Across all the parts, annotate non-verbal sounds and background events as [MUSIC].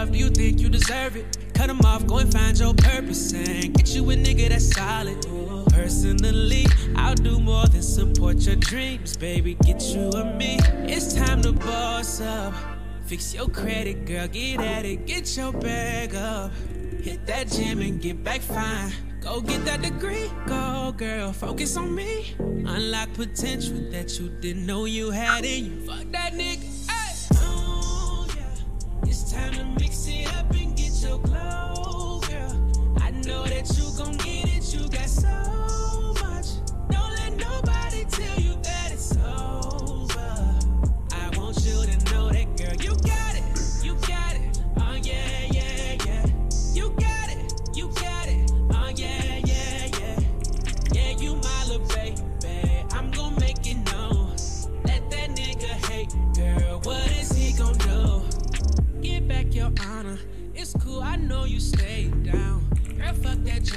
love, do you think you deserve it? Cut them off, go and find your purpose and get you a nigga that's solid. Personally, I'll do more than support your dreams, baby. Get you a me. It's time to boss up. Fix your credit, girl, get at it, get your bag up. Hit that gym and get back fine. Go get that degree, go girl, focus on me. Unlock potential that you didn't know you had in you. Fuck that nigga,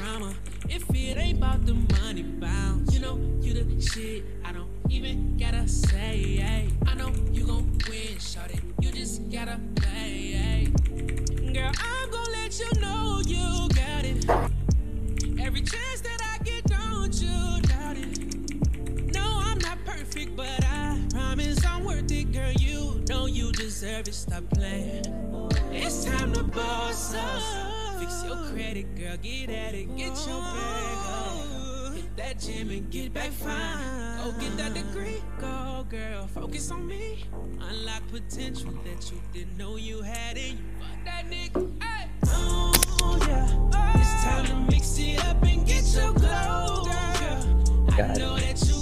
drama. If it ain't about the money bounce, you know you the shit. I don't even gotta say, hey. I know you gon' win, shorty. You just gotta play, hey. Girl, I'm gon' let you know you got it. Every chance that I get, don't you doubt it. No, I'm not perfect, but I promise I'm worth it, girl. You know you deserve it. Stop playing. It's time to boss up. Fix your credit, girl. Get at it. Get your bag up. Hit that gym and get back fine. Go get that degree. Go, girl. Focus on me. Unlock potential that you didn't know you had in you. Fuck that nigga. Ay. Oh, yeah. It's time to mix it up and get your glow, girl. I know that you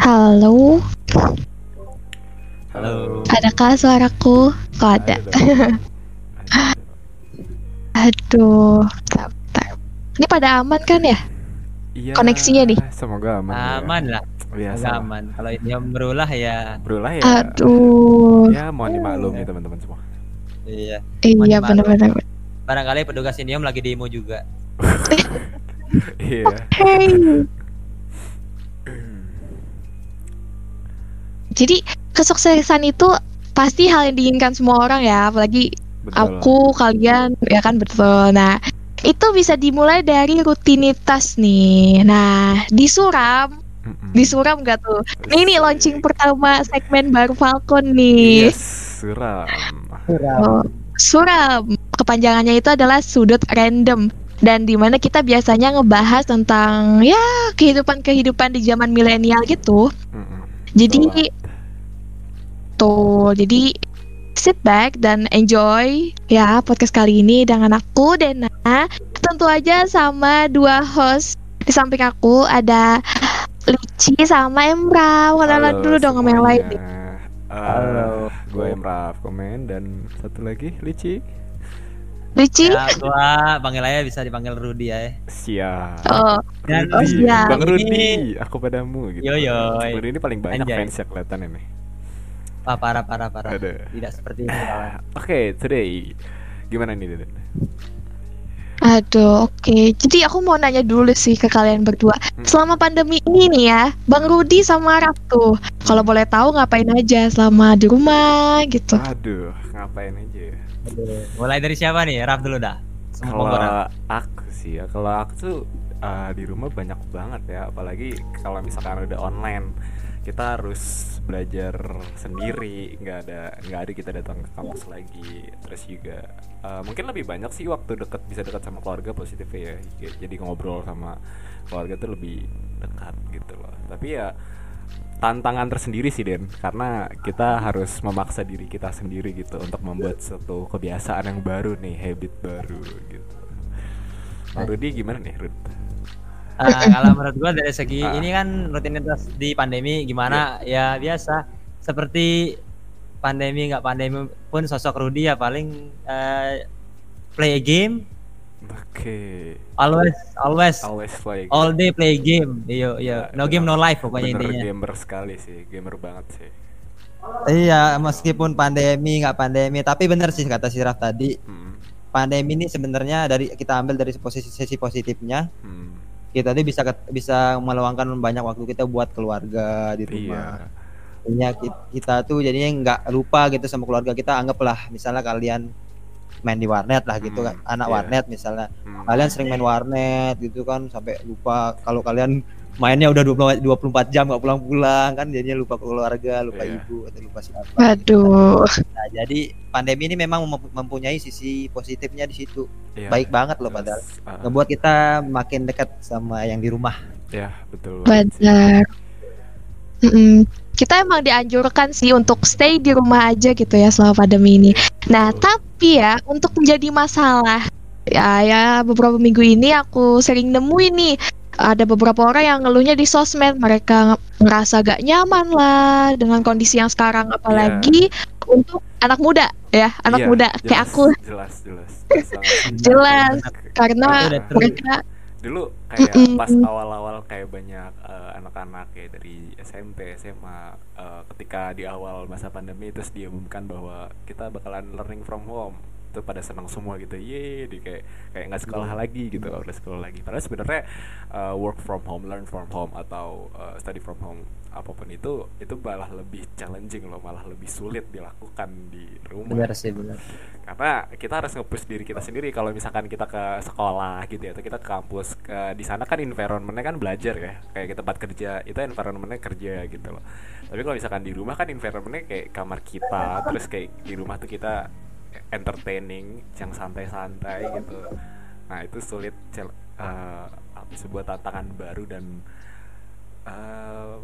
Halo, Halo. adakah suaraku? Kok ada? [LAUGHS] Aduh, bentar. Ini pada aman kan ya? Iya. Koneksinya nih. Semoga aman. ya. Aman lah, Biasa. agak aman. Kalau ini yang berulah ya, Berulah ya. Aduh, Ya mohon dimaklumi teman-teman semua. iya. iya Mohon benar-benar. Barangkali petugas Indium lagi demo juga. [LAUGHS] Iya. Hey. Jadi kesuksesan itu pasti hal yang diinginkan semua orang ya, apalagi Betul. aku, kalian, ya kan betul. Nah, itu bisa dimulai dari rutinitas nih. Nah, di Suram, Mm-mm. di Suram gak tuh? Nih nih launching pertama segmen baru Falcon nih. Yes, suram. Oh, Suram. Kepanjangannya itu adalah sudut random dan di mana kita biasanya ngebahas tentang ya kehidupan-kehidupan di zaman milenial gitu. Mm-mm. Jadi tuh, jadi sit back dan enjoy ya podcast kali ini dengan aku Dena. Tentu aja sama dua host di samping aku ada Lici sama Emra. Kenalan Halo dulu dong sama yang lain. Eh, Halo. Gue Emraf Komen dan satu lagi Lici. Lici? Ya, gua panggil aja bisa dipanggil Rudi ya. Siap. Oh, Dan Oh, Rudi, siap. Bang Rudi, aku padamu gitu. Yo, yo. Rudi ini paling banyak Anjay. fans ya kelihatan ini. Wah, parah parah parah. Ada. Tidak seperti ini kawan. [LAUGHS] Oke, today gimana nih Den? Aduh, oke. Jadi aku mau nanya dulu sih ke kalian berdua. Hmm. Selama pandemi ini nih ya, Bang Rudi sama Raftu, kalau boleh tahu ngapain aja selama di rumah gitu? Aduh, ngapain aja? Aduh, Mulai dari siapa nih? Raf dulu dah. Kalau aku sih ya, kalau aku tuh uh, di rumah banyak banget ya, apalagi kalau misalkan udah online. Kita harus belajar sendiri nggak ada nggak ada kita datang ke kampus lagi. Terus juga eh, mungkin lebih banyak sih waktu dekat bisa dekat sama keluarga positif ya. Jadi ngobrol sama keluarga tuh lebih dekat gitu loh. Tapi ya tantangan tersendiri sih Den. Karena kita harus memaksa diri kita sendiri gitu untuk membuat satu kebiasaan yang baru nih habit baru gitu. Rudy gimana nih Rud? Ah, [LAUGHS] kalau menurut gua dari segi Ah. ini kan rutinitas di pandemi gimana? Ya biasa. Seperti pandemi nggak pandemi pun sosok Rudy ya paling eh, play a game. Oke, always always. Always play. all day play game. Iyo iyo Ya, no game no life pokoknya Bener intinya. gamer sekali sih, gamer banget sih. iya meskipun pandemi nggak pandemi. Tapi bener sih kata si Raf tadi. Hmm, pandemi ini sebenarnya dari kita ambil dari posisi sisi positifnya. Hmm, kita tuh bisa ket- bisa meluangkan banyak waktu kita buat keluarga di rumah. Iya, ki- kita tuh jadinya nggak lupa gitu sama keluarga kita anggaplah misalnya kalian main di warnet lah gitu Hmm, kan anak iya. warnet misalnya. Hmm, kalian sering main warnet gitu kan sampai lupa kalau kalian mainnya udah 20 24 jam nggak pulang-pulang kan jadinya lupa keluarga lupa Iya. ibu atau lupa siapa Waduh. nah jadi pandemi ini memang mem- mempunyai sisi positifnya di situ iya. baik banget loh padahal ah, ngebuat kita makin dekat sama yang di rumah ya betul. banget sih. Benar. Mm-mm. Kita emang dianjurkan sih untuk stay di rumah aja gitu ya selama pandemi ini. Nah, Betul. tapi ya untuk menjadi masalah ya ya beberapa minggu ini aku sering nemuin nih ada beberapa orang yang ngeluhnya di sosmed. Mereka nge- ngerasa gak nyaman lah dengan kondisi yang sekarang. Apalagi untuk anak muda ya. Anak Iya, muda kayak jelas, aku. Jelas, jelas. [LAUGHS] jelas karena mereka dulu kayak Mm-mm. pas awal-awal kayak banyak eh, anak-anak kayak dari SMP SMA eh, ketika di awal masa pandemi terus diumumkan bahwa kita bakalan learning from home itu pada senang semua gitu. Ye di kayak kayak nggak sekolah lagi gitu udah sekolah lagi. Padahal sebenarnya eh, work from home learn from home atau eh, study from home apa pun itu itu malah lebih challenging loh malah lebih sulit dilakukan di rumah. Benar sih benar. Karena kita harus nge-push diri kita sendiri. Kalau misalkan kita ke sekolah gitu ya atau kita ke kampus ke di sana kan environmentnya kan belajar ya. Kayak ke tempat kerja itu environmentnya kerja gitu loh. Tapi kalau misalkan di rumah kan environmentnya kayak kamar kita terus kayak di rumah tuh kita entertaining yang santai-santai gitu nah itu sulit cel- eh, apa, sebuah tantangan baru dan eh,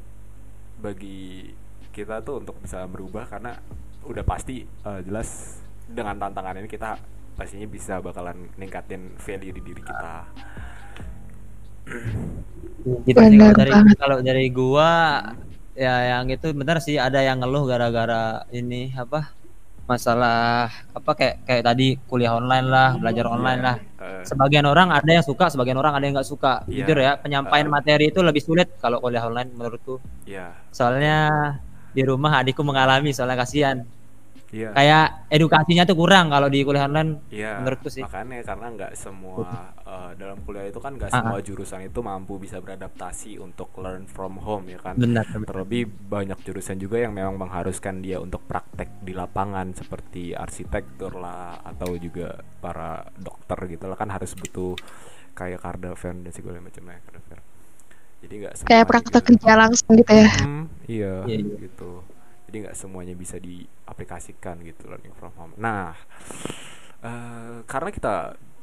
bagi kita tuh untuk bisa berubah karena udah pasti eh, jelas dengan tantangan ini kita pastinya bisa bakalan ningkatin value di diri kita. gitu sih Benar kalau dari kalau dari gua ya yang itu benar sih ada yang ngeluh gara-gara ini apa masalah apa kayak kayak tadi kuliah online lah belajar online lah. Eh, sebagian orang ada yang suka sebagian orang ada yang nggak suka. Iya. jujur ya penyampaian Eh. materi itu lebih sulit kalau kuliah online menurutku. Ya, soalnya di rumah adikku mengalami soalnya kasihan iya, kayak edukasinya tuh kurang kalau di kuliah online iya. menurutku sih. Makanya karena nggak semua eh, dalam kuliah itu kan nggak Ah, semua jurusan itu mampu bisa beradaptasi untuk learn from home ya kan. benar Terlebih banyak jurusan juga yang memang mengharuskan dia untuk praktek di lapangan seperti arsitektur lah atau juga para dokter gitu lah kan harus butuh kayak kardaven dan segala macamnya kardaven. Jadi nggak kayak praktek kerja langsung gitu ya Hmm, iya, Iya, iya. gitu. Jadi nggak semuanya bisa diaplikasikan gitu learning from home. Nah, eh, karena kita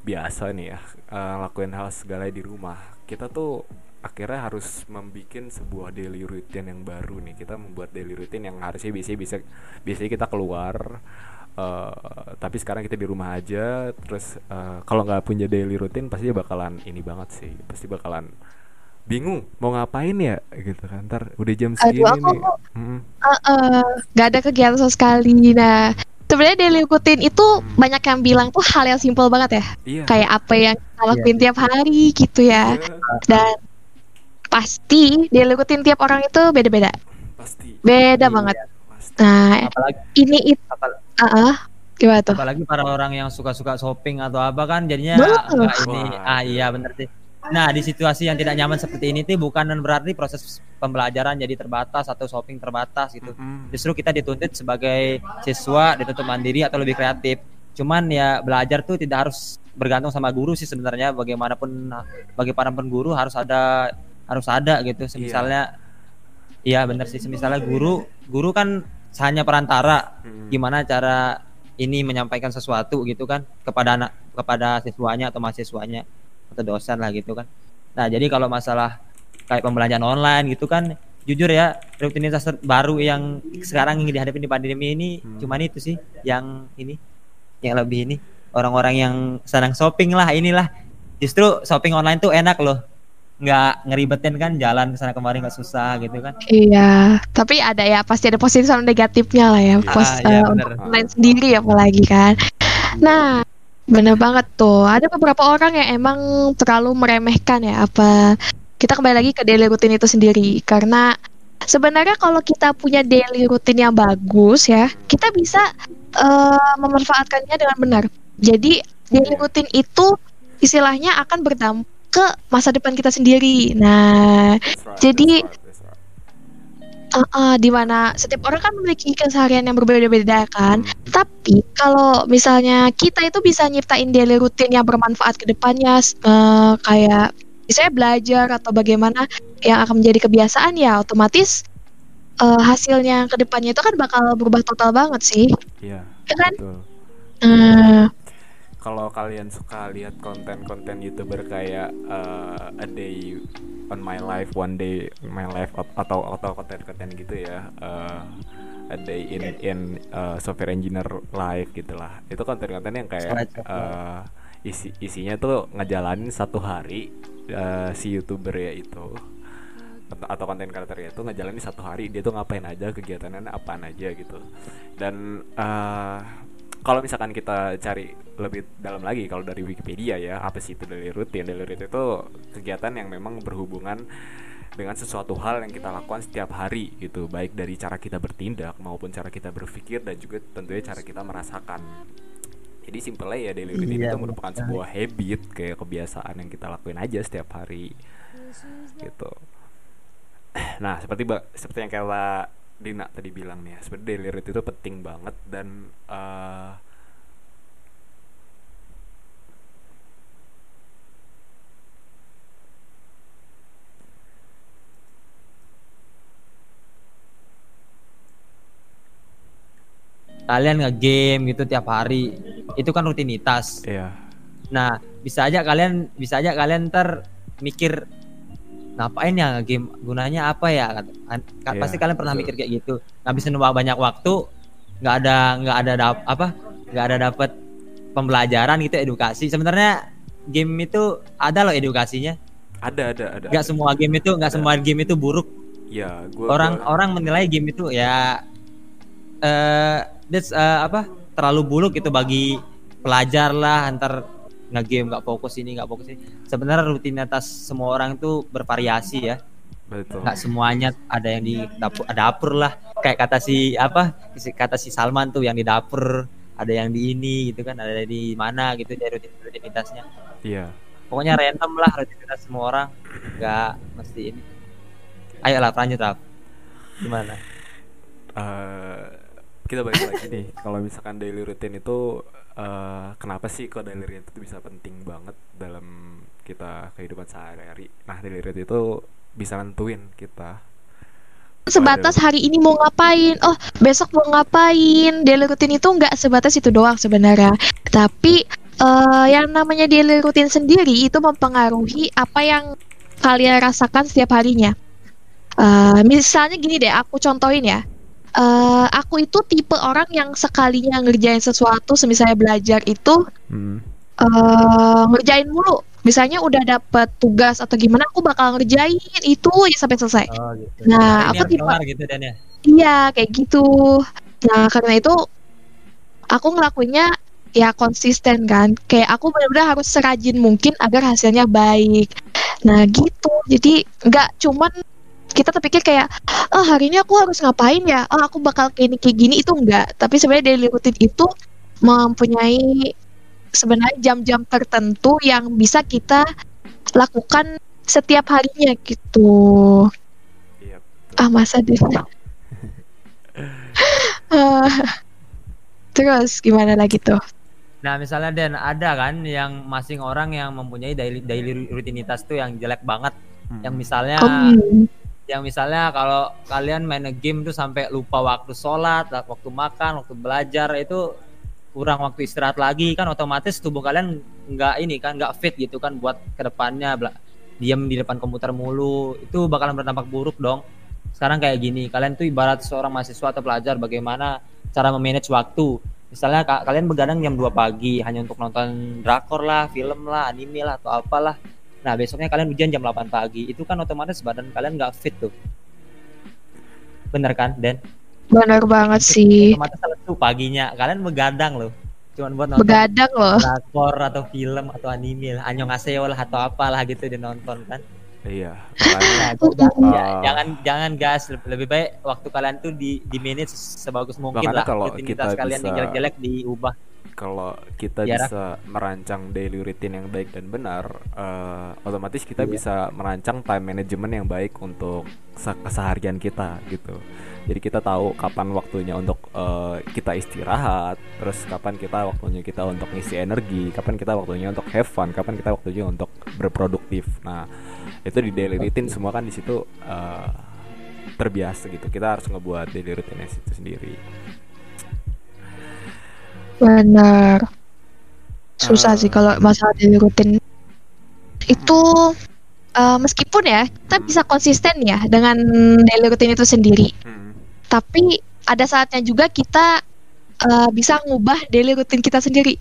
biasa nih ya eh, lakuin hal segala di rumah, kita tuh akhirnya harus membuat sebuah daily routine yang baru nih. Kita membuat daily routine yang harusnya biasanya bisa biasanya kita keluar. eh, tapi sekarang kita di rumah aja terus eh, kalau nggak punya daily routine pasti bakalan ini banget sih pasti bakalan bingung mau ngapain ya gitu kan ntar udah jam segini Aduh, aku nih Mm, Heeh, nggak ada kegiatan sama sekali. Nah, sebenarnya daily routine itu banyak yang bilang tuh hal yang simpel banget ya. iya Kayak apa yang kita lakuin tiap hari gitu ya. iya, Dan pasti daily routine tiap orang itu beda-beda. pasti Beda Iya. banget. pasti Nah, apalagi ini itu apal- Heeh, gimana tuh? apalagi para orang yang suka-suka shopping atau apa kan jadinya Betul. ini ah iya bener sih nah di situasi yang tidak nyaman seperti ini tuh bukan berarti proses pembelajaran jadi terbatas atau shopping terbatas gitu. Justru kita dituntut sebagai siswa dituntut mandiri atau lebih kreatif. Cuman ya belajar tuh tidak harus bergantung sama guru sih sebenarnya. Bagaimanapun bagaimanapun guru harus ada harus ada gitu. Misalnya iya bener sih. Misalnya guru guru kan hanya perantara. Gimana cara ini menyampaikan sesuatu gitu kan kepada anak kepada siswanya atau mahasiswanya atau dosen lah gitu kan nah jadi kalau masalah kayak pembelajaran online gitu kan jujur ya rutinitas baru yang sekarang yang dihadapi di pandemi ini Hmm. cuman itu sih yang ini yang lebih ini orang-orang yang sedang shopping lah inilah justru shopping online tuh enak loh nggak ngeribetin kan jalan ke sana kemari nggak susah gitu kan Iya, tapi ada ya pasti ada positif sama negatifnya lah ya. Pos Ah, iya, eh, bener. untuk online sendiri apalagi kan. Nah, bener banget tuh. Ada beberapa orang yang emang terlalu meremehkan ya apa. Kita kembali lagi ke daily routine itu sendiri karena sebenarnya kalau kita punya daily routine yang bagus ya, kita bisa eh, memanfaatkannya dengan benar. Jadi daily routine itu istilahnya akan berdampak ke masa depan kita sendiri. Nah, right, Jadi- right, right. Uh, di mana setiap orang kan memiliki keseharian yang berbeda-beda kan. Hmm. Tapi kalau misalnya kita itu bisa nyiptain daily rutin yang bermanfaat ke depannya, eh, kayak misalnya belajar atau bagaimana yang akan menjadi kebiasaan ya otomatis eh, hasilnya ke depannya itu kan bakal berubah total banget sih. Iya. Ya kan? Betul. Eh, Kalau kalian suka lihat konten-konten youtuber kayak uh, a day on my life, one day on my life at- atau atau konten-konten gitu ya, uh, a day in in uh, software engineer life gitulah. Itu konten-konten yang kayak uh, isi isinya tuh ngejalanin satu hari uh, si youtuber ya itu. Atau- konten kreatornya itu ngejalanin satu hari dia tuh ngapain aja kegiatannya apaan aja gitu. Dan eh, kalau misalkan kita cari lebih dalam lagi kalau dari Wikipedia ya apa sih itu daily routine? Daily routine itu kegiatan yang memang berhubungan dengan sesuatu hal yang kita lakukan setiap hari gitu. Baik dari cara kita bertindak maupun cara kita berpikir dan juga tentunya cara kita merasakan. Jadi simpelnya ya daily routine Iya, itu merupakan sekali. sebuah habit kayak kebiasaan yang kita lakuin aja setiap hari gitu. Nah seperti seperti yang kayak Dina tadi bilang nih ya sebenarnya daily routine itu penting banget dan eh, kalian nge-game gitu tiap hari itu kan rutinitas. Ya nah bisa aja kalian bisa aja kalian ntar mikir ngapain ya game gunanya apa ya? Iya, pasti kalian pernah betul. mikir kayak gitu. Ngabisin banyak waktu nggak ada nggak ada dap- apa nggak ada dapat pembelajaran gitu edukasi. Sebenarnya game itu ada loh edukasinya. Ada ada ada nggak semua game itu nggak semua game itu buruk. Ya gua orang gua- orang menilai game itu ya eh that's eh, apa terlalu buluk itu bagi pelajar lah antar nge-game nggak fokus ini nggak fokus ini. Sebenarnya rutinitas semua orang itu bervariasi ya. Betul. Nggak semuanya ada yang di dapur dapur lah. Kayak kata si apa kata si Salman tuh yang di dapur ada yang di ini gitu kan ada di mana gitu dari rutin rutinitasnya. Iya. Pokoknya random lah rutinitas semua orang. Nggak mesti ini. Ayo lah lanjut Raf. Gimana? Eh kita balik lagi nih. Kalau misalkan daily routine itu eh kenapa sih kok daily routine itu bisa penting banget dalam kita kehidupan sehari-hari? Nah daily routine itu bisa nentuin kita. Sebatas hari ini mau ngapain? Oh besok mau ngapain? Daily routine itu nggak sebatas itu doang sebenarnya. Tapi eh, yang namanya daily routine sendiri itu mempengaruhi apa yang kalian rasakan setiap harinya. Eh, misalnya gini deh aku contohin ya Eh, aku itu tipe orang yang sekalinya ngerjain sesuatu semisalnya belajar itu hmm. eh ngerjain mulu misalnya udah dapet tugas atau gimana aku bakal ngerjain itu aja sampai selesai Oh gitu. Nah, ini aku tipe- gitu dan ya. Iya, kayak gitu. Nah, karena itu aku ngelakuinnya ya konsisten kan. Kayak aku benar-benar harus serajin mungkin agar hasilnya baik. Nah, gitu. Jadi nggak cuman kita terpikir kayak, oh hari ini aku harus ngapain ya? Oh aku bakal kayak ini kayak gini itu enggak. Tapi sebenarnya daily routine itu mempunyai sebenarnya jam-jam tertentu yang bisa kita lakukan setiap harinya gitu. iya Ah masa deh. [LAUGHS] Ah, terus gimana lagi tuh? Nah, misalnya Dan ada kan yang masing orang yang mempunyai daily daily rutinitas tuh yang jelek banget. Hmm. Yang misalnya Hmm, yang misalnya kalau kalian main game tuh sampai lupa waktu sholat, waktu makan, waktu belajar itu kurang waktu istirahat lagi kan otomatis tubuh kalian nggak ini kan nggak fit gitu kan buat ke depannya diam di depan komputer mulu. Itu bakalan berdampak buruk dong. Sekarang kayak gini kalian tuh ibarat seorang mahasiswa atau pelajar bagaimana cara memanage waktu? Misalnya ka- kalian begadang jam 2 pagi hanya untuk nonton drakor lah film lah anime lah atau apalah nah besoknya kalian ujian jam 8 pagi. Itu kan otomatis badan kalian nggak fit tuh. Bener kan Dan Bener banget sih. otomatis lesu paginya. Kalian begadang loh. Cuman buat nonton Begadang loh. drakor atau film atau anime lah. Annyeonghaseyo lah atau apalah gitu dia nonton kan. Iya, makanya. Ya, jangan jangan gas lebih baik waktu kalian tuh di di manage sebagus mungkin lah. kalau kita kalian yang bisa- jelek-jelek diubah kalau kita Jarak. bisa merancang daily routine yang baik dan benar, eh, otomatis kita Iya. bisa merancang time management yang baik untuk se- keseharian kita gitu. Jadi kita tahu kapan waktunya untuk eh, kita istirahat, terus kapan kita waktunya kita untuk ngisi energi, kapan kita waktunya untuk have fun, kapan kita waktunya untuk berproduktif. Nah, itu di daily routine semua kan di situ eh, terbiasa gitu. Kita harus ngebuat daily routine itu sendiri. Bener. Susah Ah. sih kalau masalah daily rutin. Itu eh, meskipun ya kita Hmm. bisa konsisten ya dengan daily rutin itu sendiri. Hmm. Tapi ada saatnya juga kita eh, bisa ngubah daily rutin kita sendiri.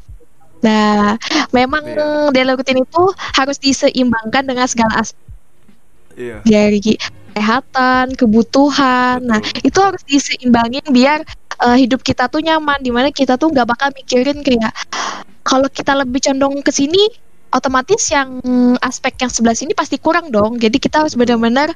Nah, memang Iya. daily rutin itu harus diseimbangkan dengan segala aspek Iya. dari kesehatan, kebutuhan. Nah, Betul. itu harus diseimbangin biar eh, hidup kita tuh nyaman di mana kita tuh nggak bakal mikirin kayak kalau kita lebih condong ke sini otomatis yang aspek yang sebelah sini pasti kurang dong. Jadi kita harus benar-benar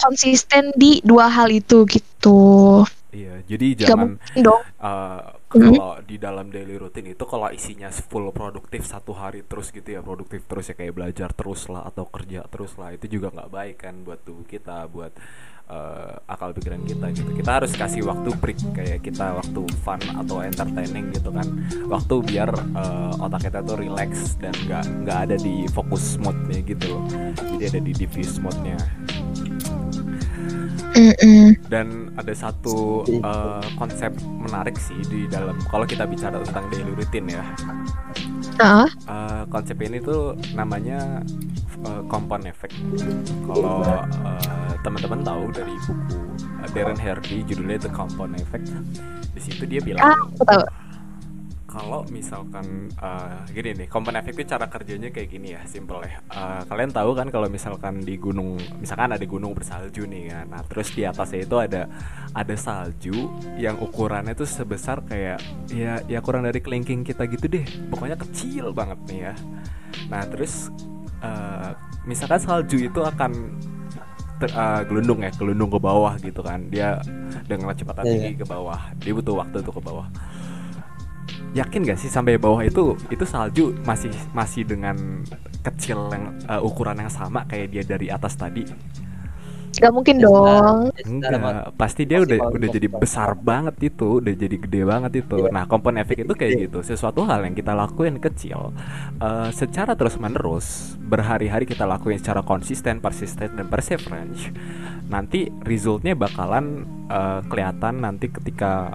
konsisten di dua hal itu gitu. Iya, jadi jangan dong. uh, kalau di dalam daily routine itu kalau isinya full produktif satu hari terus gitu ya produktif terus ya kayak belajar terus lah atau kerja terus lah itu juga nggak baik kan buat tubuh kita buat uh, akal pikiran kita gitu. Kita harus kasih waktu break kayak kita waktu fun atau entertaining gitu kan. Waktu biar uh, otak kita tuh relax dan nggak nggak ada di fokus mode-nya gitu loh. Jadi ada di diffuse mode-nya. Mm-mm. dan ada satu uh, konsep menarik sih di dalam kalau kita bicara tentang daily routine ya Nah, Uh, konsep ini tuh namanya uh, compound effect. Kalau uh, teman-teman tahu dari buku uh, Darren Hardy judulnya The Compound Effect. Di situ dia bilang ah, aku tahu kalau misalkan uh, gini nih compound effect itu cara kerjanya kayak gini ya simple ya. Uh, kalian tahu kan kalau misalkan di gunung misalkan ada gunung bersalju nih kan. Nah terus di atasnya itu ada ada salju yang ukurannya tuh sebesar kayak ya ya kurang dari kelingking kita gitu deh. Pokoknya kecil banget nih ya. Nah terus uh, misalkan salju itu akan ter- uh, gelundung ya gelundung ke bawah gitu kan. Dia dengan kecepatan Iya, tinggi ke bawah. Dia butuh waktu tuh ke bawah yakin gak sih sampai bawah itu itu salju masih masih dengan kecil yang uh, ukuran yang sama kayak dia dari atas tadi? Nggak mungkin dong. enggak pasti dia udah udah jadi besar banget itu udah jadi gede banget itu. Nah komponen efek itu kayak gitu. Sesuatu hal yang kita lakuin kecil uh, secara terus menerus berhari-hari kita lakuin secara konsisten persisten dan perseverance nanti resultnya bakalan uh, kelihatan nanti ketika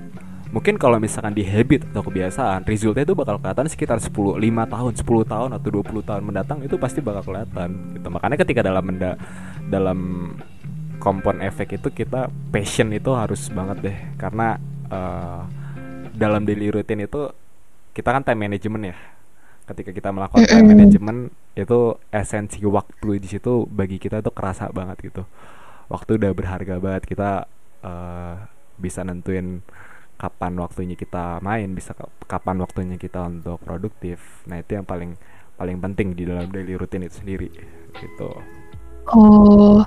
mungkin kalau misalkan di habit atau kebiasaan resultnya itu bakal kelihatan sekitar 10 5 tahun 10 tahun atau 20 tahun mendatang itu pasti bakal kelihatan gitu. Makanya ketika dalam menda dalam kompon efek itu kita passion itu harus banget deh. Karena eh, dalam daily routine itu kita kan time management ya. Ketika kita melakukan time management itu esensi waktu di situ bagi kita itu kerasa banget gitu. Waktu udah berharga banget kita eh, bisa nentuin kapan waktunya kita main bisa ka- kapan waktunya kita untuk produktif. Nah itu yang paling paling penting di dalam daily routine itu sendiri gitu. Oh,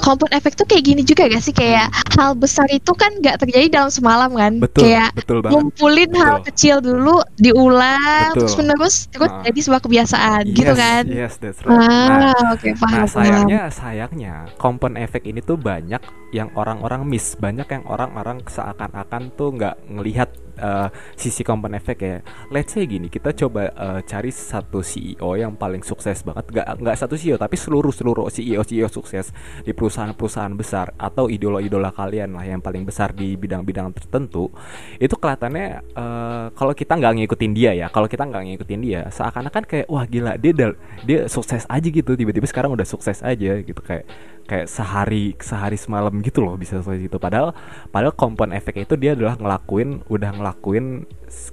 compound effect tuh kayak gini juga gak sih? Kayak hal besar itu kan nggak terjadi dalam semalam kan? betul Kayak betul banget ngumpulin hal Betul. kecil dulu, diulang, Betul. terus menerus, terus Ah. jadi sebuah kebiasaan, gitu Yes, kan? yes that's right nah Ah, oke paham. Nah paham. sayangnya sayangnya kompon efek ini tuh banyak yang orang-orang miss banyak yang orang-orang seakan-akan tuh nggak ngelihat eh, sisi kompon efek ya. Let's say gini kita coba eh, cari satu CEO yang paling sukses banget. Nggak nggak satu CEO tapi seluruh seluruh CEO CEO sukses di perusahaan perusahaan-perusahaan besar atau idola-idola kalian lah yang paling besar di bidang-bidang tertentu itu kelihatannya uh, kalau kita nggak ngikutin dia ya kalau kita nggak ngikutin dia seakan-akan kayak wah gila dia dia sukses aja gitu. Tiba-tiba sekarang udah sukses aja gitu. Kayak kayak sehari sehari semalam gitu loh bisa sukses gitu. Padahal padahal kompon efek itu dia adalah ngelakuin udah ngelakuin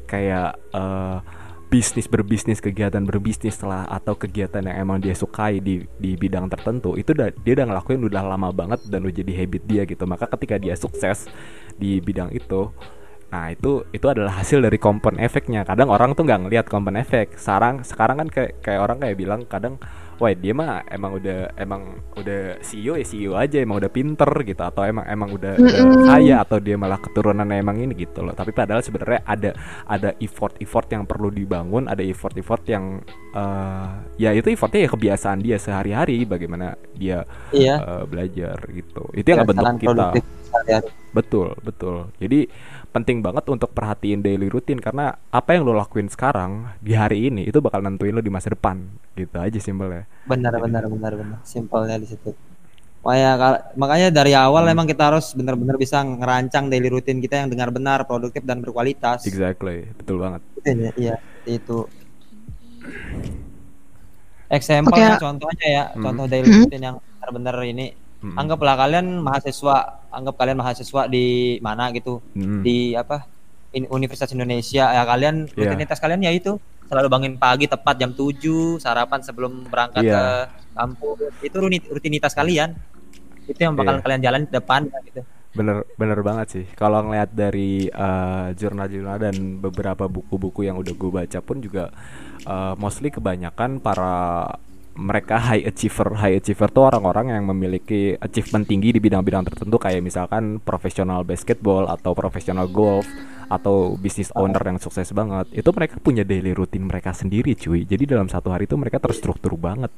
kayak uh, bisnis berbisnis kegiatan berbisnis lah atau kegiatan yang emang dia sukai di di bidang tertentu itu udah dia udah ngelakuin udah lama banget dan udah jadi habit dia gitu. Maka ketika dia sukses di bidang itu nah itu itu adalah hasil dari kompon efeknya kadang orang tuh nggak ngelihat kompon efek sekarang sekarang kan kayak kayak orang kayak bilang kadang wah dia mah emang udah emang udah CEO ya CEO aja emang udah pinter gitu atau emang emang udah, mm -hmm. udah kaya atau dia malah keturunan emang ini gitu loh. Tapi padahal sebenarnya ada ada effort effort yang perlu dibangun ada effort effort yang uh, ya itu effortnya ya kebiasaan dia sehari-hari bagaimana dia iya. uh, belajar gitu. Itu yang ngebentuk kita. betul betul. Jadi penting banget untuk perhatiin daily routine karena apa yang lo lakuin sekarang di hari ini itu bakal nentuin lo di masa depan gitu aja simpelnya benar Jadi, benar benar benar simpelnya di situ Makanya, makanya dari awal hmm. emang kita harus benar-benar bisa ngerancang daily routine kita yang dengar-benar produktif dan berkualitas. Exactly, betul banget. Iya, itu. Example okay. contohnya ya, hmm. contoh daily hmm. routine yang benar-benar ini Hmm. Anggaplah kalian mahasiswa, anggap kalian mahasiswa di mana gitu, hmm. di apa? In Universitas Indonesia. Ya kalian yeah. rutinitas kalian ya itu selalu bangun pagi tepat jam 7, sarapan sebelum berangkat yeah. ke kampus. Itu rutinitas kalian. Itu yang bakal yeah. kalian jalan di depan gitu. Bener bener banget sih. Kalau ngeliat dari uh, jurnal-jurnal dan beberapa buku-buku yang udah gue baca pun juga uh, mostly kebanyakan para mereka high achiever high achiever tuh orang-orang yang memiliki achievement tinggi di bidang-bidang tertentu kayak misalkan profesional basketball atau profesional golf atau business owner yang sukses banget. Itu mereka punya daily routine mereka sendiri cuy. Jadi dalam satu hari itu mereka terstruktur banget.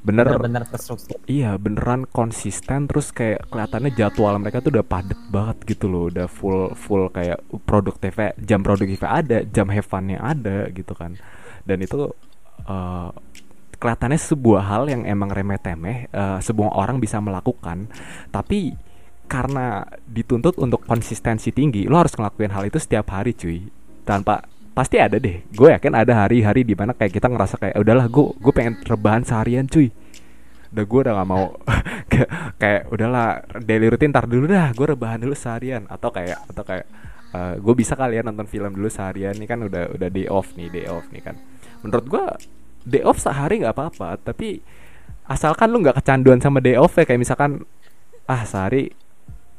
Bener. Bener terstruktur. Iya beneran konsisten terus kayak kelihatannya jadwal mereka tuh udah padet banget gitu loh. Udah full full kayak produktifnya jam produktifnya ada jam have funnya ada gitu kan. Dan itu uh, kelihatannya sebuah hal yang emang remeh temeh uh, sebuah orang bisa melakukan. Tapi karena dituntut untuk konsistensi tinggi lo harus ngelakuin hal itu setiap hari cuy. Tanpa pasti ada deh. Gue yakin ada hari-hari di mana kayak kita ngerasa kayak udahlah gue gue pengen rebahan seharian cuy. Udah gue udah gak mau [LAUGHS] kayak, udahlah daily rutin tar dulu dah gue rebahan dulu seharian. Atau kayak atau kayak uh, gue bisa kalian ya nonton film dulu seharian. Nih kan udah udah day off nih day off nih kan. Menurut gue day off sehari nggak apa-apa tapi asalkan lu nggak kecanduan sama day off ya kayak misalkan ah sehari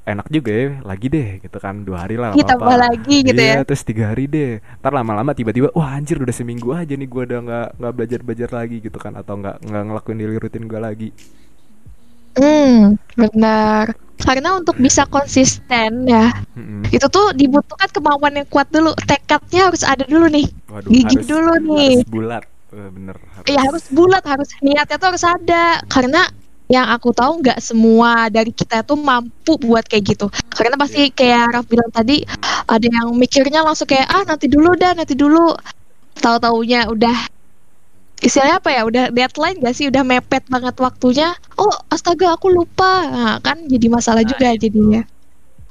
enak juga ya lagi deh gitu kan dua hari lah kita apa lagi gitu iya, ya terus tiga hari deh. Ntar lama-lama tiba-tiba wah anjir udah seminggu aja nih gue udah nggak nggak belajar belajar lagi gitu kan atau nggak nggak ngelakuin daily rutin gue lagi. Hmm benar. Karena untuk bisa konsisten ya hmm itu tuh dibutuhkan kemauan yang kuat dulu. Tekadnya harus ada dulu nih. Waduh, gigi harus, dulu nih. harus bulat bener harus. Iya harus bulat harus niatnya tuh harus ada. Karena yang aku tahu nggak semua dari kita tuh mampu buat kayak gitu. Karena pasti yeah. kayak Raf bilang tadi ada yang mikirnya langsung kayak ah nanti dulu dah nanti dulu. Tahu taunya udah istilahnya apa ya udah deadline gak sih? Udah mepet banget waktunya. Oh astaga aku lupa. Nah, kan jadi masalah nah, juga itu. jadinya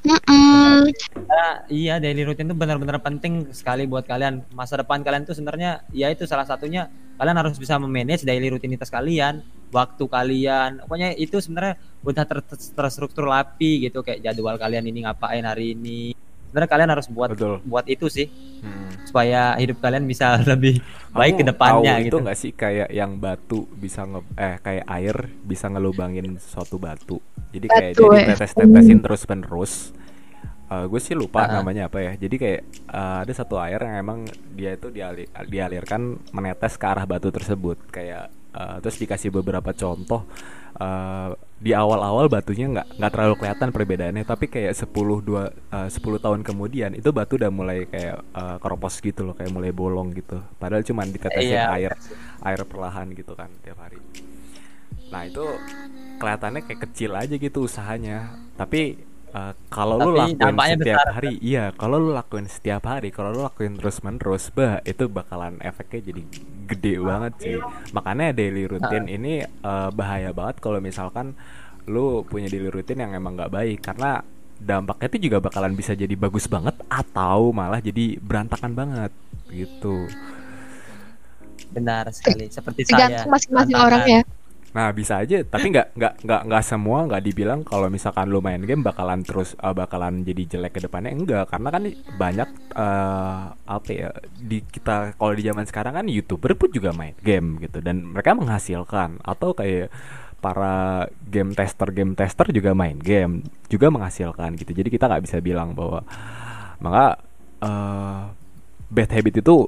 Mm-mm. Nah, iya daily routine itu benar-benar penting sekali buat kalian. Masa depan kalian tuh sebenarnya ya itu salah satunya kalian harus bisa memanage daily rutinitas kalian, waktu kalian. Pokoknya itu sebenarnya udah ter- ter- terstruktur rapi gitu kayak jadwal kalian ini ngapain hari ini. Sebenarnya kalian harus buat Betul. buat itu sih. Hmm. Supaya hidup kalian bisa [LAUGHS] lebih baik ke depannya gitu. Itu enggak sih kayak yang batu bisa nge eh kayak air bisa ngelubangin suatu batu jadi kayak Betul. dia ditetes-tetesin terus menerus uh, gue sih lupa uh-huh. namanya apa ya jadi kayak uh, ada satu air yang emang dia itu dialir, dialirkan menetes ke arah batu tersebut kayak uh, terus dikasih beberapa contoh uh, di awal-awal batunya nggak nggak terlalu kelihatan perbedaannya tapi kayak 10 dua uh, 10 tahun kemudian itu batu udah mulai kayak uh, keropos gitu loh kayak mulai bolong gitu. Padahal cuma ditetesin iya. air air perlahan gitu kan tiap hari. Nah itu kelihatannya kayak kecil aja gitu usahanya. Tapi uh, kalau lu lakuin setiap besar. hari iya kalau lu lakuin setiap hari kalau lu lakuin terus menerus bah itu bakalan efeknya jadi gede banget sih makanya daily routine uh. ini uh, bahaya banget kalau misalkan lu punya daily routine yang emang nggak baik karena dampaknya itu juga bakalan bisa jadi bagus banget atau malah jadi berantakan banget gitu. benar sekali seperti saya Tergantung masing-masing tantangan. orang ya. Nah bisa aja, tapi nggak nggak nggak nggak semua nggak dibilang kalau misalkan lu main game bakalan terus eh, bakalan jadi jelek ke depannya enggak, karena kan banyak eh, apa ya di kita kalau di zaman sekarang kan youtuber pun juga main game gitu dan mereka menghasilkan atau kayak para game tester game tester juga main game juga menghasilkan gitu. Jadi kita nggak bisa bilang bahwa maka eh, bad habit itu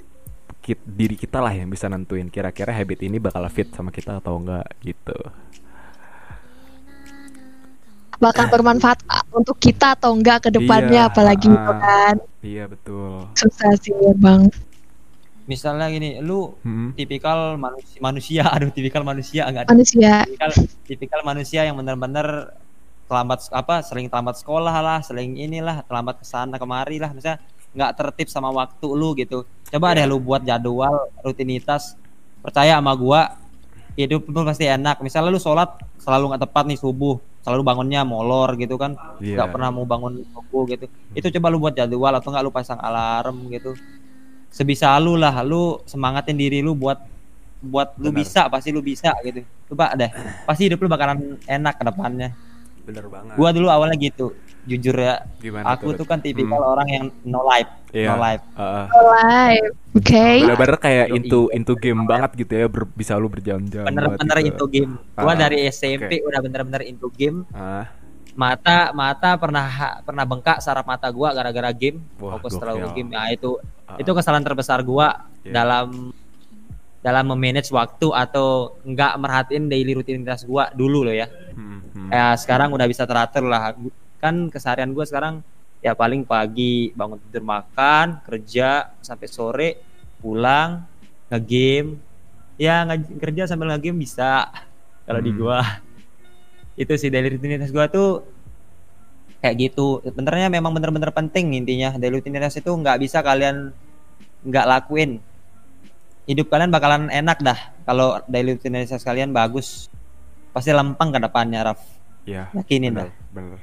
kit- diri kita lah yang bisa nentuin kira-kira habit ini bakal fit sama kita atau enggak gitu. Bakal bermanfaat untuk kita atau enggak ke depannya Iya, apalagi ah. gitu kan. Iya betul. Susah sih Bang. misalnya gini lu Hmm. tipikal manusia, manusia [LAUGHS] aduh tipikal manusia enggak Manusia. tipikal tipikal manusia yang benar-benar terlambat apa sering terlambat sekolah lah sering inilah terlambat ke sana kemari lah misalnya nggak tertib sama waktu lu gitu. Coba Iya. deh lu buat jadwal rutinitas. Percaya sama gua hidup lu pasti enak. Misalnya lu sholat selalu nggak tepat nih subuh. Selalu bangunnya molor gitu kan. Iya. nggak pernah mau bangun subuh gitu. Itu coba lu buat jadwal atau nggak lu pasang alarm gitu. Sebisa lu lah lu semangatin diri lu buat buat lu Benar. bisa pasti lu bisa gitu. Coba deh. Pasti hidup lu bakalan enak ke depannya Bener banget. gua dulu awalnya gitu jujur ya Gimana aku tuh tuh? kan tipikal Hmm. orang yang no life Iya. no life Heeh. Live. Oke. Bener-bener kayak into into game banget gitu ya, ber- bisa lu berjam-jam. bener-bener banget into gitu. game gua Ah, dari SMP udah bener-bener into game Ah, mata mata pernah pernah bengkak saraf mata gua gara-gara game Wah, fokus gokil. terlalu game nah itu ah. itu kesalahan terbesar gua Iya. dalam dalam memanage waktu atau nggak merhatiin daily rutinitas gua dulu loh ya. Hmm, hmm. ya sekarang udah bisa teratur lah. Kan keseharian gua sekarang ya paling pagi bangun tidur makan kerja sampai sore pulang nge-game. Ya nge- kerja sambil nge-game bisa [LAUGHS] kalau di Hmm. gua. Itu sih daily rutinitas gua tuh kayak gitu. Sebenarnya memang bener-bener penting intinya. Daily rutinitas itu nggak bisa kalian nggak lakuin hidup kalian bakalan enak dah kalau daily rutinitas kalian bagus pasti lempeng ke depannya Raf Ya, yakinin bener, dah bener.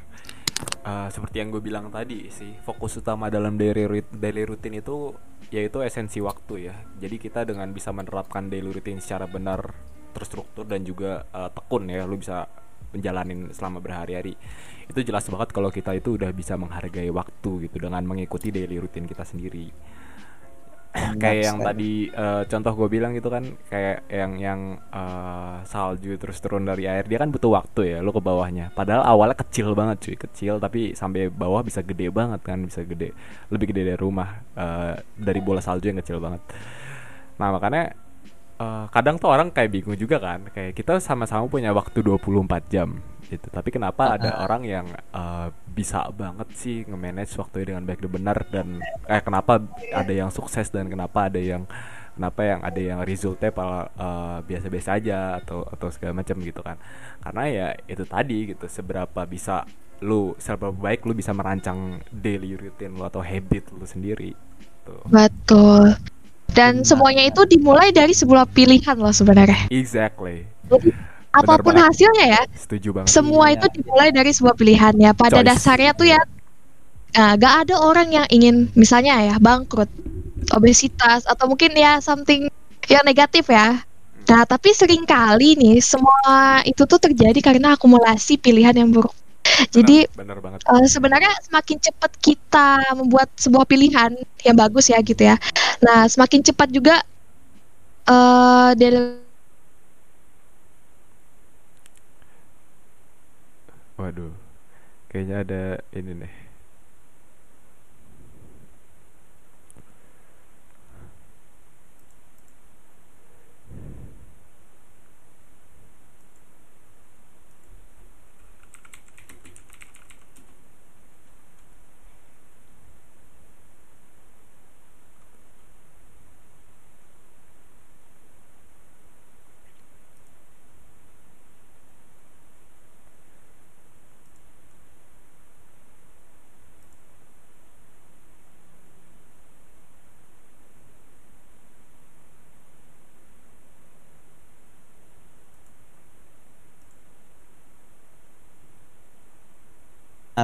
Eh, seperti yang gue bilang tadi sih, fokus utama dalam daily daily routine itu yaitu esensi waktu ya. Jadi kita dengan bisa menerapkan daily routine secara benar, terstruktur dan juga eh, tekun ya, lu bisa menjalanin selama berhari-hari. Itu jelas banget kalau kita itu udah bisa menghargai waktu gitu dengan mengikuti daily routine kita sendiri. [CLEARS THROAT] kayak yang tadi eh, contoh gue bilang gitu kan kayak yang yang eh, salju terus turun dari air dia kan butuh waktu ya lo ke bawahnya. Padahal awalnya kecil banget cuy kecil tapi sampai bawah bisa gede banget kan bisa gede lebih gede dari rumah eh, dari bola salju yang kecil banget. Nah makanya eh, kadang tuh orang kayak bingung juga kan kayak kita sama-sama punya waktu 24 jam gitu. Tapi kenapa ada orang yang eh, bisa banget sih nge-manage waktunya dengan baik dan benar dan eh kenapa ada yang sukses dan kenapa ada yang kenapa yang ada yang resultnya pala eh, biasa-biasa aja atau atau segala macam gitu kan. Karena ya itu tadi gitu seberapa bisa lu seberapa baik lu bisa merancang daily routine lu atau habit lu sendiri tuh Betul. Dan semuanya itu dimulai dari sebuah pilihan loh sebenarnya. exactly Jadi apa pun hasilnya ya, setuju banget semua Iya. itu dimulai dari sebuah pilihan ya. Pada Choice. dasarnya tuh ya, nah, gak ada orang yang ingin misalnya ya bangkrut, obesitas atau mungkin ya something yang negatif ya. Nah, tapi sering kali nih semua itu tuh terjadi karena akumulasi pilihan yang buruk. Jadi bener, bener banget Eh, sebenarnya semakin cepat kita membuat sebuah pilihan yang bagus ya gitu ya. Nah, semakin cepat juga eh daily Waduh, kayaknya ada ini nih.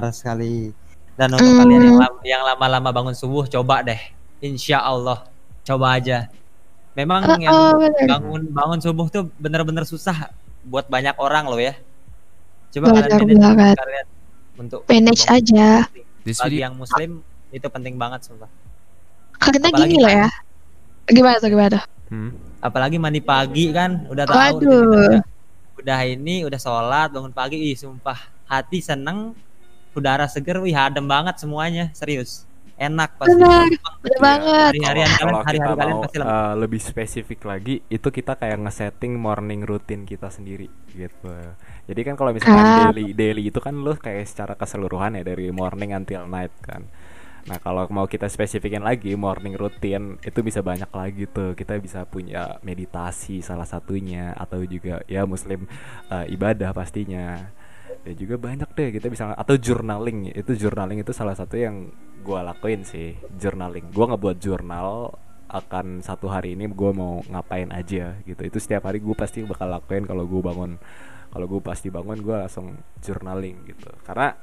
Sekali. Dan untuk Hmm. kalian yang lam- yang lama-lama bangun subuh, coba deh. Insya Allah, coba aja. Memang Oh, yang oh, bener. bangun bangun subuh tuh bener-bener susah buat banyak orang loh ya. Coba Bener kalian manage banget. kalian untuk Manage bangun aja. Bagi yang muslim itu penting banget sumpah. Karena Apalagi gini loh ya. Gimana tuh gimana tuh? Hmm. Apalagi mandi pagi kan, udah tahu Waduh. udah, udah ini udah sholat bangun pagi, ih sumpah hati seneng, udara seger, wih adem banget semuanya, serius. Enak pasti. Benar, Iya. banget. Hari-harian kalian, hari-hari kalian pasti eh, lebih spesifik lagi itu kita kayak nge-setting morning routine kita sendiri gitu. Jadi kan kalau misalkan Ah. daily daily itu kan lu kayak secara keseluruhan ya dari morning until night kan. Nah, kalau mau kita spesifikin lagi morning routine itu bisa banyak lagi tuh. Kita bisa punya meditasi salah satunya atau juga ya muslim eh, ibadah pastinya. Ya juga banyak deh kita bisa atau journaling. Itu journaling itu salah satu yang gua lakuin sih, journaling. Gua ngebuat jurnal akan satu hari ini gue mau ngapain aja gitu itu setiap hari gue pasti bakal lakuin kalau gue bangun kalau gue pasti bangun gue langsung journaling gitu karena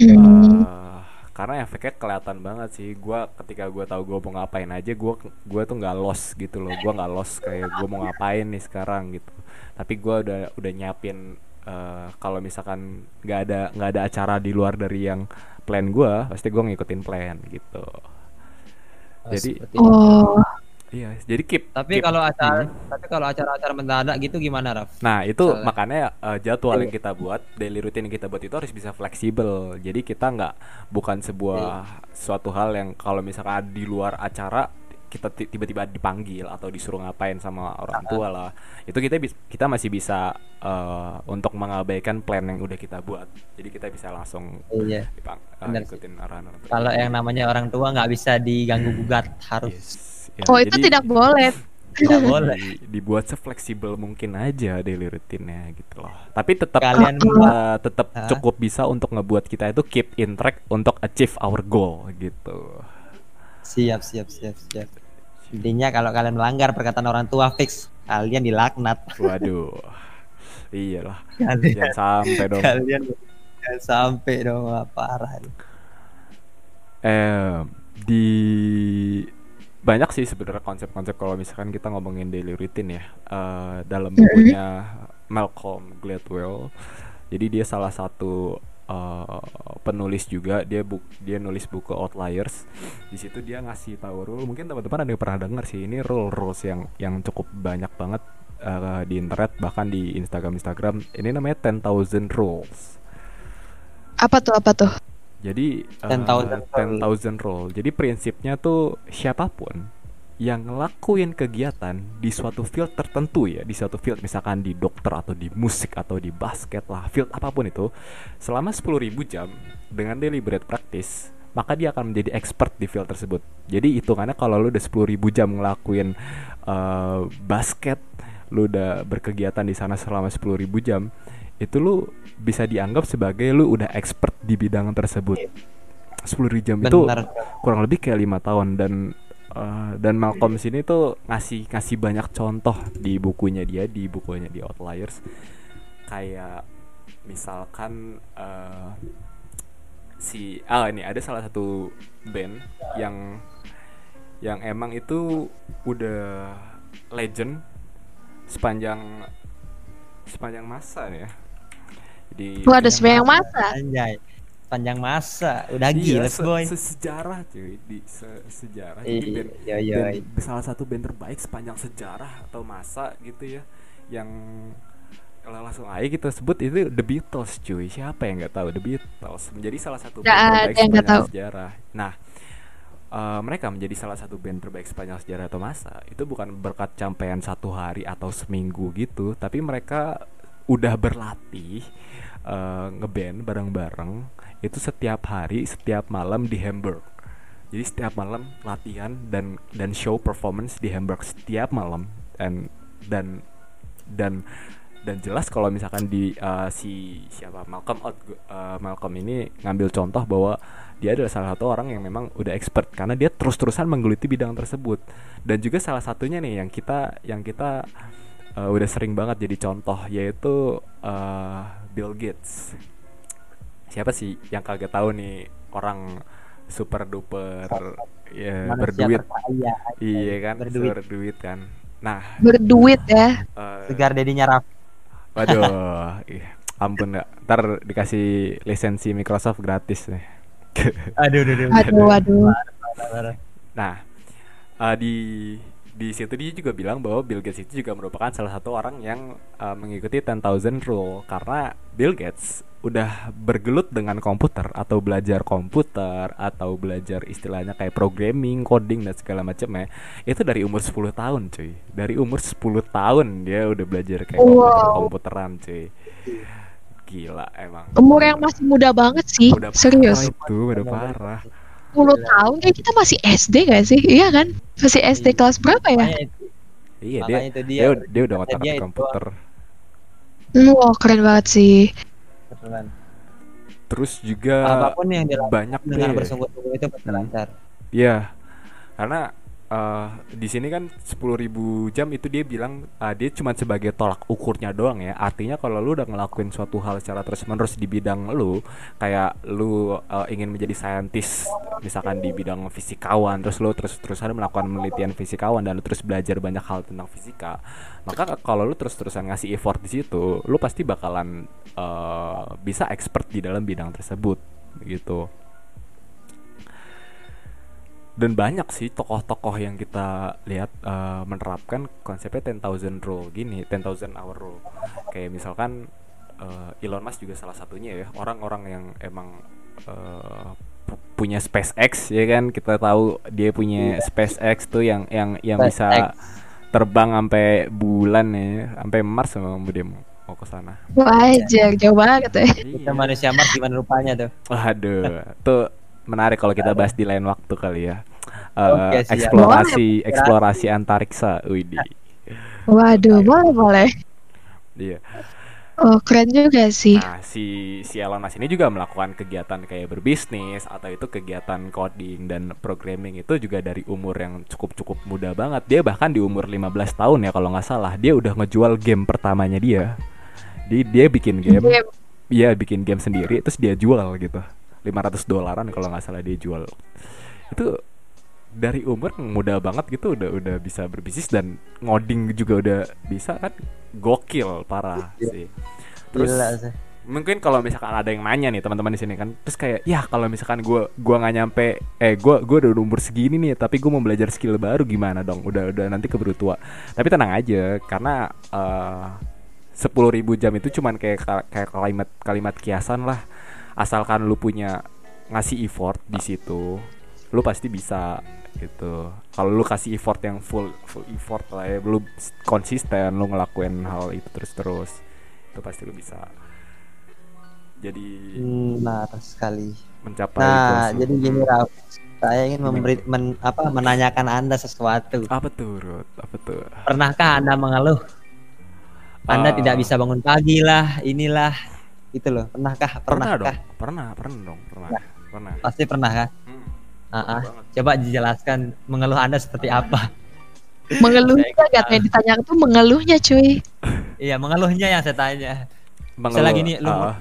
Hmm. eh, karena efeknya kelihatan banget sih gua ketika gua tahu gua mau ngapain aja gua gua tuh nggak los gitu loh gua nggak los kayak gua mau ngapain nih sekarang gitu tapi gua udah udah nyiapin eh, kalau misalkan nggak ada nggak ada acara di luar dari yang plan gua pasti gua ngikutin plan gitu Oh, jadi-. Oh, iya jadi keep Tapi keep- kalau acara, Hmm. tapi kalau acara-acara mendadak gitu gimana, Raf? Nah itu Misalnya. makanya eh, jadwal yang kita buat, daily routine yang kita buat itu harus bisa fleksibel. Jadi kita nggak bukan sebuah suatu hal yang kalau misalkan di luar acara kita ti- tiba-tiba dipanggil atau disuruh ngapain sama orang tua lah. Itu kita kita masih bisa eh, untuk mengabaikan plan yang udah kita buat. Jadi kita bisa langsung Iya. dipang, eh, Benar sih. ikutin arahan orang tua. Kalau yang namanya orang tua nggak bisa diganggu gugat, harus Yes. Ya, oh itu jadi- tidak boleh. nggak boleh. [LAUGHS] di- dibuat sefleksibel mungkin aja daily rutinnya gitu loh. Tapi tetap Kalian uh, tetap cukup bisa untuk ngebuat kita itu keep in track untuk achieve our goal gitu. Siap, siap, siap, siap. Intinya kalau kalian melanggar perkataan orang tua fix kalian dilaknat. Waduh. Iyalah, Kalian, jangan sampai dong. kalian jangan sampai dong parah. ini. Eh di banyak sih sebenarnya konsep-konsep kalau misalkan kita ngomongin daily routine ya. Eh, dalam bukunya Malcolm Gladwell. Jadi dia salah satu eh, penulis juga dia buk dia nulis buku Outliers. Di situ dia ngasih tahu rule. Mungkin teman-teman ada yang pernah dengar sih ini rule rules yang yang cukup banyak banget eh, di internet bahkan di Instagram Instagram. Ini namanya 10,000 rules. Apa tuh apa tuh? Jadi eh, 10,000 10,000 rule. Jadi prinsipnya tuh siapa pun yang ngelakuin kegiatan di suatu field tertentu ya, di suatu field misalkan di dokter atau di musik atau di basket lah, field apa pun itu, selama 10.000 jam dengan deliberate practice, maka dia akan menjadi expert di field tersebut. Jadi hitungannya kalau lu udah 10.000 jam ngelakuin eh, basket, lu udah berkegiatan di sana selama 10.000 jam, itu lu bisa dianggap sebagai lu udah expert di bidang tersebut. 10 jam itu kurang lebih kayak lima tahun dan eh, dan Malcolm sini tuh ngasih ngasih banyak contoh di bukunya dia di bukunya di Outliers kayak misalkan eh, si ah ini ada salah satu band yang yang emang itu udah legend sepanjang sepanjang masa ya di Gua ada sebenarnya yang masa. Anjay. Panjang masa, udah Iya, gila se- boy. sesejarah cuy. Di se- sejarah. Jadi band, Iya, iya. band- salah satu band terbaik sepanjang sejarah atau masa gitu ya yang kalau langsung aja kita sebut itu The Beatles cuy. Siapa yang nggak tahu The Beatles? Menjadi salah satu band ada terbaik sepanjang tahu. sejarah. Nah eh, mereka menjadi salah satu band terbaik sepanjang sejarah atau masa. Itu bukan berkat capaian satu hari atau seminggu gitu tapi mereka udah berlatih eh, ngeband bareng-bareng itu setiap hari setiap malam di Hamburg. Jadi setiap malam latihan dan dan show performance di Hamburg setiap malam. Dan dan dan dan jelas kalau misalkan di uh, si siapa Malcolm uh, Malcolm ini ngambil contoh bahwa dia adalah salah satu orang yang memang udah expert karena dia terus-terusan menggeluti bidang tersebut. Dan juga salah satunya nih yang kita yang kita uh, udah sering banget jadi contoh yaitu uh, Bill Gates siapa sih yang kagak tahu nih orang super duper ya Manusia berduit terkaya. iya kan Berduit. berduit kan nah Berduit ya. eh, Segar dedinya Raf. waduh [LAUGHS] ih, ampun nggak ntar dikasih lisensi Microsoft gratis nih Aduh, aduh, aduh. Aduh, aduh. Nah, eh, di di situ dia juga bilang bahwa Bill Gates itu juga merupakan salah satu orang yang eh, mengikuti 10,000 rule karena Bill Gates udah bergelut dengan komputer atau belajar komputer atau belajar istilahnya kayak programming, coding dan segala macamnya itu dari umur 10 tahun, cuy. Dari umur 10 tahun dia udah belajar kayak Wow. komputer komputeran, cuy. Gila emang. Umur yang masih muda banget sih. Udah Serius. parah itu, udah parah. 10 tahun kayak kita masih SD gak sih? Iya kan? Masih SD Iya. kelas berapa ya? Iya, dia itu dia, dia. dia udah ngotak Dia itu komputer. Hmm, Wah, keren banget sih. Betulan. Terus juga Apa pun yang dilakukan banyak dengan bersungguh-sungguh itu pasti lancar. Iya, karena eh, di sini kan 10.000 jam itu dia bilang eh, dia cuma sebagai tolak ukurnya doang ya. Artinya kalau lu udah ngelakuin suatu hal secara terus-menerus di bidang lu, kayak lu eh, ingin menjadi saintis, misalkan di bidang fisikawan, terus lu terus-terusan melakukan penelitian fisikawan dan lu terus belajar banyak hal tentang fisika, maka kalau lu terus-terusan ngasih effort di situ, lu pasti bakalan eh, bisa expert di dalam bidang tersebut, gitu dan banyak sih tokoh-tokoh yang kita lihat eh, menerapkan konsepnya 10,000 rule gini 10,000 hour rule kayak misalkan eh, Elon Musk juga salah satunya ya orang-orang yang emang eh, pu- punya SpaceX ya kan kita tahu dia punya SpaceX tuh yang yang yang bisa SpaceX. terbang sampai bulan ya sampai Mars memang dia mau mau ke sana Wajar, jauh banget ya. Kita manusia Mars gimana rupanya tuh? Waduh, tuh menarik kalau kita bahas di lain waktu kali ya. Eh, Oke, siap. eksplorasi eksplorasi antariksa, Widi. Waduh, boleh, boleh. Iya. Oh, keren juga sih. Nah, si si Elon Musk ini juga melakukan kegiatan kayak berbisnis atau itu kegiatan coding dan programming itu juga dari umur yang cukup-cukup muda banget. Dia bahkan di umur 15 tahun ya kalau nggak salah, dia udah ngejual game pertamanya dia. Di dia bikin game, Game. Iya bikin game sendiri terus dia jual gitu 500 dolaran kalau nggak salah dia jual. Itu dari umur muda banget gitu udah udah bisa berbisnis dan ngoding juga udah bisa kan? Gokil parah sih. Terus Gila sih. mungkin kalau misalkan ada yang nanya nih teman-teman di sini kan terus kayak ya kalau misalkan gua gua nggak nyampe eh gua gua udah umur segini nih tapi gua mau belajar skill baru gimana dong? Udah udah nanti keburu tua. Tapi tenang aja karena sepuluh ribu jam itu cuman kayak ka- kayak kalimat kalimat kiasan lah asalkan lu punya ngasih effort di situ lu pasti bisa gitu kalau lu kasih effort yang full full effort lah ya lu konsisten lu ngelakuin hal itu terus terus itu pasti lu bisa jadi Benar sekali. mencapai Nah, jadi gini Raf, saya ingin memberi men- apa menanyakan Anda sesuatu. apa tuh Ruth? apa tuh Pernahkah Anda mengeluh? Anda Ah. tidak bisa bangun pagi lah, inilah, itu loh. Pernahkah? pernah Pernahkah? dong pernah pernah dong pernah pernah Pasti pernah kan? Hmm, Ah, ah. banget. Coba dijelaskan mengeluh Anda seperti apa? Mengeluhnya gak yang ditanya tuh mengeluhnya cuy. Iya, mengeluhnya yang saya tanya. Mengeluh, Misalnya gini, lu ah,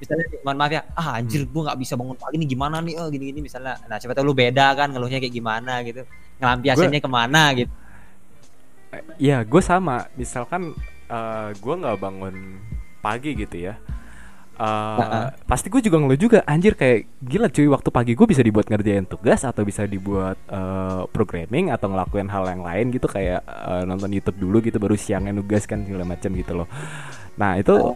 misalnya nih, mohon maaf ya, ah anjir gua nggak bisa bangun pagi nih gimana nih, oh gini-gini misalnya. Nah, coba tahu lu beda kan ngeluhnya kayak gimana gitu. Ngelampiasinnya ke mana gitu. ya gue sama misalkan eh gue nggak bangun pagi gitu ya Heeh. pasti gue juga ngeluh juga anjir kayak gila cuy waktu pagi gue bisa dibuat ngerjain tugas atau bisa dibuat eh, programming atau ngelakuin hal yang lain gitu kayak eh, nonton YouTube dulu gitu baru siangnya nugas kan segala macam gitu loh. Nah itu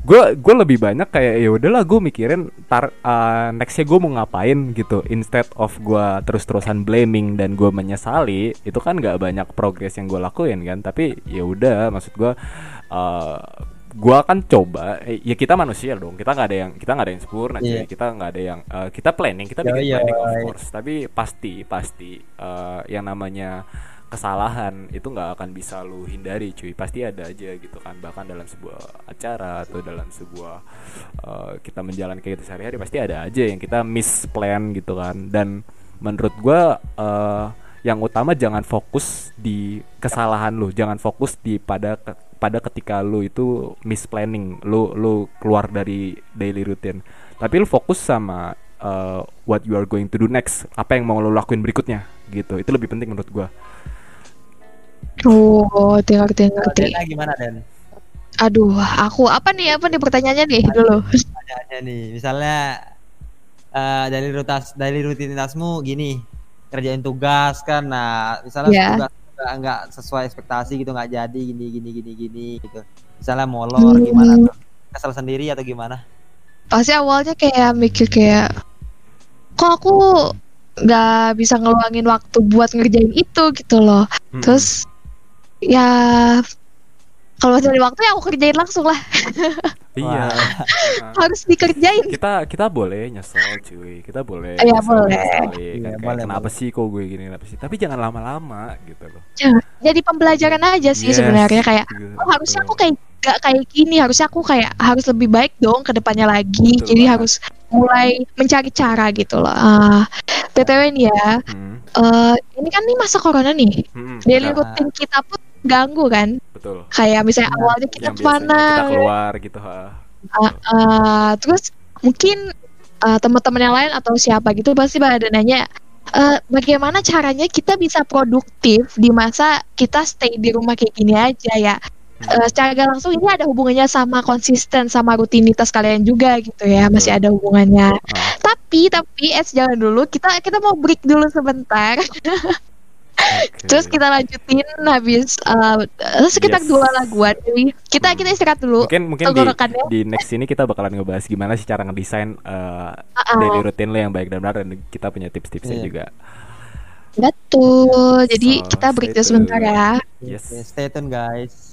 gue gue lebih banyak kayak ya udahlah gue mikirin tar eh, nextnya gue mau ngapain gitu. Instead of gue terus terusan blaming dan gue menyesali itu kan nggak banyak progres yang gue lakuin kan. Tapi ya udah maksud gue eh gua akan coba eh, ya kita manusia dong kita nggak ada yang kita nggak ada yang sempurna cuy. Iya. kita nggak ada yang eh, kita planning kita bikin Yoi, planning of yoi. course tapi pasti pasti eh, yang namanya kesalahan itu nggak akan bisa lu hindari cuy pasti ada aja gitu kan bahkan dalam sebuah acara atau dalam sebuah eh, kita menjalankan kegiatan sehari-hari pasti ada aja yang kita miss plan gitu kan dan menurut gua eh, yang utama jangan fokus di kesalahan lu. Jangan fokus di pada ke- pada ketika lu itu misplanning. Lu lu keluar dari daily routine. Tapi lu fokus sama uh, what you are going to do next. Apa yang mau lu lakuin berikutnya gitu. Itu lebih penting menurut gua. Oh, Kalau ngerti. Dena gimana Den? Aduh, aku apa nih apa nih pertanyaannya nih? Dulu. Pertanyaannya nih, misalnya eh dari rutas dari rutinitasmu gini, kerjain tugas kan, nah misalnya Iya. tugas nggak sesuai ekspektasi gitu nggak jadi gini gini gini gini gitu. Misalnya molor gimana Hmm. tuh? Kesel sendiri atau gimana? Pasti awalnya kayak mikir kayak kok aku nggak bisa ngeluangin waktu buat ngerjain itu gitu loh. Mm-mm. Terus ya kalau masih ada waktu ya aku kerjain langsung lah. [LAUGHS] iya. Harus dikerjain. kita kita boleh nyesel cuy. Kita boleh Iya, nyesel, boleh. kan, kayak, boleh, kenapa boleh. sih kok gue gini kenapa sih? Tapi jangan lama-lama gitu loh. Jadi pembelajaran aja sih Yes, sebenarnya. kayak gitu. oh, harusnya aku kayak gak kayak gini. Harusnya aku kayak harus lebih baik dong ke depannya lagi. Betul jadi banget. harus mulai mencari cara gitu loh. Ah btw nih ya Hmm, eh, ini kan nih masa corona nih. Hmm, daily routine kita pun ganggu kan betul. Kayak misalnya awalnya kita ke mana kita keluar gitu ha. Ah, ah, terus mungkin ah, teman-teman yang lain atau siapa gitu pasti pada nanya eh, bagaimana caranya kita bisa produktif di masa kita stay di rumah kayak gini aja ya. Eh, secara gak langsung ini ada hubungannya sama konsisten sama rutinitas kalian juga gitu ya masih ada hubungannya. Ah, tapi tapi es jangan dulu kita kita mau break dulu sebentar [LAUGHS] oke. terus kita lanjutin habis eh, sekitar Yes. dua laguan jadi kita kita istirahat dulu mungkin mungkin di, di next ini kita bakalan ngebahas gimana sih cara ngedesain uh, Ah, daily routine lo yang baik dan benar dan kita punya tips-tipsnya Iya. juga betul jadi So, kita break dulu sebentar ya Yes. Stay tune guys.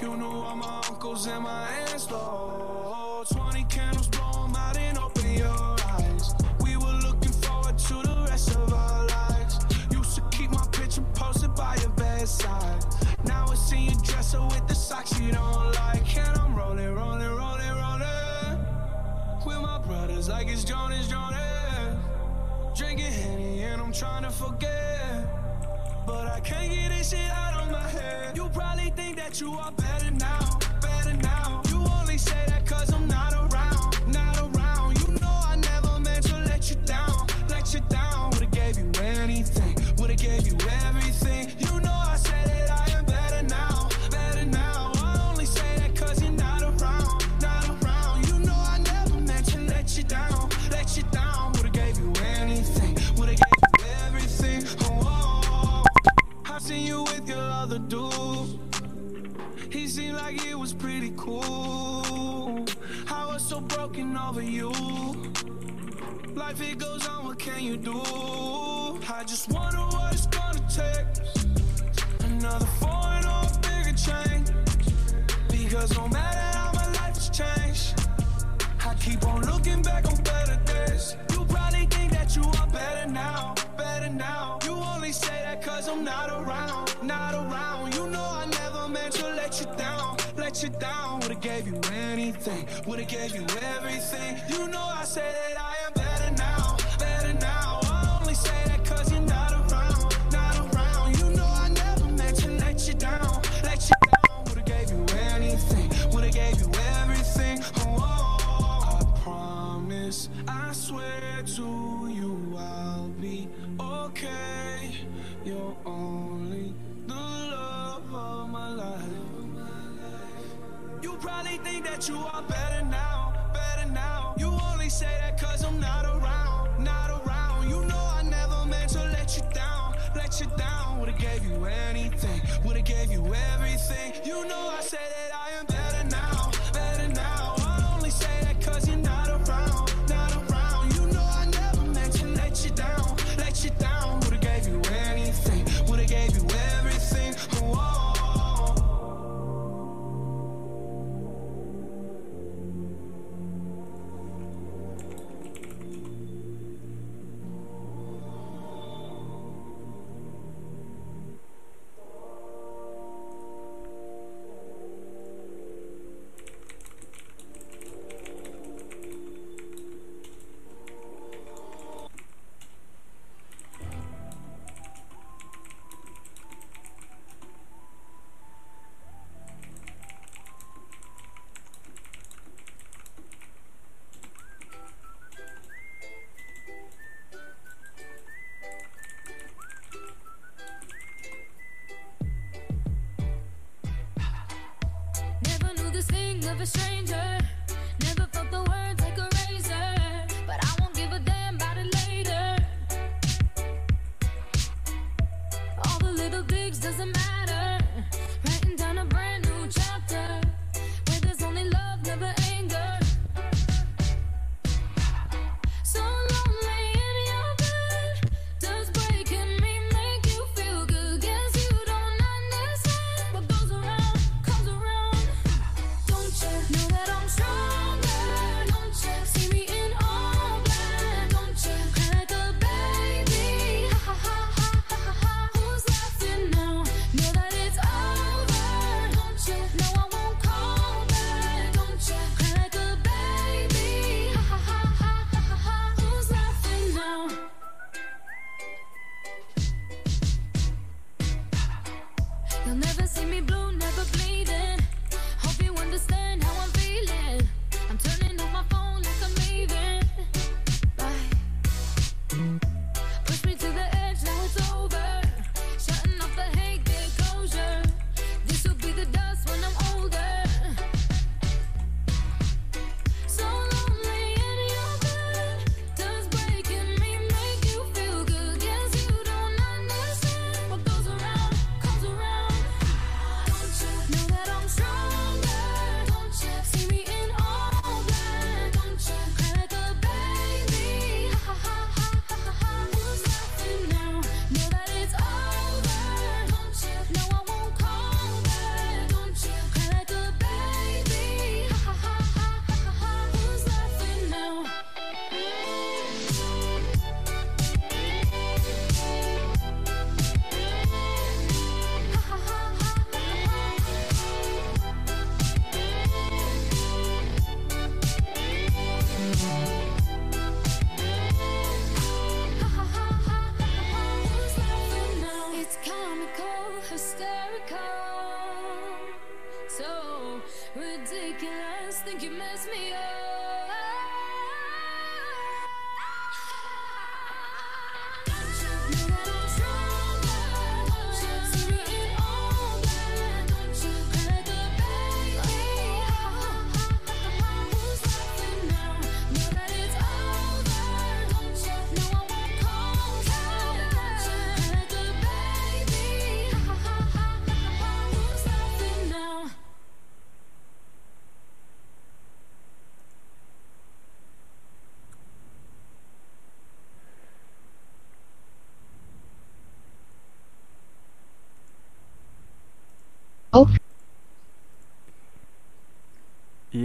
You knew all my uncles and my aunts, though. 20 candles, blow 'em out and open your eyes. We were looking forward to the rest of our lives. Used to keep my picture posted by your bedside. Now it's in your dresser with the socks you don't like. And I'm rolling, rolling, rolling, rolling. With my brothers like it's Jonas Jonas. Drinking Henny and I'm trying to forget. But I can't get this shit out of my head. You probably think that you are better now, better now. You only say that cause I'm not I seen you with your other dude. He seemed like he was pretty cool. I was so broken over you. Life it goes on, what can you do? I just wonder what it's gonna take. Another foreign or bigger change. Because no matter you down. Would've gave you anything,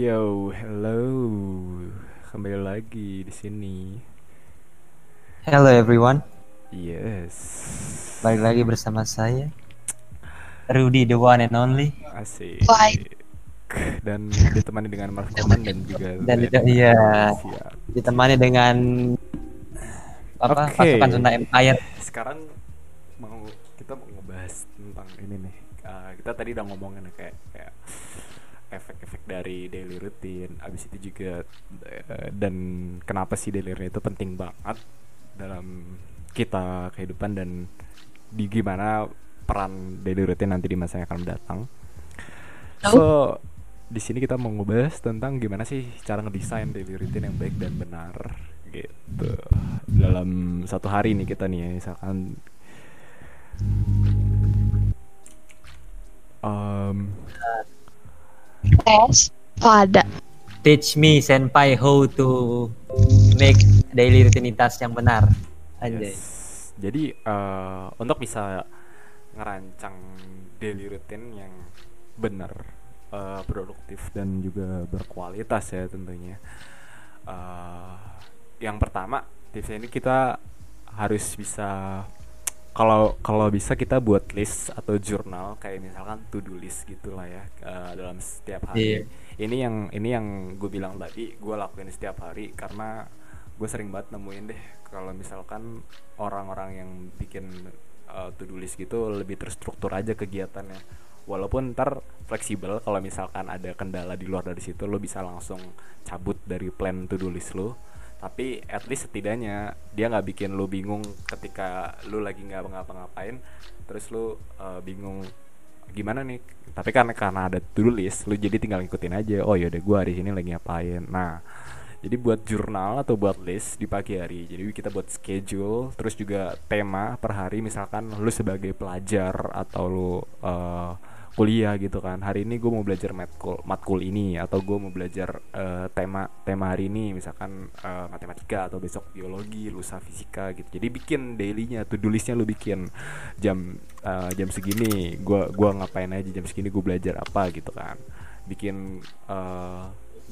Yo, hello. Kembali lagi di sini. Hello everyone. Yes. Balik lagi bersama saya Rudy the one and only. Asik. Baik. Dan ditemani dengan Mark Coman dan juga Dan Len. iya. Ditemani dengan apa? Okay. Pasukan Sunda Empire. Sekarang mau kita mau ngebahas tentang ini nih. Uh, kita tadi udah ngomongin ya, kayak efek-efek dari daily routine. Abis itu juga eh, dan kenapa sih daily routine itu penting banget dalam kita kehidupan dan di gimana peran daily routine nanti di masa yang akan datang. so di sini kita mau ngebahas tentang gimana sih cara ngedesain daily routine yang baik dan benar gitu. Dalam satu hari nih kita nih ya, misalkan. Um, Tes. Oh ada. Teach me senpai how to make daily rutinitas yang benar. Anjay. Yes. Jadi eh, untuk bisa ngerancang daily routine yang benar, eh, produktif dan juga berkualitas ya tentunya. Eh, yang pertama tipsnya ini kita harus bisa kalau kalau bisa kita buat list atau jurnal kayak misalkan to do list gitulah ya eh, dalam setiap hari. Iya. Ini yang ini yang gue bilang tadi gue lakuin setiap hari karena gue sering banget nemuin deh kalau misalkan orang-orang yang bikin uh, to do list gitu lebih terstruktur aja kegiatannya walaupun ntar fleksibel kalau misalkan ada kendala di luar dari situ lo bisa langsung cabut dari plan to do list lo tapi at least setidaknya dia nggak bikin lo bingung ketika lo lagi nggak ngapa-ngapain. Terus lo uh, bingung gimana nih? Tapi karena karena ada to do list lu jadi tinggal ngikutin aja. Oh yaudah gue hari ini lagi ngapain? Nah jadi buat jurnal atau buat list di pagi hari jadi kita buat schedule terus juga tema per hari. Misalkan lu sebagai pelajar atau lu eh, kuliah gitu kan. Hari ini gue mau belajar matkul matkul ini atau gue mau belajar eh, tema tema hari ini misalkan eh, matematika atau besok biologi lusa fisika gitu. Jadi bikin dailynya to do listnya lu bikin jam eh, jam segini. Gua gua ngapain aja jam segini gue belajar apa gitu kan. Bikin eh,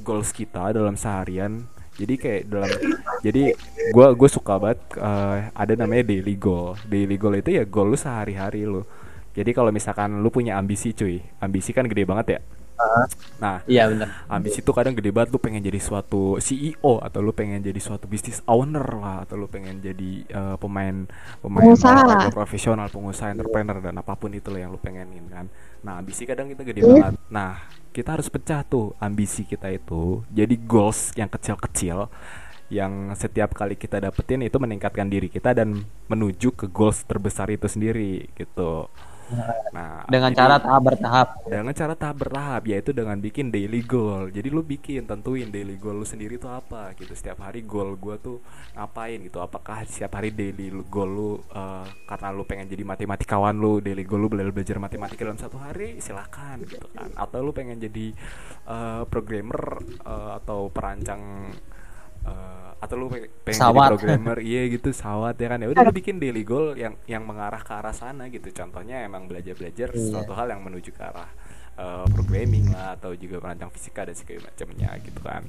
goals kita dalam seharian. Jadi kayak dalam jadi gua gue suka banget eh, ada namanya daily goal. Daily goal itu ya goal lu sehari-hari lu jadi kalau misalkan lu punya ambisi cuy ambisi kan gede banget ya? Nah Iya benar. ambisi itu kadang gede banget lu pengen jadi suatu CEO atau lu pengen jadi suatu bisnis owner lah atau lu pengen jadi eh, pemain pemain Pengusaha. profesional pengusaha entrepreneur dan apa pun itu lo yang lu pengenin kan? Nah ambisi kadang kita gede banget. Nah kita harus pecah tuh ambisi kita itu jadi goals yang kecil-kecil yang setiap kali kita dapetin itu meningkatkan diri kita dan menuju ke goals terbesar itu sendiri gitu nah Dengan jadi- cara tahap bertahap. dengan cara tahap bertahap yaitu dengan bikin daily goal. Jadi lu bikin tentuin daily goal lu sendiri tuh apa gitu. Setiap hari goal gua tuh ngapain gitu. Apakah setiap hari daily goal lu eh, karena lu pengen jadi matematikawan lu daily goal lu belajar belajar matematika dalam satu hari silakan gitu kan. Atau lu pengen jadi eh, programmer eh, atau perancang eh, atau lu pe- pengen Pesawat. jadi programmer. Iya gitu sawat ya kan. Ya udah lu bikin daily goal yang yang mengarah ke arah sana gitu. Contohnya emang belajar belajar Iya. suatu hal yang menuju ke arah eh, programming lah atau juga merancang fisika dan segala macamnya gitu kan.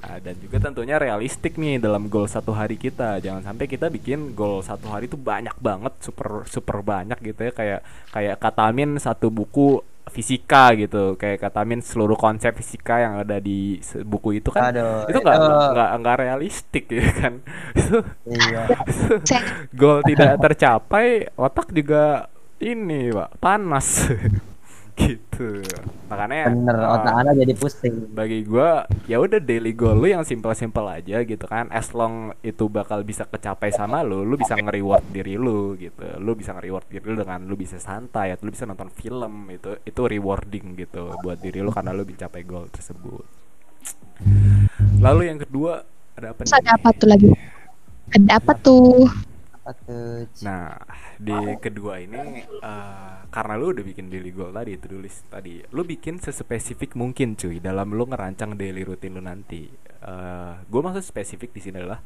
Nah, dan juga tentunya realistik nih dalam goal satu hari kita. Jangan sampai kita bikin goal satu hari itu banyak banget super super banyak gitu ya. Kayak kayak katamin satu buku fisika gitu. Kayak katamin seluruh konsep fisika yang ada di buku itu kan Aduh, itu nggak itu- nggak nggak realistik ya [LAUGHS] kan. Iya. [LAUGHS] Goal tidak tercapai otak juga ini pak panas [LAUGHS] gitu makanya Bener, eh, otak anda jadi pusing. bagi gua ya udah daily goal lu yang simple-simple aja gitu kan as long itu bakal bisa kecapai sama lu lu bisa nge-reward diri lu gitu lu bisa nge-reward diri lu dengan lu bisa santai atau lu bisa nonton film itu itu rewarding gitu buat diri lu karena lu mencapai goal tersebut lalu yang kedua ada apa ada nih? apa tuh lagi? Ada apa tuh? Apa tuh? Nah, di kedua ini eh, karena lu udah bikin daily goal tadi, list tadi, lu bikin sespesifik mungkin cuy dalam lu ngerancang daily routine lu nanti. Eh gue maksud spesifik di sini adalah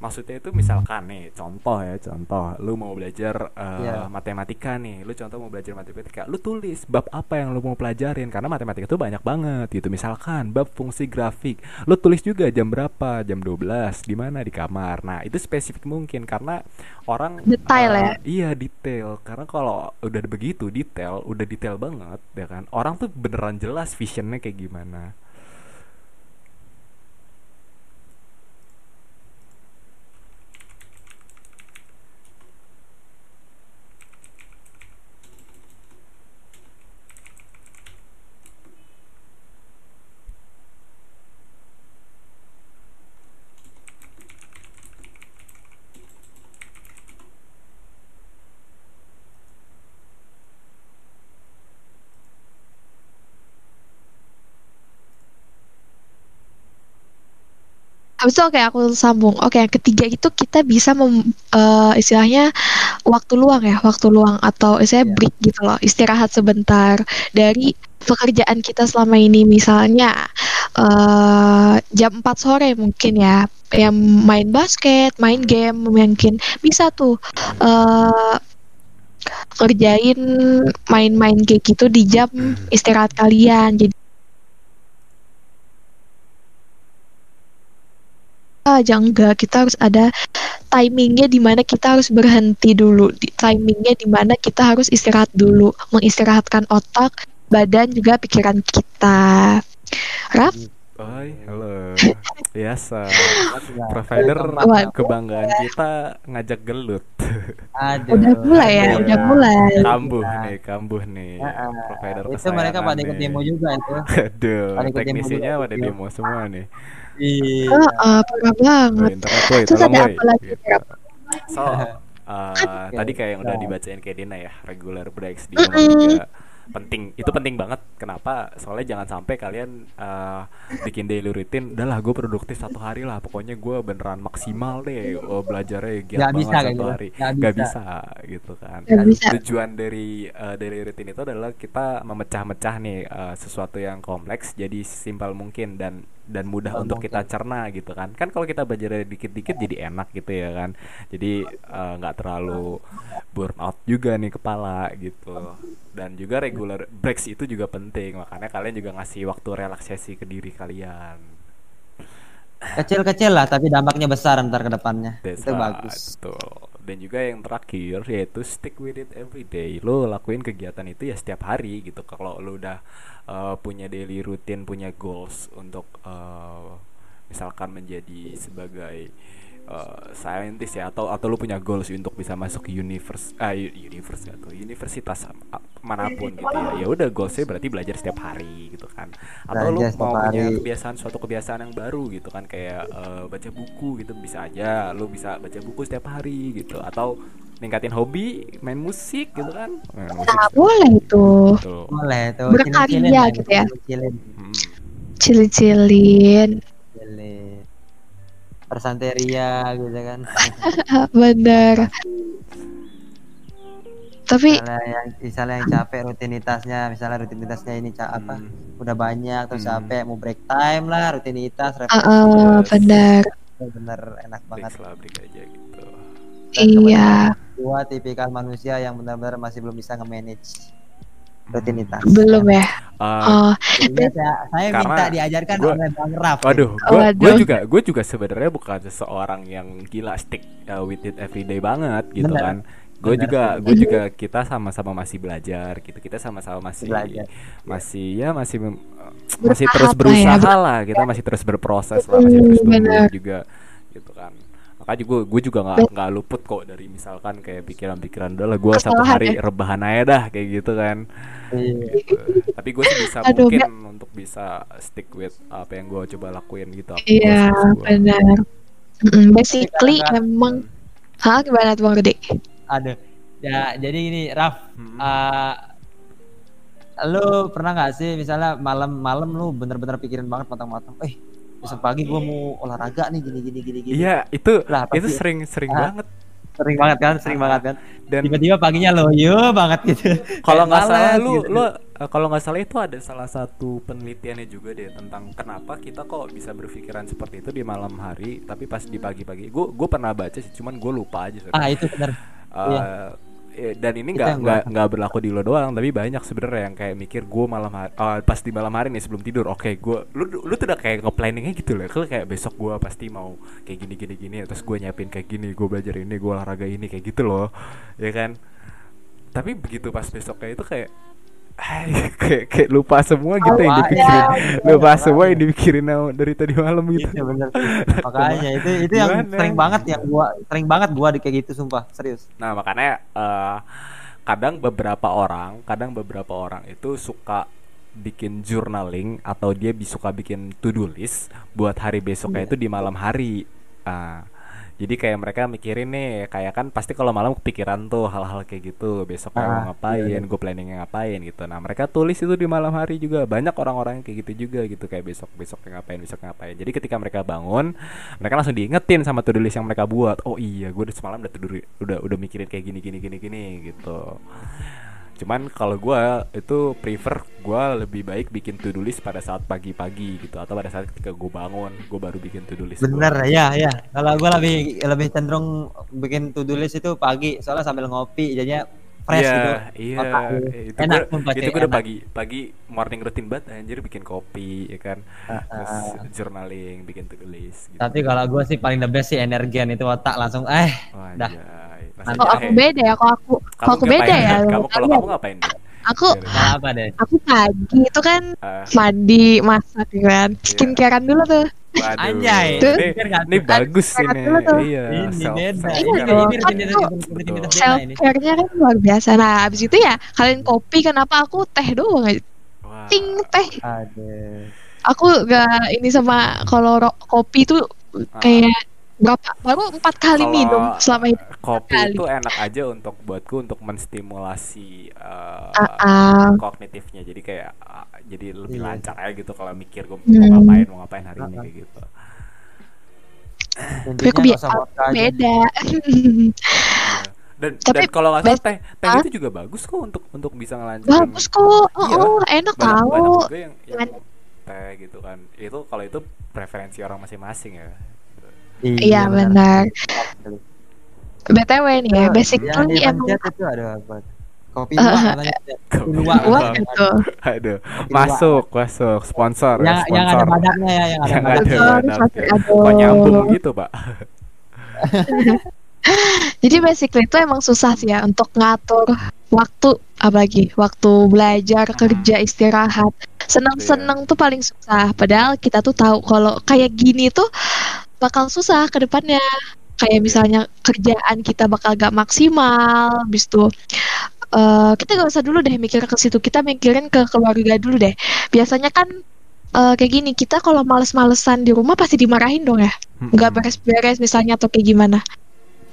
maksudnya itu misalkan nih contoh ya contoh. Lu mau belajar eh, Iya. matematika nih lu contoh mau belajar matematika lu tulis bab apa yang lu mau pelajarin? Karena matematika itu banyak banget gitu. Misalkan bab fungsi grafik lu tulis juga jam berapa? Jam 12 di mana? Di kamar. Nah itu spesifik mungkin karena orang Detail eh, ya? iya detail. Karena kalau udah begitu detail udah detail banget ya kan orang tuh beneran jelas visionnya kayak gimana Habis itu oke aku sambung. Oke, yang ketiga itu kita bisa mem, eh, istilahnya waktu luang ya, waktu luang atau istilahnya Iya. break gitu loh, istirahat sebentar dari pekerjaan kita selama ini. Misalnya eh, jam 4 sore mungkin ya, yang main basket, main game mungkin bisa tuh eh ngerjain main-main kayak gitu di jam istirahat kalian. Jadi aja enggak kita harus ada timingnya di mana kita harus berhenti dulu di timingnya di mana kita harus istirahat dulu mengistirahatkan otak badan juga pikiran kita Raf Oi, halo. [LAUGHS] Biasa. Iya. Provider Waduh. kebanggaan kita ngajak gelut. Aduh. udah mulai ya Iya. udah mulai Kambuh Iya. nih, kambuh nih. Provider Itu mereka pada ikut demo juga itu. [LAUGHS] Aduh, Pada ikut demo teknisinya juga. pada demo semua nih. Iya. Heeh, parah Woi, banget woi, Terus ada apa lagi, Gitu. Rap? So, [LAUGHS] uh, tadi kayak yang udah dibacain kayak Dina ya, regular breaks di rumah juga penting. Itu penting banget. Kenapa? Soalnya jangan sampai kalian uh, bikin daily routine. Udahlah, gue produktif satu hari lah. Pokoknya gue beneran maksimal deh. Oh, belajarnya giat banget bisa kayak satu gitu. hari. Nggak Gak bisa. bisa gitu kan. Nggak bisa. Tujuan dari uh, daily routine itu adalah kita memecah-mecah nih uh, sesuatu yang kompleks jadi simpel mungkin dan dan mudah untuk mungkin. kita cerna gitu kan. Kan kalau kita belajar dikit-dikit jadi enak gitu ya kan. Jadi eh, nggak terlalu burnout juga nih kepala gitu. Dan juga regular breaks itu juga penting. Makanya kalian juga ngasih waktu relaksasi ke diri kalian Kecil-kecil lah tapi dampaknya besar ntar ke depannya. That's Itu bagus. betul. Dan juga yang terakhir yaitu stick with it every day. Lo lakuin kegiatan itu ya setiap hari gitu. Kalau lo udah uh, punya daily routine, punya goals untuk uh, misalkan menjadi sebagai uh, scientist ya atau atau lu punya goals untuk bisa masuk ke univers ah u- univers nggak tuh universitas mana pun gitu ya ya udah goalsnya berarti belajar setiap hari gitu kan atau lu Belajar setiap mau punya hari. kebiasaan suatu kebiasaan yang baru gitu kan kayak eh, baca buku gitu bisa aja lu bisa baca buku setiap hari gitu atau ningkatin hobi main musik gitu kan main musik Nah, boleh itu. gitu. Boleh tuh. Berkarya gitu ya. cilin-cilin. Hmm. Cilin-cilin Cilin. Persanteria gitu kan. [LAUGHS] bener. Tapi misalnya yang misalnya yang capek rutinitasnya misalnya rutinitasnya ini ca- apa Hmm. udah banyak terus Hmm. capek mau break time lah rutinitas refleksi eh, bener. Bener enak banget. Lah break aja gitu. Dan iya. Gua tipikal manusia yang benar-benar masih belum bisa nge-manage rutinitas belum ya Eh, oh Jadinya saya, saya Karena minta diajarkan gua- oleh Bang Raf Waduh, gue Waduh. juga gue juga sebenarnya bukan seseorang yang gila stick uh, with it everyday banget gitu Bener. kan. Gue juga gue juga kita sama-sama masih belajar gitu. Kita sama-sama masih Belajar. masih ya masih mem- masih Bertahap terus ya, berusaha lah, kita masih terus berproses lah, masih terus tumbuh bener. juga gitu kan. Makanya gue gue juga nggak nggak luput kok dari misalkan kayak pikiran-pikiran udah lah gue satu hari ya. rebahan aja dah kayak gitu kan. Iya. Gitu. Tapi gue sih bisa Aduh, mungkin untuk bisa stick with apa yang gue coba lakuin gitu. apa iya benar Mm, basically kadang-kadang- emang Hah gimana tuh Bang Gede? aduh ya jadi gini Raf Hmm. eh, lu pernah nggak sih misalnya malam-malam lu bener-bener pikirin banget matang-matang eh besok pagi gua mau olahraga nih gini gini gini gini Iya, itu Lah, itu sering sering Ah. banget. sering banget kan sering banget kan Dan tiba-tiba paginya loyo banget gitu kalau nggak salah lu gitu. lu eh, kalau nggak salah itu ada salah satu penelitiannya juga deh tentang kenapa kita kok bisa berpikiran seperti itu di malam hari tapi pas di pagi-pagi. Gue gue pernah baca sih, cuman gue lupa aja. ah itu bener Eh, iya. Eh, dan ini nggak nggak nggak berlaku di lo doang tapi banyak sebenarnya yang kayak mikir gue malam hari eh, pas di malam hari nih sebelum tidur oke gue lu lu tuh udah kayak nge-planningnya gitu loh kalau kayak besok gue pasti mau kayak gini gini gini terus gue nyiapin kayak gini gue belajar ini gue olahraga ini kayak gitu loh ya kan? Tapi begitu pas besoknya itu kayak [LAUGHS] Kayak kayak lupa semua gitu yang Lupa, dipikirin. Ya. lupa semua yang dipikirin dari tadi malam gitu. Iya bener makanya [LAUGHS] itu itu yang Gimana? sering banget yang gua sering banget gua di kayak gitu sumpah. Serius. Nah makanya eh, kadang beberapa orang, kadang beberapa orang itu suka bikin journaling atau dia suka bikin to do list buat hari besoknya itu di malam hari. Ah, Jadi kayak mereka mikirin nih, kayak kan pasti kalau malam kepikiran tuh hal-hal kayak gitu. Besok kayak mau Ah, ngapain, iya, iya. gue planningnya ngapain gitu. Nah mereka tulis itu di malam hari juga. Banyak orang-orang yang kayak gitu juga gitu. Kayak besok besok ngapain, besok ngapain. Jadi ketika mereka bangun, mereka langsung diingetin sama to-do list yang mereka buat. Oh iya, gue udah semalam udah to-do- udah udah mikirin kayak gini gini gini gini gitu. Cuman kalau gua itu prefer gua lebih baik bikin to-do list pada saat pagi-pagi gitu atau pada saat ketika gue bangun, gue baru bikin to-do list. gua. Bener ya ya. Kalau gue lebih lebih cenderung bikin to do list itu pagi, soalnya sambil ngopi jadinya fresh Iya, gitu. iya. Otak. Itu Enak gua, itu gue udah pagi pagi morning routine banget anjir bikin kopi ya kan. Ah, Terus journaling, bikin to-do list gitu. Tapi kalau gue sih paling the best sih energian itu otak langsung eh Wah, dah. anjay. Mantap. aku beda ya, kok aku kok aku beda ya. Kamu kalau kamu ngapain? Aku Kalau apa deh? aku pagi itu kan Ah, mandi, masak gitu kan. Iya. Skincarean dulu tuh. waduh. Anjay. Tuh. Ini, ini bagus Sehat ini. dulu tuh. Iya, ini self- beda. Ini Iya Kan Self care-nya kan luar biasa. Nah, abis itu ya kalian kopi kenapa aku teh doang aja. Wah. Ting teh. Aduh. Aku gak ini sama kalau kopi tuh kayak berapa baru empat kali Kalau minum selama hidup. kopi kali. itu enak aja untuk buatku untuk menstimulasi uh, Ah, ah. kognitifnya jadi kayak uh, jadi lebih Iya. lancar aja gitu kalau mikir gue mau Hmm. ngapain mau ngapain hari ini kayak gitu Tapi aku. Beda. Iya. dan Tapi dan kalau nggak salah teh teh itu juga bagus kok untuk untuk bisa ngelancarin Bagus kok. Oh, Iya. oh, enak banyak, tahu. banyak juga yang, yang Banyak. teh gitu kan itu kalau itu preferensi orang masing-masing ya Iya benar. BTW nih ya, basically Yang di emang itu ada apa? Kopi Ah, luwak ah. Kopi Luwak. Gitu. aduh masuk masuk sponsor Yang ya, yang ada sponsor badaknya ya, yang ada Yang ada aduh. kok nyambung gitu pak [LAUGHS] Jadi basically itu emang susah sih ya untuk ngatur waktu apalagi waktu belajar, kerja, istirahat. Seneng-seneng tuh paling susah. Padahal kita tuh tahu kalau kayak gini tuh bakal susah ke depannya. Kayak misalnya kerjaan kita bakal gak maksimal, habis itu eh, kita gak usah dulu deh mikir ke situ. Kita mikirin ke keluarga dulu deh. Biasanya kan eh, kayak gini, kita kalau males-malesan di rumah pasti dimarahin dong ya nggak beres-beres misalnya atau kayak gimana.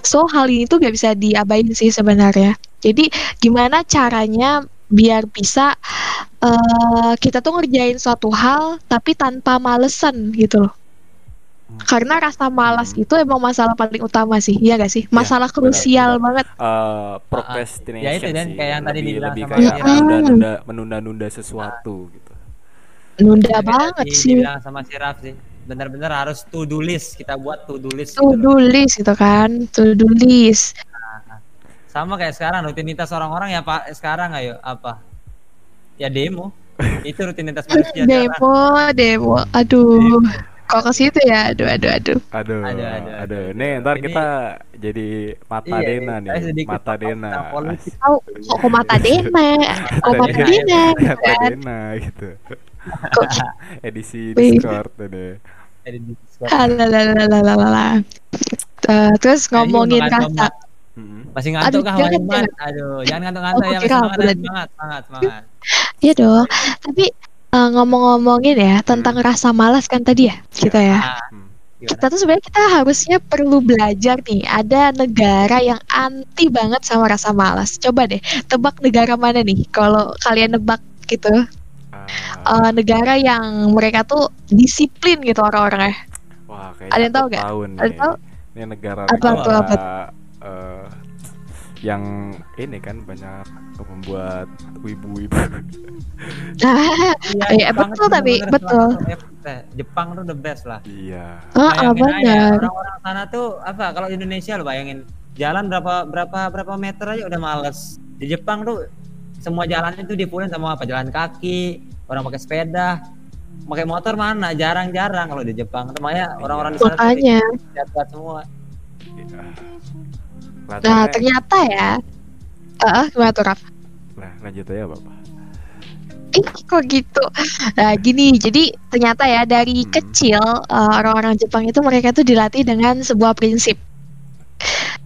So hal ini tuh gak bisa diabain sih sebenarnya. Jadi gimana caranya biar bisa eh, kita tuh ngerjain suatu hal tapi tanpa malesan gitu loh. Karena rasa malas Hmm. itu emang masalah paling utama sih, iya gak sih? Masalah benar, krusial benar. banget. Eh, procrastination Ya itu, Dan, kayak yang tadi lebih, dibilang lebih sama kayak menunda-nunda menunda-nunda sesuatu gitu Nunda Kayak banget sih. Dibilang sama si Raf sih. Bener-bener harus to do list. Kita buat to do list. To gitu do loh. list gitu kan, to do list. Sama kayak sekarang rutinitas orang-orang ya Pak sekarang ayo apa? Ya demo. [LAUGHS] itu rutinitas manusia sekarang. Demo, demo. Kok ke situ ya? Aduh, aduh, aduh. aduh Aduh, aduh, aduh, aduh. nih ntar Ini- kita jadi mata Iya, dena nih mata dena. Tahu kok kok mata [LAUGHS] Dena, kok mata Dena, Dena gitu mata kan. dena gitu Kok [LAUGHS] edisi discord ini Discord. Alalalalala. Eh, terus ngomongin. Mm-mm. Masih ngantuk Aduh, kah jangan? Aduh, jangan ngantuk-ngantuk Oh, ya, semangat, tadi. semangat, semangat, semangat. Iya dong. Tapi eh, ngomong-ngomongin ya tentang rasa malas kan tadi ya kita ya. Ah, Hmm. gimana? Kita tuh sebenarnya kita harusnya perlu belajar nih. Ada negara yang anti banget sama rasa malas. Coba deh tebak negara mana nih? Kalau kalian nebak gitu. Ah, Eh, negara yang mereka tuh disiplin gitu orang-orangnya. wah kayaknya ada yang tahu nggak? tahu Ada yang tahu? ini negara Apa tuh, negara apa eh, yang ini kan banyak membuat wibu-wibu [LAUGHS] Iya, Jepang betul tuh tapi, betul. satu Jepang tuh the best lah. iya ah, ah, Bayangin aja, benar. orang-orang sana tuh apa kalau di Indonesia lo bayangin jalan berapa berapa berapa meter aja udah males. Di Jepang tuh semua jalan itu dipunin sama apa jalan kaki, orang pakai sepeda, pakai motor mana jarang-jarang kalau di Jepang. Tuh, Makanya orang-orang di sana tuh Makanya. semua. Iya. Nah, ternyata ya. Eh, gimana tuh, Raf? Nah, lanjut aja bapak Ih, kok gitu? Nah, gini, jadi ternyata ya dari Hmm. kecil eh, orang-orang Jepang itu mereka tuh dilatih dengan sebuah prinsip.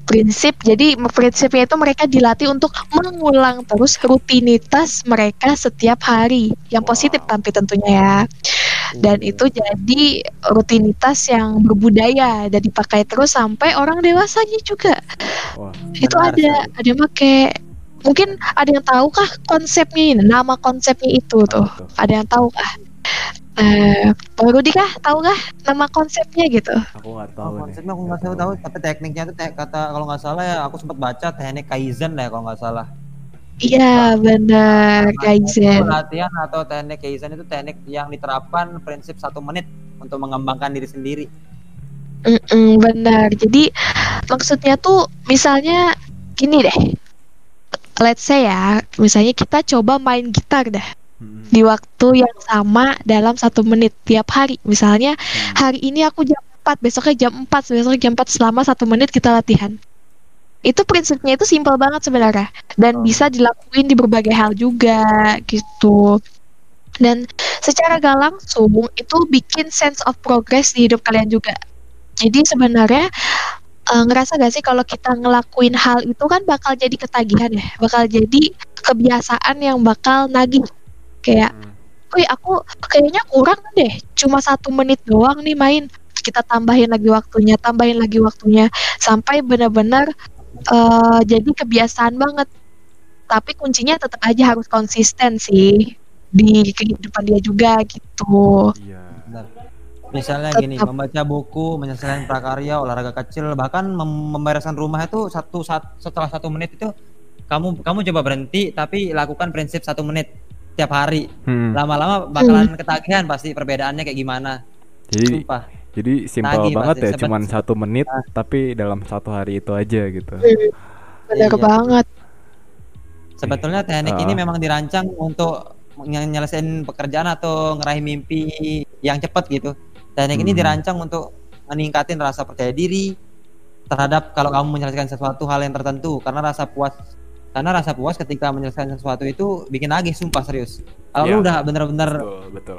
Prinsip, jadi prinsipnya itu mereka dilatih untuk mengulang terus rutinitas mereka setiap hari, yang positif Wow. tapi tentunya ya. Dan itu jadi rutinitas yang berbudaya dan dipakai terus sampai orang dewasanya juga. Wah, itu Benar ada sekali. ada yang pakai mungkin ada yang tahu kah konsepnya ini nama konsepnya itu tuh. tuh? ada yang tahu kah eh Bang Rudi kah? Tahu kah nama konsepnya gitu? Aku nggak Oh, tahu nih. konsepnya aku nggak tahu tahu tapi tekniknya tuh te- kata kalau nggak salah ya aku sempat baca teknik kaizen ya kalau nggak salah iya benar Kaizen latihan atau teknik kaizen itu teknik yang diterapkan prinsip satu menit untuk mengembangkan diri sendiri Mm-mm, benar jadi maksudnya tuh misalnya gini deh let's say ya misalnya kita coba main gitar dah Mm-mm. di waktu yang sama dalam satu menit tiap hari. Misalnya Hmm. hari ini aku jam 4, besoknya jam 4, besoknya jam 4 selama satu menit kita latihan. Itu prinsipnya itu simpel banget sebenarnya dan Oh. bisa dilakuin di berbagai hal juga gitu. Dan secara gak langsung itu bikin sense of progress di hidup kalian juga. Jadi sebenarnya eh, ngerasa gak sih kalau kita ngelakuin hal itu kan bakal jadi ketagihan ya, bakal jadi kebiasaan yang bakal nagih kayak Hmm. Wih aku kayaknya kurang deh Cuma satu menit doang nih main Kita tambahin lagi waktunya Tambahin lagi waktunya Sampai benar-benar eh, Jadi kebiasaan banget Tapi kuncinya tetap aja harus konsisten sih Di kehidupan dia juga gitu Iya. Benar. Misalnya Tetap. gini, membaca buku, menyelesaikan prakarya, olahraga kecil, bahkan mem- membereskan rumah itu satu saat setelah satu menit itu kamu kamu coba berhenti tapi lakukan prinsip satu menit tiap hari. Hmm. Lama-lama bakalan ketagihan pasti perbedaannya kayak gimana. Jadi Sumpah. Jadi simpel banget pasti, ya, cuman satu menit Ah. tapi dalam satu hari itu aja gitu. Bener Iya. banget Sebetulnya teknik ini Ah. memang dirancang untuk menyelesaikan pekerjaan atau ngeraih mimpi yang cepat gitu. Teknik ini Hmm. dirancang untuk meningkatin rasa percaya diri terhadap kalau kamu menyelesaikan sesuatu hal yang tertentu karena rasa puas karena rasa puas ketika menyelesaikan sesuatu itu bikin nagih sumpah serius. Kalau Iya. lu udah bener-bener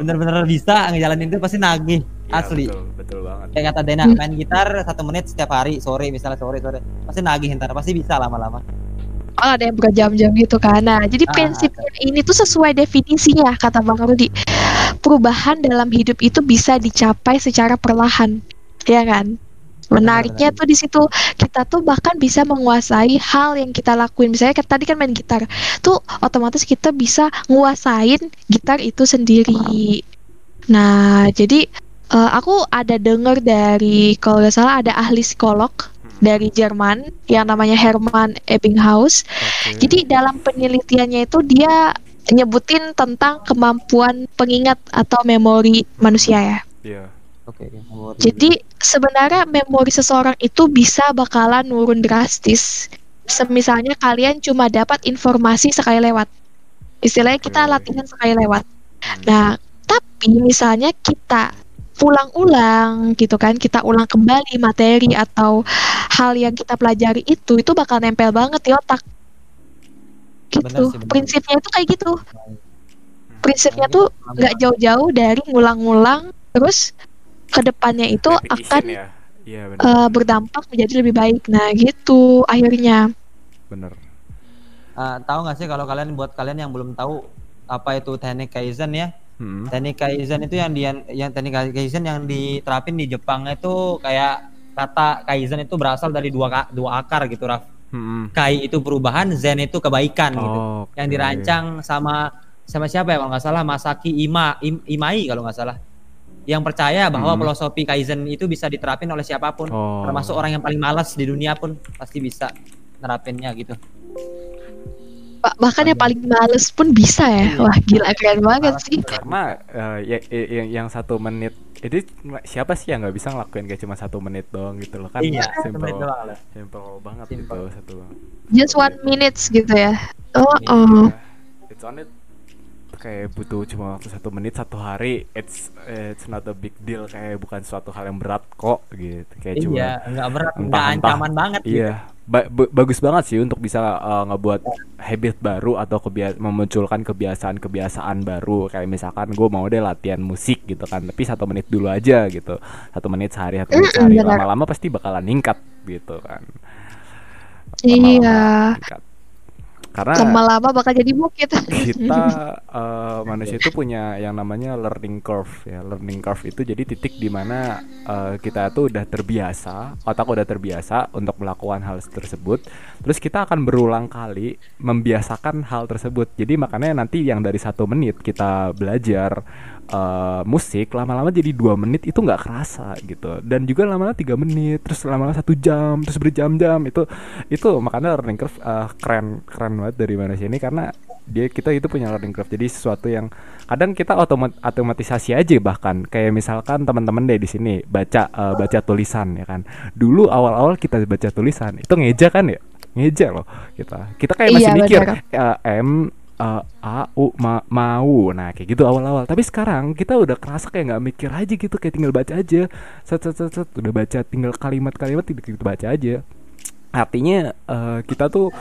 bener-bener bisa ngejalanin itu pasti nagih Iya, asli. Betul, betul banget. Kayak kata Dena [LAUGHS] main gitar satu menit setiap hari sore misalnya sore sore pasti nagih ntar pasti bisa lama-lama. Oh ada yang berjam-jam gitu kan Nah jadi Ah, prinsipnya ini tuh sesuai definisinya Kata Bang Rudi Perubahan dalam hidup itu bisa dicapai secara perlahan Ya kan Menariknya tuh di situ kita tuh bahkan bisa menguasai hal yang kita lakuin. Misalnya kayak tadi kan main gitar, tuh otomatis kita bisa nguasain gitar itu sendiri. Nah, jadi eh, aku ada denger dari kalau nggak salah ada ahli psikolog dari Jerman yang namanya Hermann Ebbinghaus. Jadi dalam penelitiannya itu dia nyebutin tentang kemampuan pengingat atau memori manusia ya. Iya. Oke. memori. Jadi sebenarnya memori seseorang itu bisa bakalan nurun drastis. Semisalnya kalian cuma dapat informasi sekali lewat. Istilahnya kita latihan sekali lewat. Hmm. Nah, tapi misalnya kita ulang-ulang gitu kan, kita ulang kembali materi atau hal yang kita pelajari itu, itu bakal nempel banget di otak. Gitu. Sih. Prinsipnya itu kayak gitu. Prinsipnya tuh nggak jauh-jauh dari ngulang-ngulang, terus ke depannya itu Repetition akan ya. Iya benar. eh, berdampak menjadi lebih baik. Nah, gitu akhirnya. bener. Ah, tahu nggak sih kalau kalian buat kalian yang belum tahu apa itu teknik kaizen ya? Hmm. Teknik kaizen itu yang di yang teknik kaizen yang diterapin di Jepang itu kayak kata kaizen itu berasal dari dua dua akar gitu, Raf. Hmm. Kai itu perubahan, zen itu kebaikan gitu. Oh, Yang dirancang sama sama siapa ya kalau nggak salah Masaki Ima Im- Imai kalau nggak salah. Yang percaya bahwa Hmm. filosofi kaizen itu bisa diterapin oleh siapa pun, Oh. termasuk orang yang paling malas di dunia pun pasti bisa nerapinnya gitu. Ba- bahkan yang paling males pun bisa ya. Wah, gila keren banget sih. Karena eh, ya, ya- yang yang satu menit itu siapa sih yang nggak bisa ngelakuin kayak cuma satu menit doang gitu loh kan? Iya, simple, lah. simple banget Simple. gitu satu. Just one minutes gitu ya. Oh, Iya. oh. It's on it kayak butuh cuma waktu satu menit satu hari it's it's not a big deal kayak bukan suatu hal yang berat kok gitu kayak cuma Iya, nggak berat, nggak ancaman banget gitu. Iya, ba- ba- bagus banget sih untuk bisa uh, ngebuat habit baru atau kebia- memunculkan kebiasaan-kebiasaan baru. Kayak misalkan gue mau deh latihan musik gitu kan, tapi satu menit dulu aja gitu, satu menit sehari, satu menit sehari. Lama-lama pasti bakalan ningkat gitu kan. Iya. Lama-lama meningkat. Karena lama-lama bakal jadi bukit. [LAUGHS] kita [LAUGHS] eh, manusia itu punya yang namanya learning curve ya. Learning curve itu jadi titik di mana eh, kita tuh udah terbiasa otak udah terbiasa untuk melakukan hal tersebut. Terus kita akan berulang kali membiasakan hal tersebut. Jadi makanya nanti yang dari satu menit kita belajar eh, musik lama-lama jadi dua menit itu nggak kerasa gitu. Dan juga lama-lama tiga menit terus lama-lama satu jam terus berjam-jam. Itu itu makanya learning curve eh, keren keren banget dari manusia ini karena dia kita itu punya learning curve. Jadi sesuatu yang kadang kita otomat otomatisasi aja bahkan. Kayak misalkan teman-teman deh di sini baca eh, baca tulisan ya kan. Dulu awal-awal kita baca tulisan itu ngeja kan ya? Ngeja loh kita. Kita kayak masih Iya, mikir eh, m eh, a u ma- mau. Nah kayak gitu awal-awal. Tapi sekarang kita udah kerasa kayak nggak mikir aja gitu kayak tinggal baca aja. Set set set, set. udah baca tinggal kalimat-kalimat tinggal kita baca aja. Artinya eh, kita tuh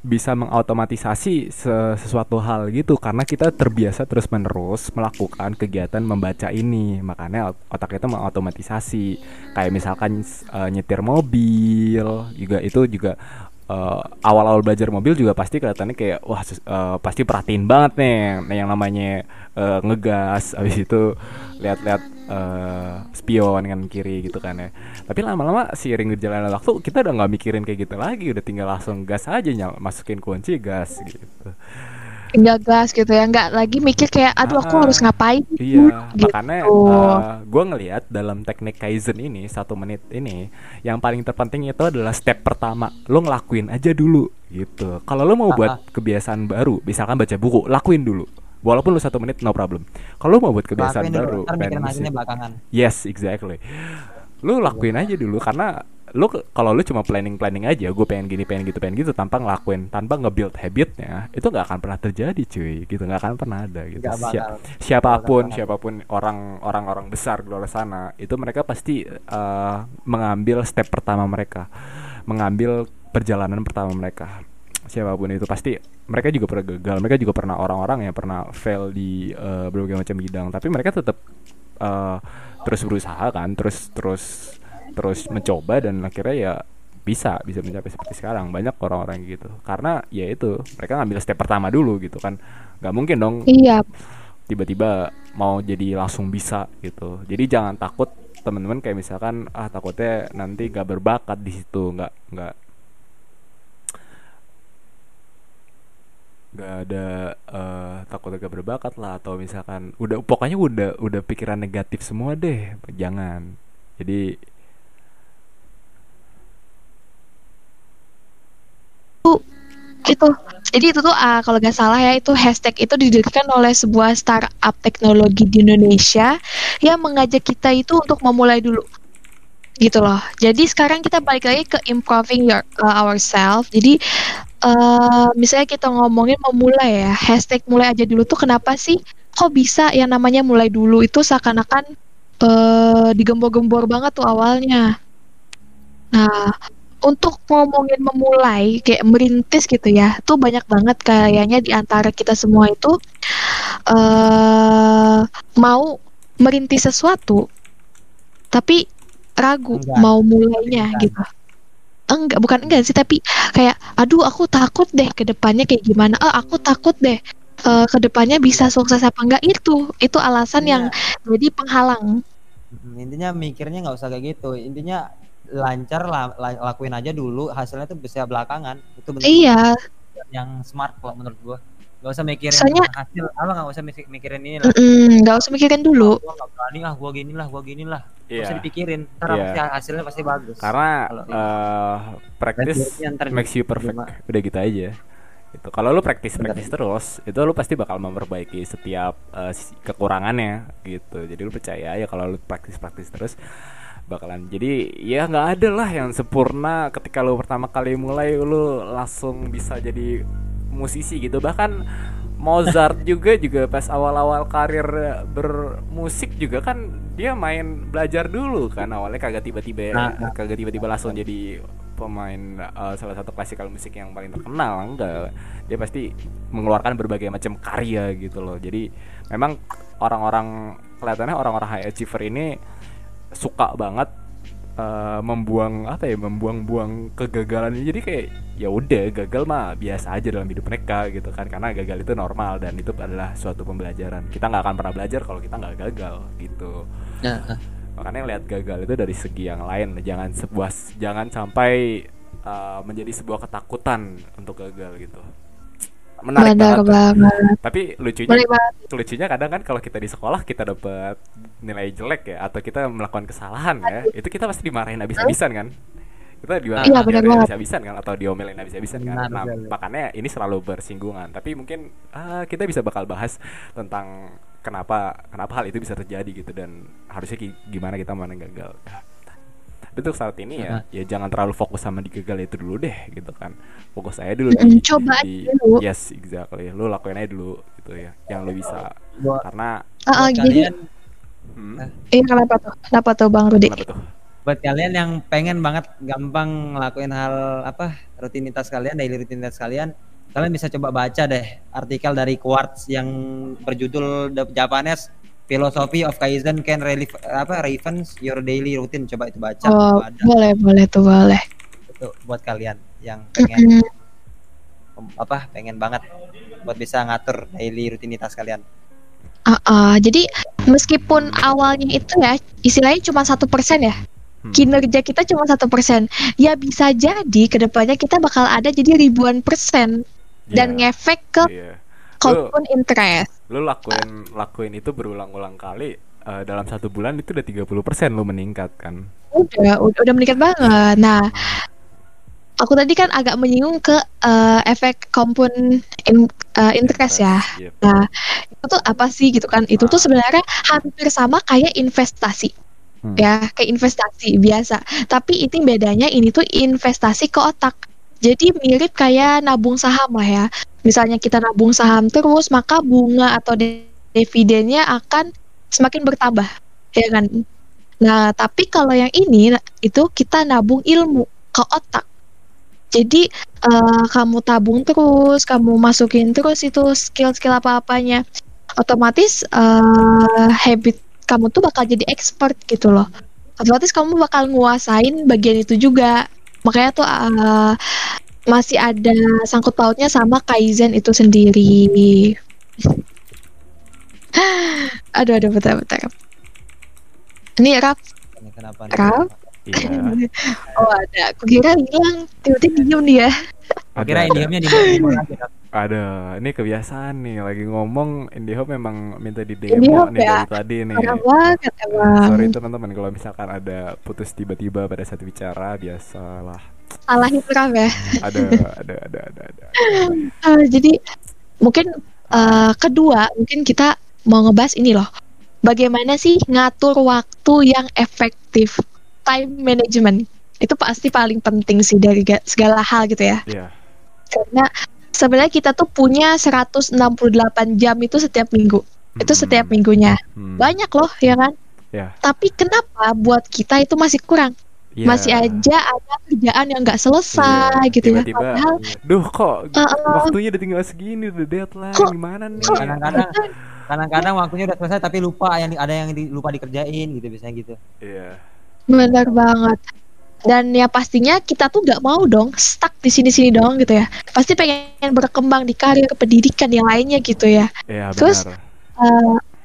bisa mengautomatisasi se- sesuatu hal gitu. Karena kita terbiasa terus menerus melakukan kegiatan membaca ini. Makanya ot- otak kita mengautomatisasi. Kayak misalkan eh, nyetir mobil juga itu juga eh, awal-awal belajar mobil juga pasti kelihatannya kayak wah eh, pasti perhatiin banget nih nah, yang namanya eh, ngegas. [LAUGHS] Habis itu lihat-lihat eh, spion kan kiri gitu kan ya. Tapi lama-lama seiring berjalannya waktu kita udah nggak mikirin kayak gitu lagi. Udah tinggal langsung gas aja nyal masukin kunci gas gitu nggak gas gitu ya nggak lagi mikir kayak aduh aku Ah, harus ngapain Iya, gitu. makanya gue ngelihat dalam teknik kaizen ini satu menit ini yang paling terpenting itu adalah step pertama, lo ngelakuin aja dulu gitu. Kalau lo mau buat kebiasaan baru, misalkan baca buku, lakuin dulu. Walaupun lo satu menit no problem. Kalau lo mau buat kebiasaan Lakuin dulu, baru, musik. belakangan Yes, exactly. Lu lakuin aja dulu karena lu kalau lu cuma planning planning aja, gue pengen gini, pengen gitu, pengen gitu tanpa ngelakuin, tanpa nge-build habitnya, itu nggak akan pernah terjadi, cuy. Gitu nggak akan pernah ada gitu. Sia- bakal. siapa pun, bakal. siapa pun orang orang-orang besar di luar sana, itu mereka pasti eh, mengambil step pertama mereka, mengambil perjalanan pertama mereka. Siapa pun itu pasti mereka juga pernah gagal, mereka juga pernah orang-orang yang pernah fail di eh, berbagai macam bidang, tapi mereka tetap eh, terus berusaha kan terus terus terus mencoba dan akhirnya ya bisa bisa mencapai seperti sekarang. Banyak orang-orang gitu. Karena ya itu mereka ngambil step pertama dulu gitu kan. Nggak mungkin dong iya. tiba-tiba mau jadi langsung bisa gitu. Jadi jangan takut teman-teman kayak misalkan ah takutnya nanti nggak berbakat di situ. Nggak nggak. Nggak ada eh takut gak berbakat lah atau misalkan udah pokoknya udah udah pikiran negatif semua deh. Jangan. Jadi itu jadi itu tuh ah, kalau nggak salah ya itu hashtag itu didirikan oleh sebuah startup teknologi di Indonesia yang mengajak kita itu untuk memulai dulu. Gitu loh. Jadi sekarang kita balik lagi ke improving your uh, ourselves jadi eh misalnya kita ngomongin memulai ya hashtag mulai aja dulu tuh kenapa sih kok bisa yang namanya mulai dulu itu seakan-akan eh digembor-gembor banget tuh awalnya. Nah untuk ngomongin memulai kayak merintis gitu ya tuh banyak banget kayaknya di antara kita semua itu eh mau merintis sesuatu tapi ragu Enggan. mau mulainya Enggan. gitu. Enggak bukan enggak sih tapi kayak aduh aku takut deh ke depannya kayak gimana. Ah aku takut deh eh, ke depannya bisa sukses apa enggak. Itu itu alasan yang jadi penghalang. Intinya mikirnya nggak usah kayak gitu. Intinya lancar lah la- lakuin aja dulu hasilnya tuh bisa belakangan. Itu bener iya. yang smart kalau menurut gua. Nggak usah mikirin Soalnya- hasil apa nggak usah mik- mikirin ini lah. Mm-mm, nggak usah mikirin dulu. Gua nggak berani ah gua gini lah gua gini lah Iya. usah dipikirin ntar pasti hasilnya pasti bagus. Karena Kalau ini. eh practice ntar makes you perfect. gimana? udah gitu aja. Itu kalau lu praktis praktis terus itu lu pasti bakal memperbaiki setiap si- kekurangannya gitu. Jadi lu percaya ya kalau lu praktis praktis terus bakalan. Jadi ya nggak ada lah yang sempurna. Ketika lu pertama kali mulai lu langsung bisa jadi musisi gitu. Bahkan Mozart [LAUGHS] juga juga pas awal-awal karir bermusik juga kan dia main belajar dulu kan. Awalnya kagak tiba-tiba Nah, nah. kagak tiba-tiba langsung jadi pemain uh, salah satu klasikal musik yang paling terkenal. Enggak. Dia pasti mengeluarkan berbagai macam karya gitu loh. Jadi memang orang-orang kelihatannya orang-orang high achiever ini suka banget eh, membuang apa ya membuang-buang kegagalan ini. Jadi kayak ya udah gagal mah biasa aja dalam hidup mereka gitu kan. Karena gagal itu normal dan itu adalah suatu pembelajaran. Kita nggak akan pernah belajar kalau kita nggak gagal gitu. Nah, ah. makanya lihat gagal itu dari segi yang lain. Jangan sebuah jangan sampai uh, menjadi sebuah ketakutan untuk gagal gitu menarik Benar banget banget. tapi lucunya banget. lucunya kadang kan kalau kita di sekolah kita dapat nilai jelek ya atau kita melakukan kesalahan ya itu kita pasti dimarahin habis-habisan kan? Kita dimarahin Iya, habis-habisan kan atau diomelin habis-habisan kan? Benar, nah benar. makanya ini selalu bersinggungan. Tapi mungkin ah, kita bisa bakal bahas tentang kenapa kenapa hal itu bisa terjadi gitu dan harusnya gimana kita mana gagal tapi untuk saat ini ya ya jangan terlalu fokus sama di gagal itu dulu deh gitu kan fokus aja dulu Mm, di, coba di- aja dulu. yes exactly lu lakuin aja dulu gitu ya yang lu bisa buat, karena Ah, ah, buat jadi kalian hmm, Iya kenapa tuh? Kenapa tuh Bang Rudi? kenapa tuh buat kalian yang pengen banget gampang ngelakuin hal apa rutinitas kalian daily rutinitas kalian kalian bisa coba baca deh artikel dari Quartz yang berjudul The Japanese Philosophy of Kaizen Can Relieve apa Revenge Your Daily Routine coba itu baca Oh, itu ada boleh boleh tuh boleh. itu buat kalian yang pengen apa pengen banget buat bisa ngatur daily rutinitas kalian Ah, ah. jadi meskipun awalnya itu ya istilahnya cuma satu persen ya Hmm. kinerja kita cuma satu persen ya bisa jadi ke depannya kita bakal ada jadi ribuan persen dan Iya, ngefek ke iya. compound interest lu lakuin lakuin itu berulang-ulang kali eh, dalam satu bulan itu udah 30% lu meningkat kan udah udah, udah meningkat banget nah aku tadi kan agak menyinggung ke eh, efek compound in- eh, interest ya Yep. Nah, itu tuh apa sih gitu kan? Itu tuh sebenarnya hampir sama kayak investasi. Hmm. Ya, kayak investasi biasa. Tapi ini bedanya ini tuh investasi ke otak. Jadi mirip kayak nabung saham lah ya. Misalnya kita nabung saham terus, maka bunga atau de- dividennya akan semakin bertambah, ya kan? Nah, tapi kalau yang ini itu kita nabung ilmu ke otak. Jadi eh, kamu tabung terus, kamu masukin terus itu skill-skill apa-apanya, otomatis eh, habit kamu tuh bakal jadi expert gitu loh. Otomatis kamu bakal nguasain bagian itu juga. Makanya tuh eh, masih ada sangkut pautnya sama kaizen itu sendiri. [SIGHS] aduh, aduh, bentar, bentar. Ini Raf, Ini kenapa Raf? iya [LAUGHS] Oh ada, aku kira hilang, tiba-tiba diem dia. Ada- indiamnya di Kak. Ada ini kebiasaan nih lagi ngomong IndiHome memang minta di demo nih ya? dari tadi nih Parah banget emang. sorry teman-teman kalau misalkan ada putus tiba-tiba pada saat bicara biasalah Salahin Raf ya. ada ada ada ada ada Eh, [LAUGHS] jadi mungkin eh, kedua mungkin kita mau ngebahas ini loh. Bagaimana sih ngatur waktu yang efektif? Time management itu pasti paling penting sih dari ga- segala hal gitu ya. Iya. Karena sebenarnya kita tuh punya 168 jam itu setiap minggu. Itu Hmm. setiap minggunya. Hmm. Banyak loh ya kan? Ya. Tapi kenapa buat kita itu masih kurang? Iya. Masih aja ada kerjaan yang nggak selesai Iya, gitu ya. tiba-tiba, Padahal duh kok Uh, uh. waktunya udah tinggal segini udah deadline Kok- gimana nih kadang-kadang [LAUGHS] kadang-kadang waktunya udah selesai tapi lupa yang ada yang di- lupa dikerjain gitu biasanya gitu iya Benar banget. Dan ya pastinya kita tuh nggak mau dong stuck di sini-sini dong gitu ya. Pasti pengen berkembang di karir pendidikan yang lainnya gitu ya. iya Terus, benar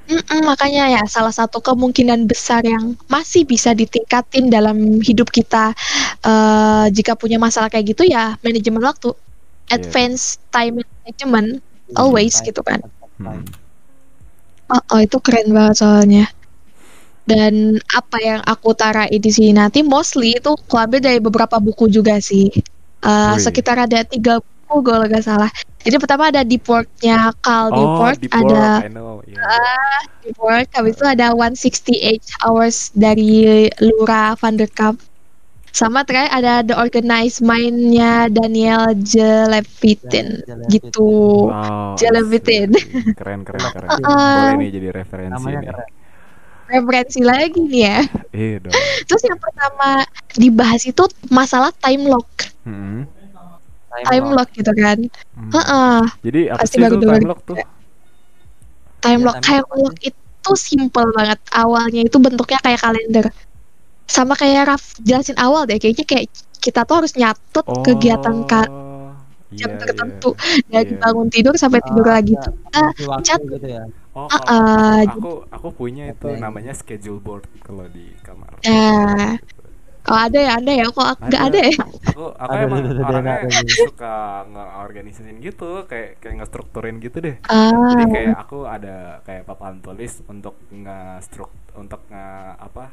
mm-mm, makanya ya salah satu kemungkinan besar yang masih bisa ditingkatin dalam hidup kita eh, jika punya masalah kayak gitu ya manajemen waktu, Iya. advance time management always gitu kan. Hmm. Oh, oh, itu keren banget soalnya. Dan apa yang aku tarai di sini nanti mostly itu aku ambil dari beberapa buku juga sih. Eh, Wih. sekitar ada tiga buku kalau nggak salah. Jadi pertama ada Deep Work-nya Carl oh Newport, deep ada work, I know iya. Deep Work, habis itu ada 168 Hours dari Laura van der Kamp. Sama terakhir ada The Organized Mind-nya Daniel Jelevitin Jelevitin. gitu. Wow, Jelevitin. keren keren keren Uh-uh. [LAUGHS] boleh nih jadi referensi namanya nih keren Referensi lagi nih ya. iya dong Terus yang pertama dibahas itu masalah time lock, Hmm. time lock gitu kan. Hmm. Heeh, jadi apa Pasti sih baru itu dengar time lock tuh time Iya, lock, time time lock itu simple banget. Awalnya itu bentuknya kayak kalender. sama kayak Raf jelasin awal deh kayaknya kayak kita tuh harus nyatet kegiatan ka- jam iya, tertentu iya. dari Iya. bangun tidur sampai tidur Ah, lagi iya. tuh kita cat gitu ya. Oh, kalau ah, aku aku punya itu namanya schedule board kalau di kamar. Ya. oh ada ya ada ya kok nggak ada ya Aku aku Ada, emang ada, ada, orangnya ada, ada. suka ngeorganisasin gitu, kayak kayak ngestrukturin gitu deh. ah Jadi kayak aku ada kayak papan tulis untuk nge-struk untuk nge apa?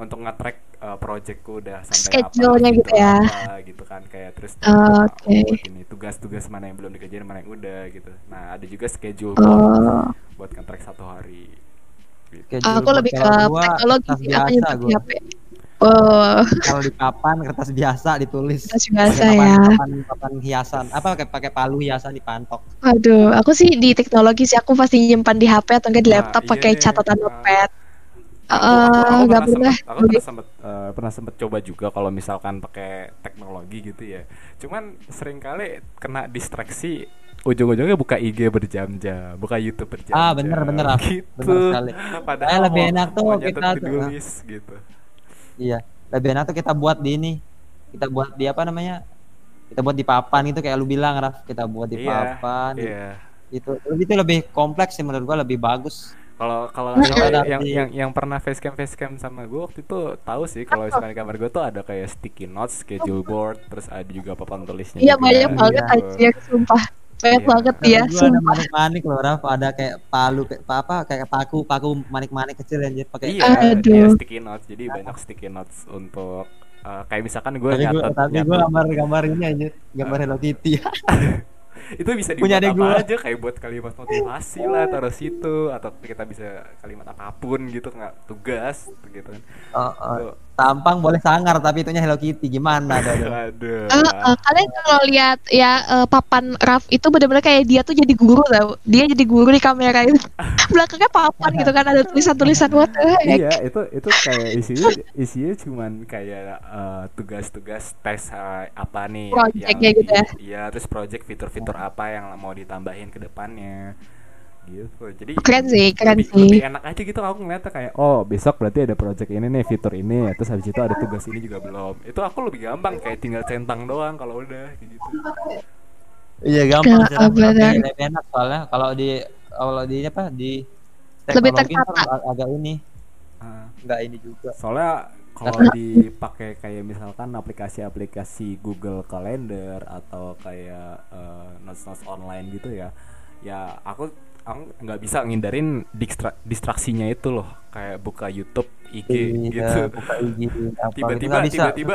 Untuk nge-track uh, projectku udah sampai apa Schedule-nya gitu ya. apa, gitu kan kayak terus Oh, uh, oke. buat ini tugas-tugas mana yang belum dikerjain mana yang udah gitu. Nah, ada juga schedule board oh buat nge-track satu hari. Gitu. Schedule aku lebih ke gua teknologi sih aku gua. HP oh Kalau di papan kertas biasa ditulis. kertas biasa Pakai ya papan, papan, papan hiasan. Apa pakai pakai palu hiasan dipantok. Waduh, aku sih di teknologi sih aku pasti nyimpan di HP atau enggak di Nah, laptop iya pakai catatan Nah. notepad. Aku, aku, Eh, aku nggak pernah sempet, aku pernah sempet eh, pernah sempet coba juga kalau misalkan pakai teknologi gitu ya. Cuman sering kali kena distraksi ujung-ujungnya buka IG berjam-jam, buka YouTube berjam-jam. Ah, bener, bener, Af. gitu. Bener sekali. Padahal Kayak lebih enak tuh kita ah. list gitu. Iya. Lebih enak tuh kita buat di ini. Kita buat di apa namanya? Kita buat di papan itu kayak lu bilang Raf, kita buat di Iya, papan. Iya. Itu itu lebih kompleks sih menurut gua lebih bagus. Kalau kalau yang, ada yang yang yang pernah facecam facecam sama gue waktu itu tahu sih kalau misalkan di kamar gue tuh ada kayak sticky notes, schedule board, terus ada juga papan tulisnya. Iya banyak banget gitu. anjir, sumpah. Banyak Iya. banget ya, gua ada manik-manik loh Raf, ada kayak palu kayak apa apa, kayak paku paku manik-manik kecil anjir pakai Iya, Aduh. iya sticky notes. Jadi banyak sticky notes untuk uh, kayak misalkan gue nyatet, tapi gua nyatet- gambar-gambar ini anjir, gambar Hello Kitty. [LAUGHS] itu bisa punya dibuat adek apa gua. aja kayak buat kalimat motivasi lah taruh situ atau kita bisa kalimat apa pun gitu nggak tugas gitu kan. Oh. Tuh. Tampang boleh sangar tapi itunya Hello Kitty gimana aduh, [LAUGHS] aduh. Eh, eh, kalian kalau lihat ya eh, papan Raf itu benar-benar kayak dia tuh jadi guru tau. Dia jadi guru di kamera itu. [LAUGHS] Belakangnya papan gitu kan ada tulisan-tulisan what the heck. iya itu itu kayak isinya isinya cuman kayak uh, tugas-tugas tes uh, apa nih Project-nya gitu ya. iya terus project fitur-fitur apa yang mau ditambahin ke depannya gitu jadi Keren sih, keren lebih, sih. lebih enak aja gitu aku ngeliatnya kayak oh besok berarti ada project ini nih fitur ini terus habis itu ada tugas ini juga belum itu aku lebih gampang kayak tinggal centang doang kalau udah gitu Iya gampang Ya, sih lebih enak soalnya kalau di kalau di apa di Lebih tertata. ag- agak ini Ah. enggak ini juga. soalnya kalau dipakai kayak misalkan aplikasi-aplikasi Google Calendar atau kayak eh, notes-notes online gitu ya ya aku aku nggak bisa ngindarin distra- distraksinya itu loh kayak buka YouTube IG Iya, gitu buka IG [LAUGHS] apa gitu, tiba-tiba tiba-tiba.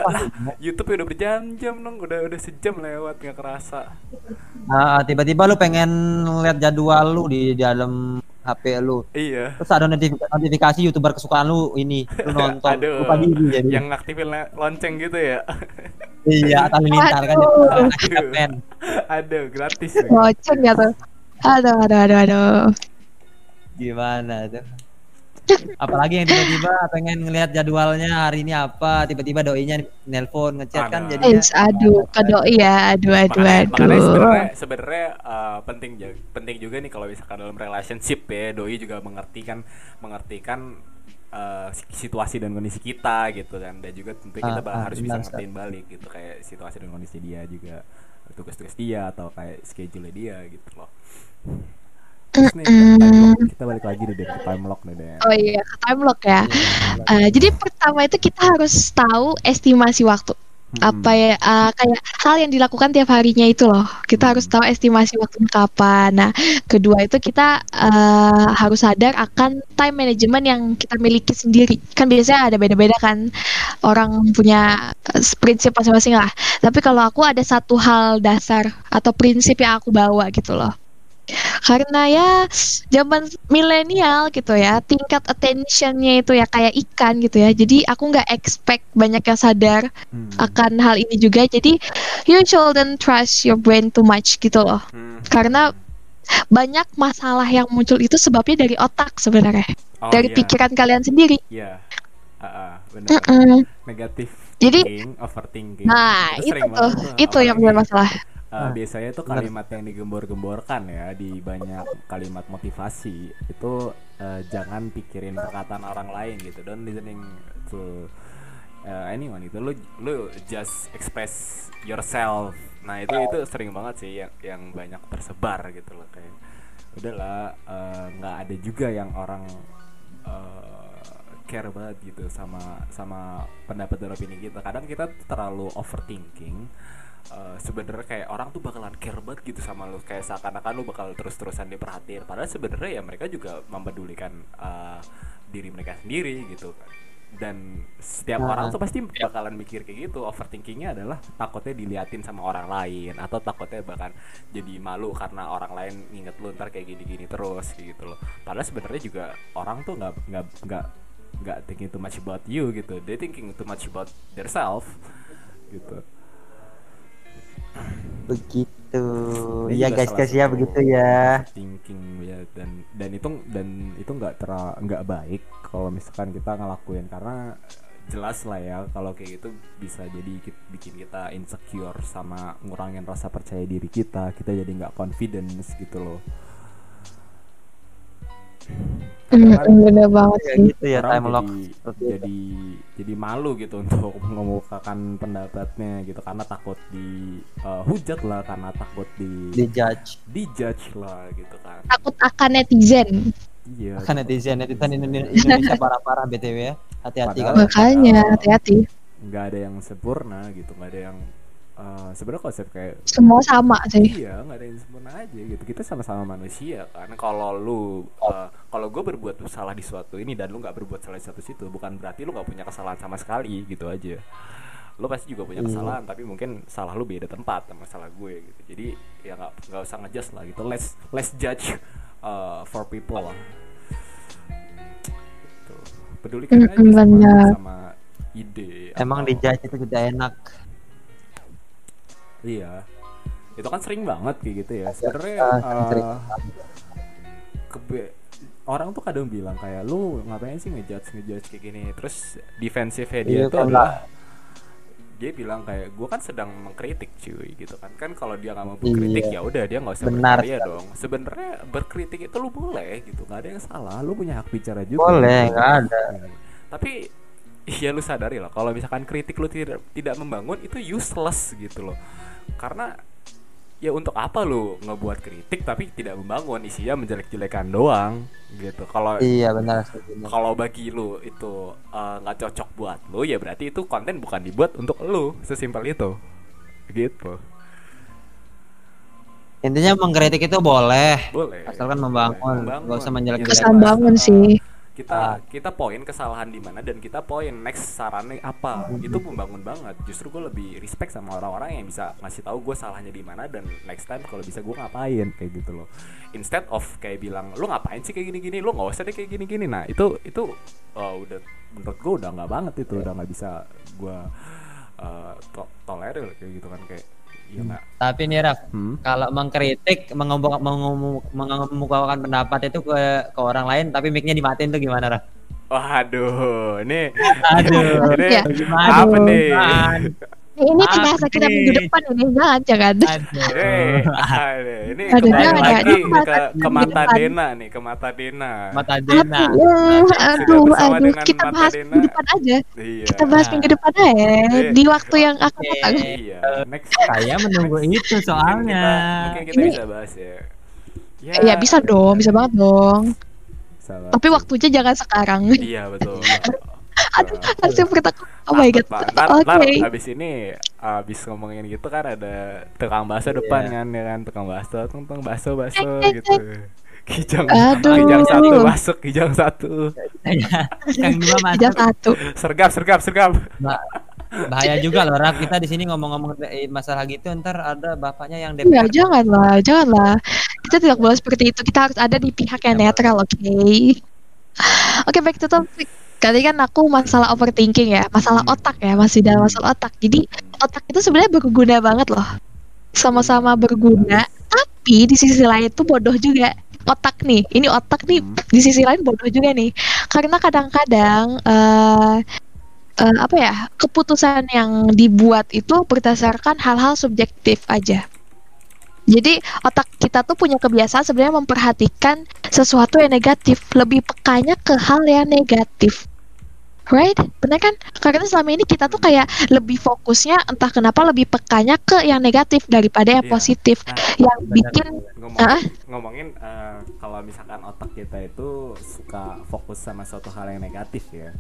YouTube udah berjam-jam dong udah udah sejam lewat nggak kerasa Nah, tiba-tiba lu pengen lihat jadwal lu di dalam HP lu. iya Terus ada notifikasi, notifikasi youtuber kesukaan lu ini, lu [LAUGHS] nonton Aduh, lupa diri jadi. yang ngaktifin le- lonceng gitu ya Iya, atau lintar kan Aduh. jadi pen. ada gratis lagi. Ngoceng ya tuh. Aduh, aduh, aduh, aduh. Gimana tuh? Apalagi yang tiba-tiba pengen ngelihat jadwalnya hari ini apa, tiba-tiba doinya nelpon, ngechat kan Aduh. jadinya Ins, aduh, ke doi ya, aduh, aduh, makanya, makanya aduh. sebenarnya sebenarnya uh, penting penting juga nih kalau misalkan dalam relationship ya doi juga mengerti kan mengerti kan uh, si- situasi dan kondisi kita gitu kan dan juga tentu kita Ah, ah, harus bisa ngertiin balik gitu kayak situasi dan kondisi dia juga tugas-tugas dia atau kayak schedule dia gitu loh Terus nih, time kita balik lagi deh ke time lock nih deh Oh iya, ke time lock ya. Eh, jadi pertama itu kita harus tahu estimasi waktu. Apa ya eh, kayak hal yang dilakukan tiap harinya itu loh. Kita harus tahu estimasi waktunya kapan. Nah, kedua itu kita eh, harus sadar akan time management yang kita miliki sendiri. Kan biasanya ada beda-beda kan orang punya prinsip masing-masing lah. Tapi kalau aku ada satu hal dasar atau prinsip yang aku bawa gitu loh. Karena ya zaman milenial gitu ya, tingkat attentionnya itu ya kayak ikan gitu ya. Jadi aku nggak expect banyak yang sadar Hmm. akan hal ini juga. Jadi you shouldn't trust your brain too much gitu loh. Hmm. Karena banyak masalah yang muncul itu sebabnya dari otak sebenarnya, Oh, dari iya. pikiran kalian sendiri. Iya. Ah, ah, benar. Mm-mm. Negatif Jadi- thinking, overthinking. Nah Itu itu tuh, itu yang apalagi, bermasalah. Uh, biasanya benar. kalimat yang digembor-gemborkan ya di banyak kalimat motivasi itu uh, jangan pikirin perkataan orang lain gitu. Don't listening to anyone itu lu lu just express yourself nah itu itu sering banget sih yang yang banyak tersebar gitu loh kayak udahlah nggak ada juga yang orang eh, care banget gitu sama sama pendapat dan opini kita kadang kita terlalu overthinking Eh, sebenarnya kayak orang tuh bakalan care banget gitu sama lu. Kayak seakan-akan lu bakal terus-terusan diperhatiin. Padahal sebenarnya ya mereka juga mempedulikan eh, diri mereka sendiri gitu. Kan dan setiap Nah. orang tuh pasti bakalan mikir kayak gitu. Overthinkingnya adalah takutnya diliatin sama orang lain. Atau takutnya bahkan jadi malu karena orang lain nginget lu ntar kayak gini-gini terus kayak gitu loh. Padahal sebenarnya juga orang tuh nggak nggak nggak nggak thinking too much about you gitu. They thinking too much about themselves gitu begitu. Ini ya guys guys ya begitu ya. thinking ya dan dan itu dan itu nggak tera nggak baik kalau misalkan kita ngelakuin karena jelas lah ya kalau kayak gitu bisa jadi ki- bikin kita insecure sama ngurangin rasa percaya diri kita kita jadi nggak confidence gitu loh Hmm, bener banget sih. gitu ya Orang time lock jadi, jadi jadi malu gitu untuk [LAUGHS] mengemukakan pendapatnya gitu karena takut di uh, hujat lah karena takut di di judge dijudge lah gitu kan Takut akan netizen. iya kan netizen netizen Indonesia, parah-parah btw ya hati-hati kalau Makanya hati-hati. nggak ada yang sempurna gitu nggak ada yang uh, sebenarnya konsep kayak Semua sama sih. iya nggak ada yang sempurna aja gitu. Kita sama-sama manusia kan kalau lu uh, kalau gue berbuat salah di suatu ini dan lu nggak berbuat salah di satu situ bukan berarti lu nggak punya kesalahan sama sekali gitu aja. Lu pasti juga punya Iya. kesalahan tapi mungkin salah lu beda tempat sama salah gue gitu. Jadi ya nggak nggak usah ngejudge lah gitu. Let's let's judge uh, for people lah. Tuh. pedulikan aja Mm-mm, sama, sama ide emang atau- di judge itu tidak enak Iya. Itu kan sering banget kayak gitu ya. Sebenarnya kebe- orang tuh kadang bilang kayak lu ngapain sih ngejudge ngejudge kayak gini. Terus defensifnya dia Iya, tuh kan. adalah dia bilang kayak gue kan sedang mengkritik cuy gitu kan kan kalau dia nggak mau berkritik Iya. ya udah dia nggak usah Benar berkarya sekali. dong sebenarnya berkritik itu lu boleh gitu nggak ada yang salah lu punya hak bicara juga boleh gitu. nggak ada tapi ya lu sadari lah kalau misalkan kritik lu tidak tidak membangun itu useless gitu loh karena ya untuk apa lu ngebuat kritik tapi tidak membangun? Isinya menjelek-jelekan doang gitu. Kalau iya benar kalau bagi lu itu eh, nggak cocok buat lu ya berarti itu konten bukan dibuat untuk lu. Sesimpel itu. Gitu. Intinya mengkritik itu boleh. Boleh. Asalkan membangun Membangun. nggak usah menjelek-jelekan. Kesan bangun sih. Kita kita poin kesalahan di mana dan kita poin next sarannya apa. Itu membangun banget. Justru gue lebih respect sama orang-orang yang bisa ngasih tahu gue salahnya di mana dan next time kalau bisa gue ngapain kayak gitu loh. Instead of kayak bilang lu ngapain sih kayak gini-gini? Lu nggak usah deh kayak gini-gini. Nah itu itu uh, udah menurut gue udah nggak banget itu. Udah nggak bisa gue uh, to- tolerir kayak gitu kan kayak ya nggak tapi nih Raf hmm? kalau mengkritik mengemukakan pendapat itu ke ke orang lain tapi mic-nya dimatiin tuh gimana Raf Waduh, ini Aduh. [LAUGHS] ini Ya. Gimana? apa nih? Ini Ah, bahasa kita minggu depan ini jangan jangan. Aduh. Eh, ada. ini Ada, kembali ada, lagi ada. ke, ke mata depan. Dena nih, ke mata Dena. mata Dena Aduh, aduh, aduh. Kita bahas Dena. minggu depan aja. Iya. Kita bahas minggu depan aja Oke. di waktu yang akan datang. Iya, next saya menunggu itu mungkin soalnya kita, mungkin kita Ini- bisa bahas ya. Ya bisa dong, bisa banget dong. Tapi waktunya jangan sekarang. Iya betul. [LAUGHS] Aduh, langsung bertakut. Oh my god. Oke. ntar abis ini abis ngomongin gitu kan ada tukang bakso depan Iya. kan ya kan tukang bakso tung tung bakso bakso Eh, eh, gitu. Kijang, Aduh. kijang satu masuk, kijang satu. yang dua mas Aja satu. Sergap, sergap, sergap. bahaya juga loh Raf kita di sini ngomong-ngomong eh, masalah gitu ntar ada bapaknya yang Enggak, DPR janganlah, janganlah. Kita tidak boleh seperti itu. Kita harus ada di pihak yang Ya, netral, oke? Oke, back to topic. Kali kan aku masalah overthinking ya, masalah Hmm. otak ya, masih dalam masalah otak. Jadi otak itu sebenarnya berguna banget loh. Sama-sama berguna, tapi di sisi lain tuh bodoh juga. Otak nih, ini otak nih Hmm. di sisi lain bodoh juga nih. Karena kadang-kadang eh eh, apa ya, keputusan yang dibuat itu berdasarkan hal-hal subjektif aja. Jadi otak kita tuh punya kebiasaan sebenarnya memperhatikan sesuatu yang negatif, lebih pekanya ke hal yang negatif. Right? Bener kan? Karena selama ini kita tuh kayak lebih fokusnya entah kenapa lebih pekanya ke yang negatif daripada yang Iya. positif. Nah, yang benar, bikin ngomongin Ah. ngomongin eh, kalau misalkan otak kita itu suka fokus sama suatu hal yang negatif ya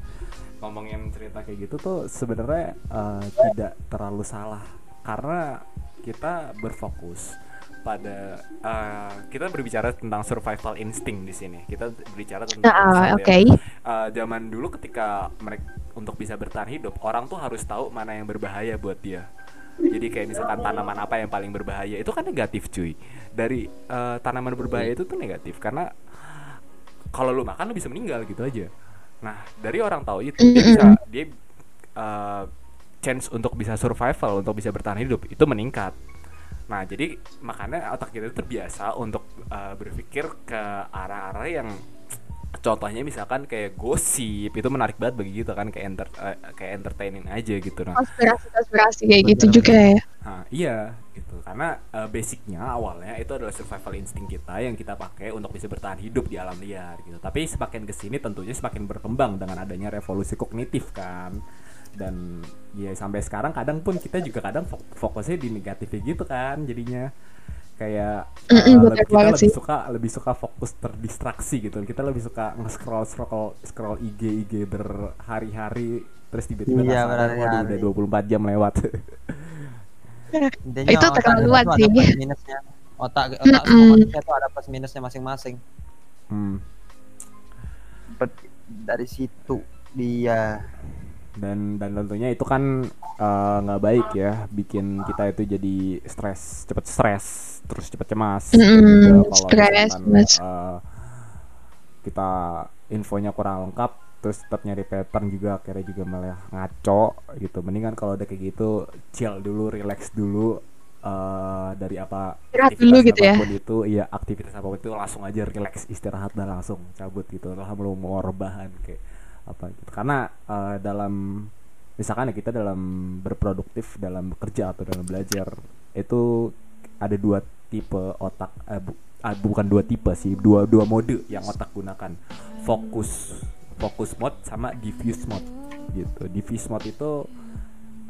ngomongin cerita kayak gitu tuh sebenarnya eh, tidak terlalu salah karena kita berfokus pada eh, kita berbicara tentang survival instinct di sini. Kita berbicara tentang oke. yang, eh, zaman dulu ketika mereka untuk bisa bertahan hidup orang tuh harus tahu mana yang berbahaya buat dia. Jadi kayak misalkan tanaman apa yang paling berbahaya itu kan negatif cuy. Dari eh, tanaman berbahaya itu tuh negatif karena kalau lu makan lu bisa meninggal gitu aja. Nah dari orang tahu itu dia bisa dia eh, chance untuk bisa survival untuk bisa bertahan hidup itu meningkat nah jadi makanya otak kita itu terbiasa untuk eh, berpikir ke arah-arah yang contohnya misalkan kayak gosip itu menarik banget bagi kita kan kayak enter eh, kayak entertaining aja gitu nah konspirasi-konspirasi kayak gitu Benar, juga ya. Nah, iya gitu. Karena eh, basicnya awalnya itu adalah survival instinct kita yang kita pakai untuk bisa bertahan hidup di alam liar gitu. Tapi semakin ke sini tentunya semakin berkembang dengan adanya revolusi kognitif kan. Dan ya sampai sekarang kadang pun kita juga kadang fok- fokusnya di negatifnya gitu kan jadinya kayak eh, bener lebih- kita lebih sih. suka lebih suka fokus terdistraksi gitu kita lebih suka nge-scroll scroll scroll IG IG berhari-hari terus tiba-tiba Iya, waduh udah 24 jam lewat Intinya Itu otak terlaluan sih. Ada plus minusnya. Otak otak Mm-mm. manusia tuh ada plus minusnya masing-masing. hmm. Dari situ dia dan dan tentunya itu kan eh, nggak baik ya bikin kita itu jadi stres cepet stres terus cepet cemas. Juga kalau stres, eh, kita infonya kurang lengkap terus tetap nyari pattern juga akhirnya juga malah ngaco gitu. Mendingan kalau udah kayak gitu chill dulu relax dulu eh, dari apa Istirahat dulu gitu ya. itu iya aktivitas apa pun itu langsung aja relax istirahat dan langsung cabut gitu. Lah belum mau rebahan kayak apa gitu. Karena eh, dalam misalkan ya kita dalam berproduktif dalam bekerja atau dalam belajar itu ada dua tipe otak eh, bu- ah, bukan dua tipe sih dua dua mode yang otak gunakan. Fokus fokus mode sama diffuse mode gitu. Diffuse mode itu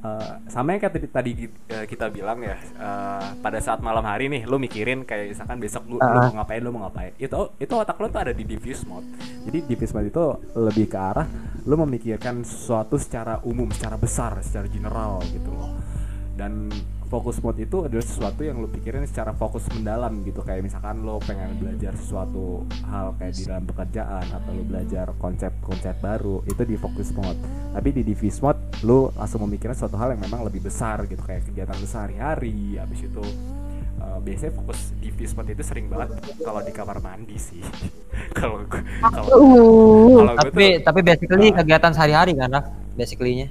eh, sama yang kayak tadi, tadi eh, kita bilang ya eh, pada saat malam hari nih lu mikirin kayak misalkan besok lu, lu Ah. mau ngapain lu mau ngapain. Itu itu otak lu tuh ada di diffuse mode. Jadi diffuse mode itu lebih ke arah lu memikirkan sesuatu secara umum secara besar secara general gitu loh. Dan fokus mode itu adalah sesuatu yang lu pikirin secara fokus mendalam gitu. Kayak misalkan lo pengen belajar sesuatu hal kayak di dalam pekerjaan atau lu belajar konsep-konsep baru itu di fokus mode. Tapi di diffuse mode lu langsung memikirkan suatu hal yang memang lebih besar gitu kayak kegiatan lu sehari-hari. Habis itu eh, biasanya fokus diffuse mode itu sering banget kalau di kamar mandi sih. [LAUGHS] Kalau kalau Uh, tapi tuh- tapi basically Ah. kegiatan sehari-hari kan Raf? Basically-nya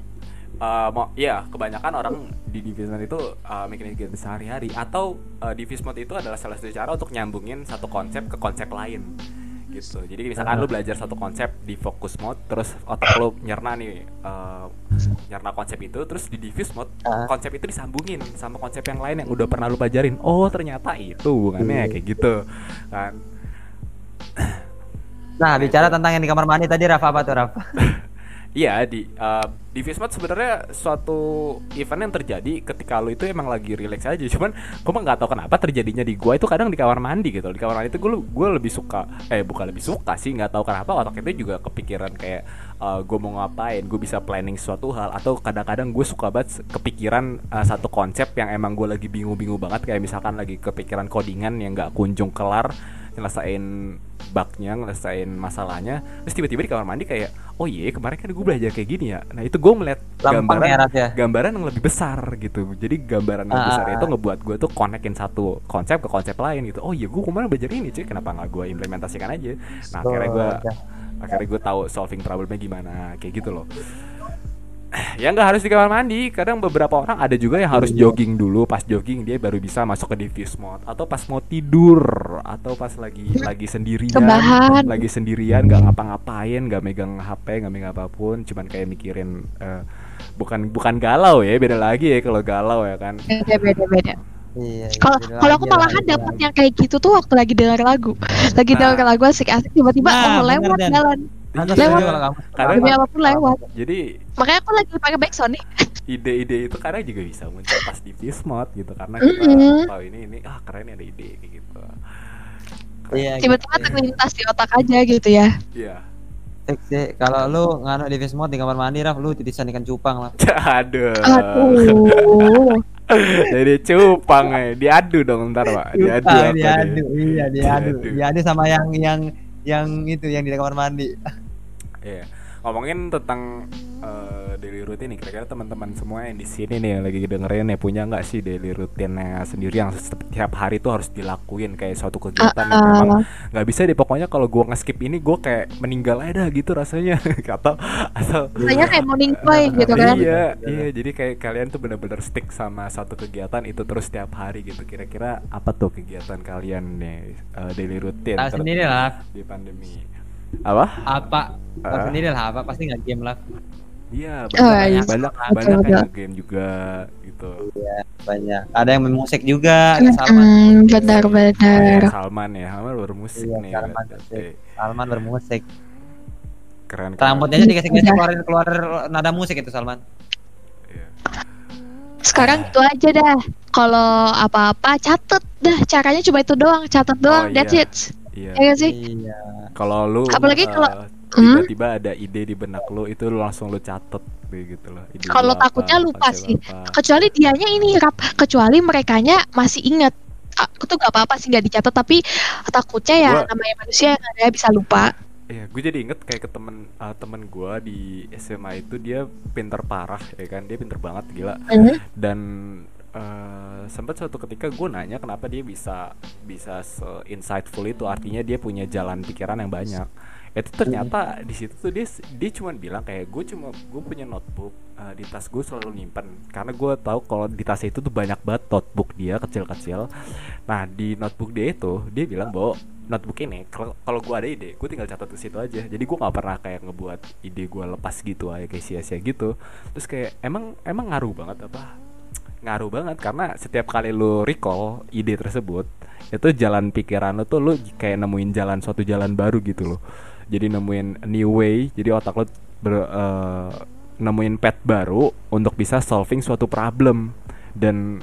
Uh, mau iya kebanyakan orang di divisi mode itu uh, mikirin kegiatan sehari-hari. Atau uh, divisi mode itu adalah salah satu cara untuk nyambungin satu konsep ke konsep lain gitu. Jadi misalkan lu belajar satu konsep di fokus mode terus otak lu nyerna nih uh, nyerna konsep itu terus di diffuse mode Ah. konsep itu disambungin sama konsep yang lain yang udah pernah lu pelajarin. Oh ternyata itu bukannya kayak gitu kan. Nah bicara tentang yang di kamar mandi tadi Raf apa tuh Raf [LAUGHS] Iya di uh, di Vismart sebenarnya suatu event yang terjadi ketika lu itu emang lagi relax aja. Cuman gue mah nggak tahu kenapa terjadinya di gua itu kadang di kamar mandi gitu. Di kamar mandi itu gue gue lebih suka eh bukan lebih suka sih nggak tahu kenapa otak itu juga kepikiran kayak uh, gue mau ngapain gue bisa planning suatu hal. Atau kadang-kadang gue suka banget kepikiran uh, satu konsep yang emang gue lagi bingung-bingung banget. Kayak misalkan lagi kepikiran codingan yang nggak kunjung kelar nyelesain bugnya ngelesain masalahnya terus tiba-tiba di kamar mandi kayak oh iya kemarin kan gue belajar kayak gini ya nah itu gue melihat gambaran ya, ya? gambaran yang lebih besar gitu jadi gambaran yang Ah, besar ah, itu ah. ngebuat gue tuh connectin satu konsep ke konsep lain gitu oh iya gue kemarin belajar ini cuy kenapa nggak gue implementasikan aja nah akhirnya gue udah. akhirnya gue tahu solving problemnya gimana kayak gitu loh ya nggak harus di kamar mandi kadang beberapa orang ada juga yang harus jogging dulu pas jogging dia baru bisa masuk ke diffuse mode atau pas mau tidur atau pas lagi lagi sendirian Kebahan. lagi sendirian nggak ngapa-ngapain nggak megang HP nggak megang apa pun cuman kayak mikirin eh, bukan bukan galau ya beda lagi ya kalau galau ya kan beda beda beda. iya iya, Kalau aku malahan beda dapet lagi. yang kayak gitu tuh waktu lagi denger lagu, lagi Nah. denger lagu asik-asik tiba-tiba Nah, oh lewat jalan. Iya. Lewat. kamu. Kadang- Demi apa pun lewat. Jadi Makanya aku lagi pakai backsound nih. [LAUGHS] ide-ide itu kadang juga bisa muncul pas di Vismod gitu karena kita Mm-mm. tahu ini ini ah keren ada ide kayak gitu. Iya. Tiba-tiba gitu. terlintas di otak aja gitu ya. Iya. Sih. Kalau lu nganu di Vismod di kamar mandi Raf, lu titisan ikan cupang lah. Aduh. Aduh. [LAUGHS] Jadi cupang ya. Diadu dong ntar, Pak. Diadu apa diadu, iya diadu, Diadu. diadu sama yang yang yang itu yang di kamar mandi. Iya. Ngomongin tentang eh, daily routine nih, kira-kira teman-teman semua yang di sini nih yang lagi dengerin ya punya nggak sih daily rutinnya sendiri yang setiap hari tuh harus dilakuin kayak suatu kegiatan yang memang Uh, nggak bisa deh pokoknya kalau gua nge-skip ini gua kayak meninggal aja dah gitu rasanya [LAUGHS] atau atau Rasanya kayak morning play gitu kan. Iya, iya. Jadi kayak kalian tuh bener-bener stick sama satu kegiatan itu terus setiap hari gitu. Kira-kira apa tuh kegiatan kalian nih eh, daily routine Ah, sendiri lah. di pandemi? Apa? Apa? Ah. sendiri lah apa pasti nggak game lah. Iya, Oh, banyak iya. banyak Betul, banyak betul. yang game juga gitu. Banyak. Ada yang main musik juga, kayak Salman. Mm, Oh, benar-benar. iya, Salman ya, Salman bermusik Iya, nih. Salman berarti. musik. Salman bermusik. Keren. keren. Rambutnya aja dikasih-kasih keluarin keluar nada musik itu Salman. Iya. Sekarang itu aja dah. Kalau apa-apa catet dah. Caranya cuma itu doang. Catet doang. iya. That's it. Iya. Ya sih? Iya. Kalau lu Apalagi eh, kalau- Hmm? tiba-tiba ada ide di benak lu itu lu langsung lu catet gitu loh. Kalau takutnya lupa sih. apa. Kecuali dianya ini rap. Kecuali merekanya masih ingat. Aku tuh gak apa-apa sih gak dicatat tapi takutnya ya Gua- namanya manusia yang ada bisa lupa. Iya, gue jadi inget kayak ke temen eh, temen gue di SMA itu dia pinter parah ya kan, dia pinter banget gila. Hmm. Dan eh, sempat suatu ketika gue nanya kenapa dia bisa bisa se insightful itu, artinya dia punya jalan pikiran yang banyak. Itu ternyata di situ tuh dia dia cuma bilang kayak gue cuma gue punya notebook eh, di tas gue selalu nyimpen karena gue tahu kalau di tas itu tuh banyak banget notebook dia kecil-kecil. Nah di notebook dia itu dia bilang bahwa notebook ini kalau kalau gue ada ide gue tinggal catat di situ aja jadi gue nggak pernah kayak ngebuat ide gue lepas gitu aja kayak sia-sia gitu terus kayak emang emang ngaruh banget apa ngaruh banget karena setiap kali lu recall ide tersebut itu jalan pikiran lu tuh lu kayak nemuin jalan suatu jalan baru gitu loh. Jadi nemuin new way jadi otak lu ber- eh, nemuin path baru untuk bisa solving suatu problem. Dan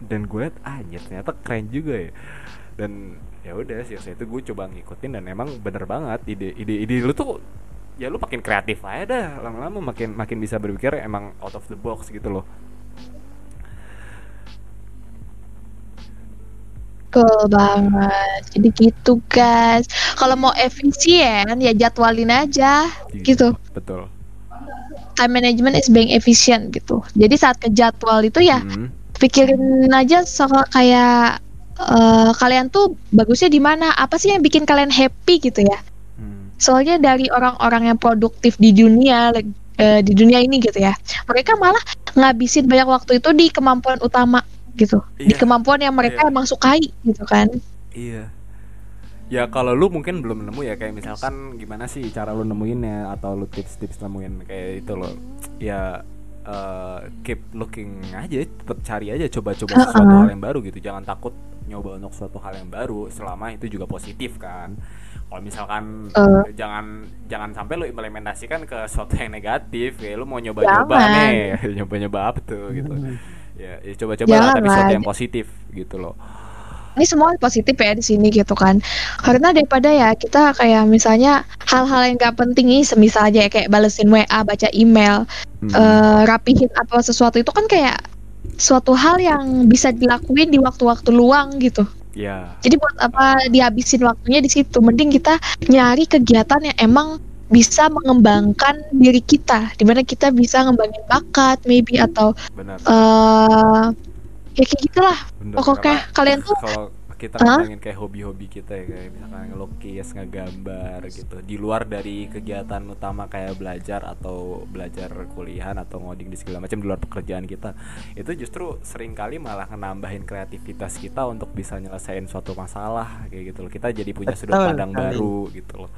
dan gue liat anjir ternyata keren juga ya. Dan ya udah sih itu gue coba ngikutin dan emang bener banget ide ide ide lu tuh ya lu makin kreatif aja dah lama-lama makin makin bisa berpikir emang out of the box gitu loh Betul banget. Jadi gitu guys. Kalau mau efisien ya jadwalin aja gitu. betul Time management is being efficient gitu. Jadi saat ke jadwal itu ya Mhm. pikirin aja soal kayak eh, kalian tuh bagusnya di mana? Apa sih yang bikin kalian happy gitu ya? Hmm. Soalnya dari orang-orang yang produktif di dunia like, eh, di dunia ini gitu ya. Mereka malah ngabisin banyak waktu itu di kemampuan utama gitu. Di Iya. kemampuan yang mereka Iya. emang sukai gitu kan. Iya. Ya kalau lu mungkin belum nemu ya kayak misalkan gimana sih cara lu nemuinnya atau lu tips-tips nemuin kayak itu loh. Ya eh, keep looking aja, tetap cari aja coba-coba Uh-uh. sesuatu hal yang baru gitu. Jangan takut nyoba untuk suatu hal yang baru selama itu juga positif kan. Kalau misalkan Uh. jangan jangan sampai lu implementasikan ke sesuatu yang negatif, kayak lu mau nyoba-nyoba nih, [LAUGHS] nyoba-nyoba apa tuh gitu. Ya, ya coba-coba lah tapi sesuatu yang positif gitu loh. ini semua positif ya di sini gitu kan karena daripada ya kita kayak misalnya hal-hal yang gak penting nih semisal aja ya, kayak balesin WA baca email Hmm. eh, rapihin apa sesuatu itu kan kayak suatu hal yang bisa dilakuin di waktu-waktu luang gitu Ya. jadi buat apa dihabisin waktunya di situ mending kita nyari kegiatan yang emang bisa mengembangkan diri kita di mana kita bisa ngembangin bakat maybe atau benar. eh ya kayak gitulah. Benar pokoknya Karena kalian [LAUGHS] tuh kalau kita Hah? ngomongin kayak hobi-hobi kita ya kayak misalkan ngelukis ngegambar gitu. Di luar dari kegiatan utama kayak belajar atau belajar kuliahan atau ngoding di segala macam di luar pekerjaan kita itu justru sering kali malah nambahin kreativitas kita untuk bisa nyelesain suatu masalah kayak gitu loh. Kita jadi punya sudut pandang baru gitu loh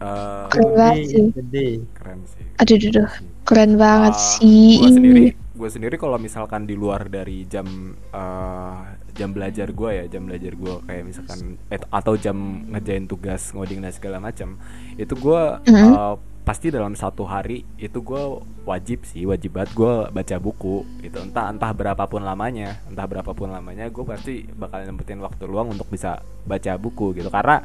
Eh, Keren banget sih. Gede. keren sih aduh aduh, aduh. keren banget Ah, sih Gue sendiri, gue sendiri kalau misalkan di luar dari jam eh, jam belajar gue ya jam belajar gue kayak misalkan eh, atau jam ngejain tugas ngoding dan segala macam itu gue Mhm. uh, pasti dalam satu hari itu gue wajib sih wajib banget gue baca buku itu entah entah berapapun lamanya entah berapapun lamanya gue pasti bakal nyempetin waktu luang untuk bisa baca buku gitu. Karena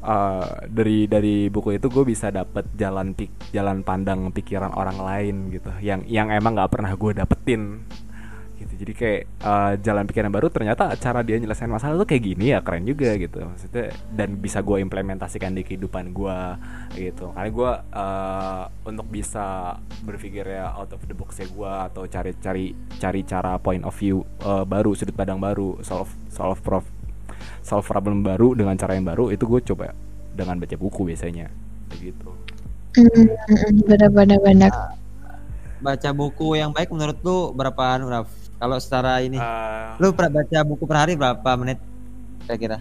uh, dari dari buku itu gue bisa dapet jalan pik jalan pandang pikiran orang lain gitu. Yang yang emang nggak pernah gue dapetin gitu. Jadi kayak uh, jalan pikiran baru ternyata cara dia nyelesain masalah tuh kayak gini ya keren juga gitu. Maksudnya dan bisa gue implementasikan di kehidupan gue gitu. Karena gue uh, untuk bisa berpikir ya out of the box ya gue atau cari cari cari cara point of view uh, baru sudut pandang baru solve solve prof solve problem baru dengan cara yang baru itu gue coba dengan baca buku biasanya. Kayak gitu. Hmm, benar-benar benar. Baca buku yang baik menurut lu berapa anu, Raf? Kalau secara ini, Uh, lu pernah baca buku per hari berapa menit kira-kira?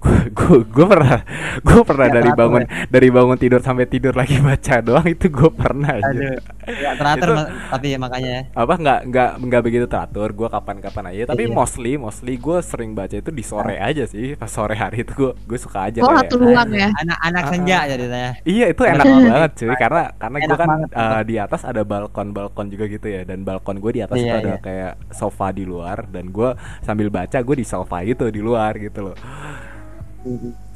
Gue gue pernah gue pernah Ya, dari bangun dari bangun tidur sampai tidur lagi baca doang itu gue pernah aja Aduh, ya teratur Itu- tapi ya makanya ya. apa nggak nggak nggak begitu teratur gue kapan-kapan aja tapi Iya. mostly mostly gue sering baca itu di sore aja sih pas sore hari itu gue gue suka aja Oh, kayak atur ruang ya. Anak-anak Ah, senja jadi saya. Iya itu enak banget cuy karena karena gue kan banget. eh, di atas ada balkon balkon juga gitu ya dan balkon gue di atas Iya, itu ada iya. kayak sofa di luar dan gue sambil baca gue di sofa itu di luar gitu loh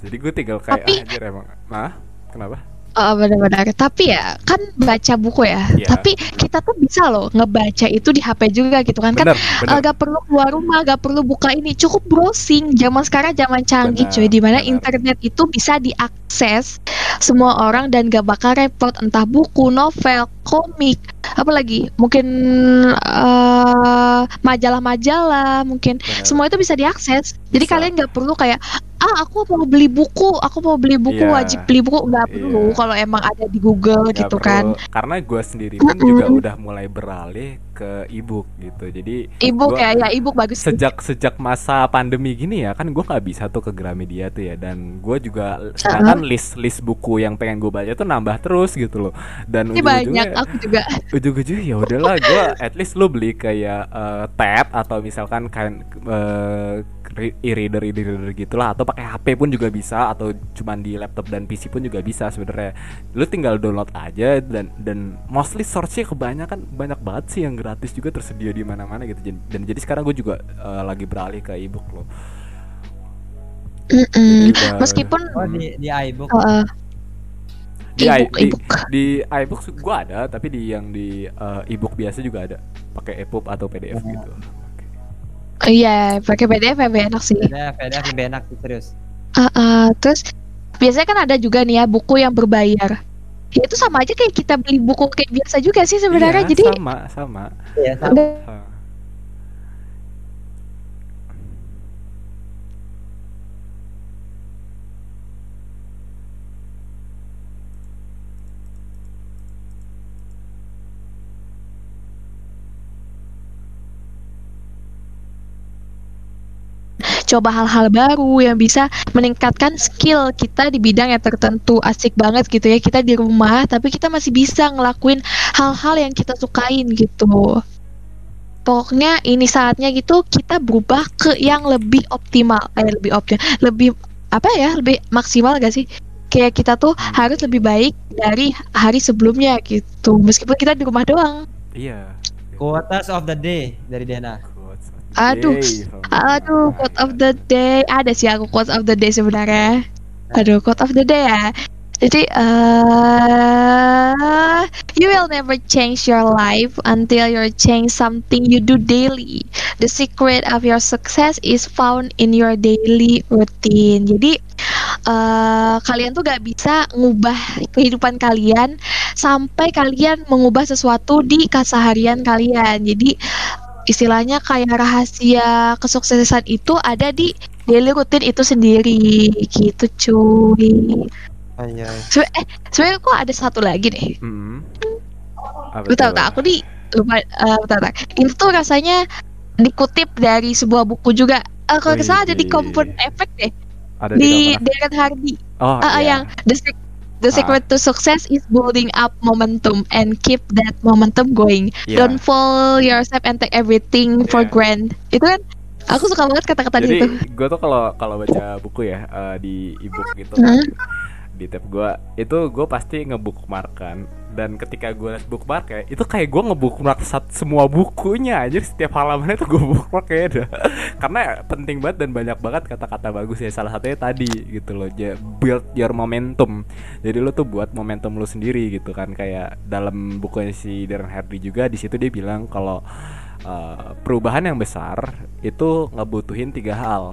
jadi gue tinggal kayak Tapi- ah, anjir emang nah kenapa Oh benar-benar. Tapi ya kan baca buku ya. Iya. Tapi kita tuh bisa loh ngebaca itu di HP juga gitu kan. Kan bener bener eh, gak perlu keluar rumah, gak perlu buka ini, cukup browsing. Zaman sekarang zaman canggih Benar, cuy, di mana benar. internet itu bisa diakses semua orang dan gak bakal repot entah buku, novel, komik, apalagi mungkin eh, majalah-majalah, mungkin bener. semua itu bisa diakses. Jadi Bisa. kalian gak perlu kayak ah aku mau beli buku, aku mau beli buku Iya. wajib beli buku nggak perlu Iya. kalau emang ada di Google Nggak gitu perlu. kan. karena gue sendiri pun Mm-mm. juga udah mulai beralih ke ebook gitu jadi Ebook ya, ya ebook bagus. sih. sejak sejak masa pandemi gini ya kan gue nggak bisa tuh ke Gramedia tuh ya dan gue juga sedangkan list list buku yang pengen gue baca tuh nambah terus gitu loh dan Ini banyak aku juga. ujung-ujungnya ya udahlah gue at least lu beli kayak eh, tab atau misalkan eh, re- e-reader e-reader gitulah atau pakai HP pun juga bisa atau cuman di laptop dan PC pun juga bisa sebenarnya lu tinggal download aja dan dan mostly source-nya kebanyakan banyak banget sih yang gratis juga tersedia di mana-mana gitu dan, dan jadi sekarang gue juga eh, lagi beralih ke ebook loh. Jadi udah- Meskipun Oh di di iBook. uh, di, ebook, di, ebook. di iBook gue ada tapi di yang di eh, ebook biasa juga ada pakai EPUB atau PDF Oh. gitu Iya, pakai PDF lebih enak sih. PDF, PDF lebih enak sih, serius. Uh, uh, terus biasanya kan ada juga nih ya buku yang berbayar. Ya itu sama aja kayak kita beli buku kayak biasa juga sih sebenarnya. Iya, Jadi sama sama Iya, sama. Udah Ah. coba hal-hal baru yang bisa meningkatkan skill kita di bidang yang tertentu. Asik banget gitu ya kita di rumah tapi kita masih bisa ngelakuin hal-hal yang kita sukain gitu. Pokoknya ini saatnya gitu kita berubah ke yang lebih optimal, eh lebih optimal, lebih apa ya, lebih maksimal gak sih? Kayak kita tuh harus lebih baik dari hari sebelumnya gitu. Meskipun kita di rumah doang. Iya. Quotes of the day dari Dena. Aduh, day from Aduh, quote of the day. Ada sih aku quote of the day sebenarnya. Aduh, quote of the day ya. Jadi, eh you will never change your life until you change something you do daily. The secret of your success is found in your daily routine. Jadi, eh kalian tuh gak bisa ngubah kehidupan kalian sampai kalian mengubah sesuatu di keseharian kalian. Jadi, istilahnya kayak rahasia kesuksesan itu ada di daily routine itu sendiri gitu cuy. Oh, iya. Sebe- eh sebenarnya kok ada satu lagi deh. Mm-mm. Apa Lu tahu tuh? tak aku di lupa eh, bentar, bentar. Ini tuh rasanya dikutip dari sebuah buku juga. Eh, kalau nggak salah ada di Effect deh Ada di di Darren Hardy. Oh, Ah, ah, iya. yang the sec- the Ah. secret to success is building up momentum and keep that momentum going. Iya. Don't fall yourself and take everything for Iya. granted. Itu kan Aku suka banget kata-kata di Jadi situ. gue tuh kalau kalau baca buku ya eh, di ebook gitu Hmm. di tab gue itu gue pasti ngebookmarkan dan ketika gue liat bookmark ya itu kayak gue ngebookmark semua bukunya aja setiap halamannya tuh gue bookmark kayak ada. [LAUGHS] Karena penting banget dan banyak banget kata-kata bagus ya. Salah satunya tadi gitu loh build your momentum. Jadi lo tuh buat momentum lo sendiri gitu kan. Kayak dalam bukunya si Darren Hardy juga di situ dia bilang kalau uh, perubahan yang besar itu ngebutuhin tiga hal.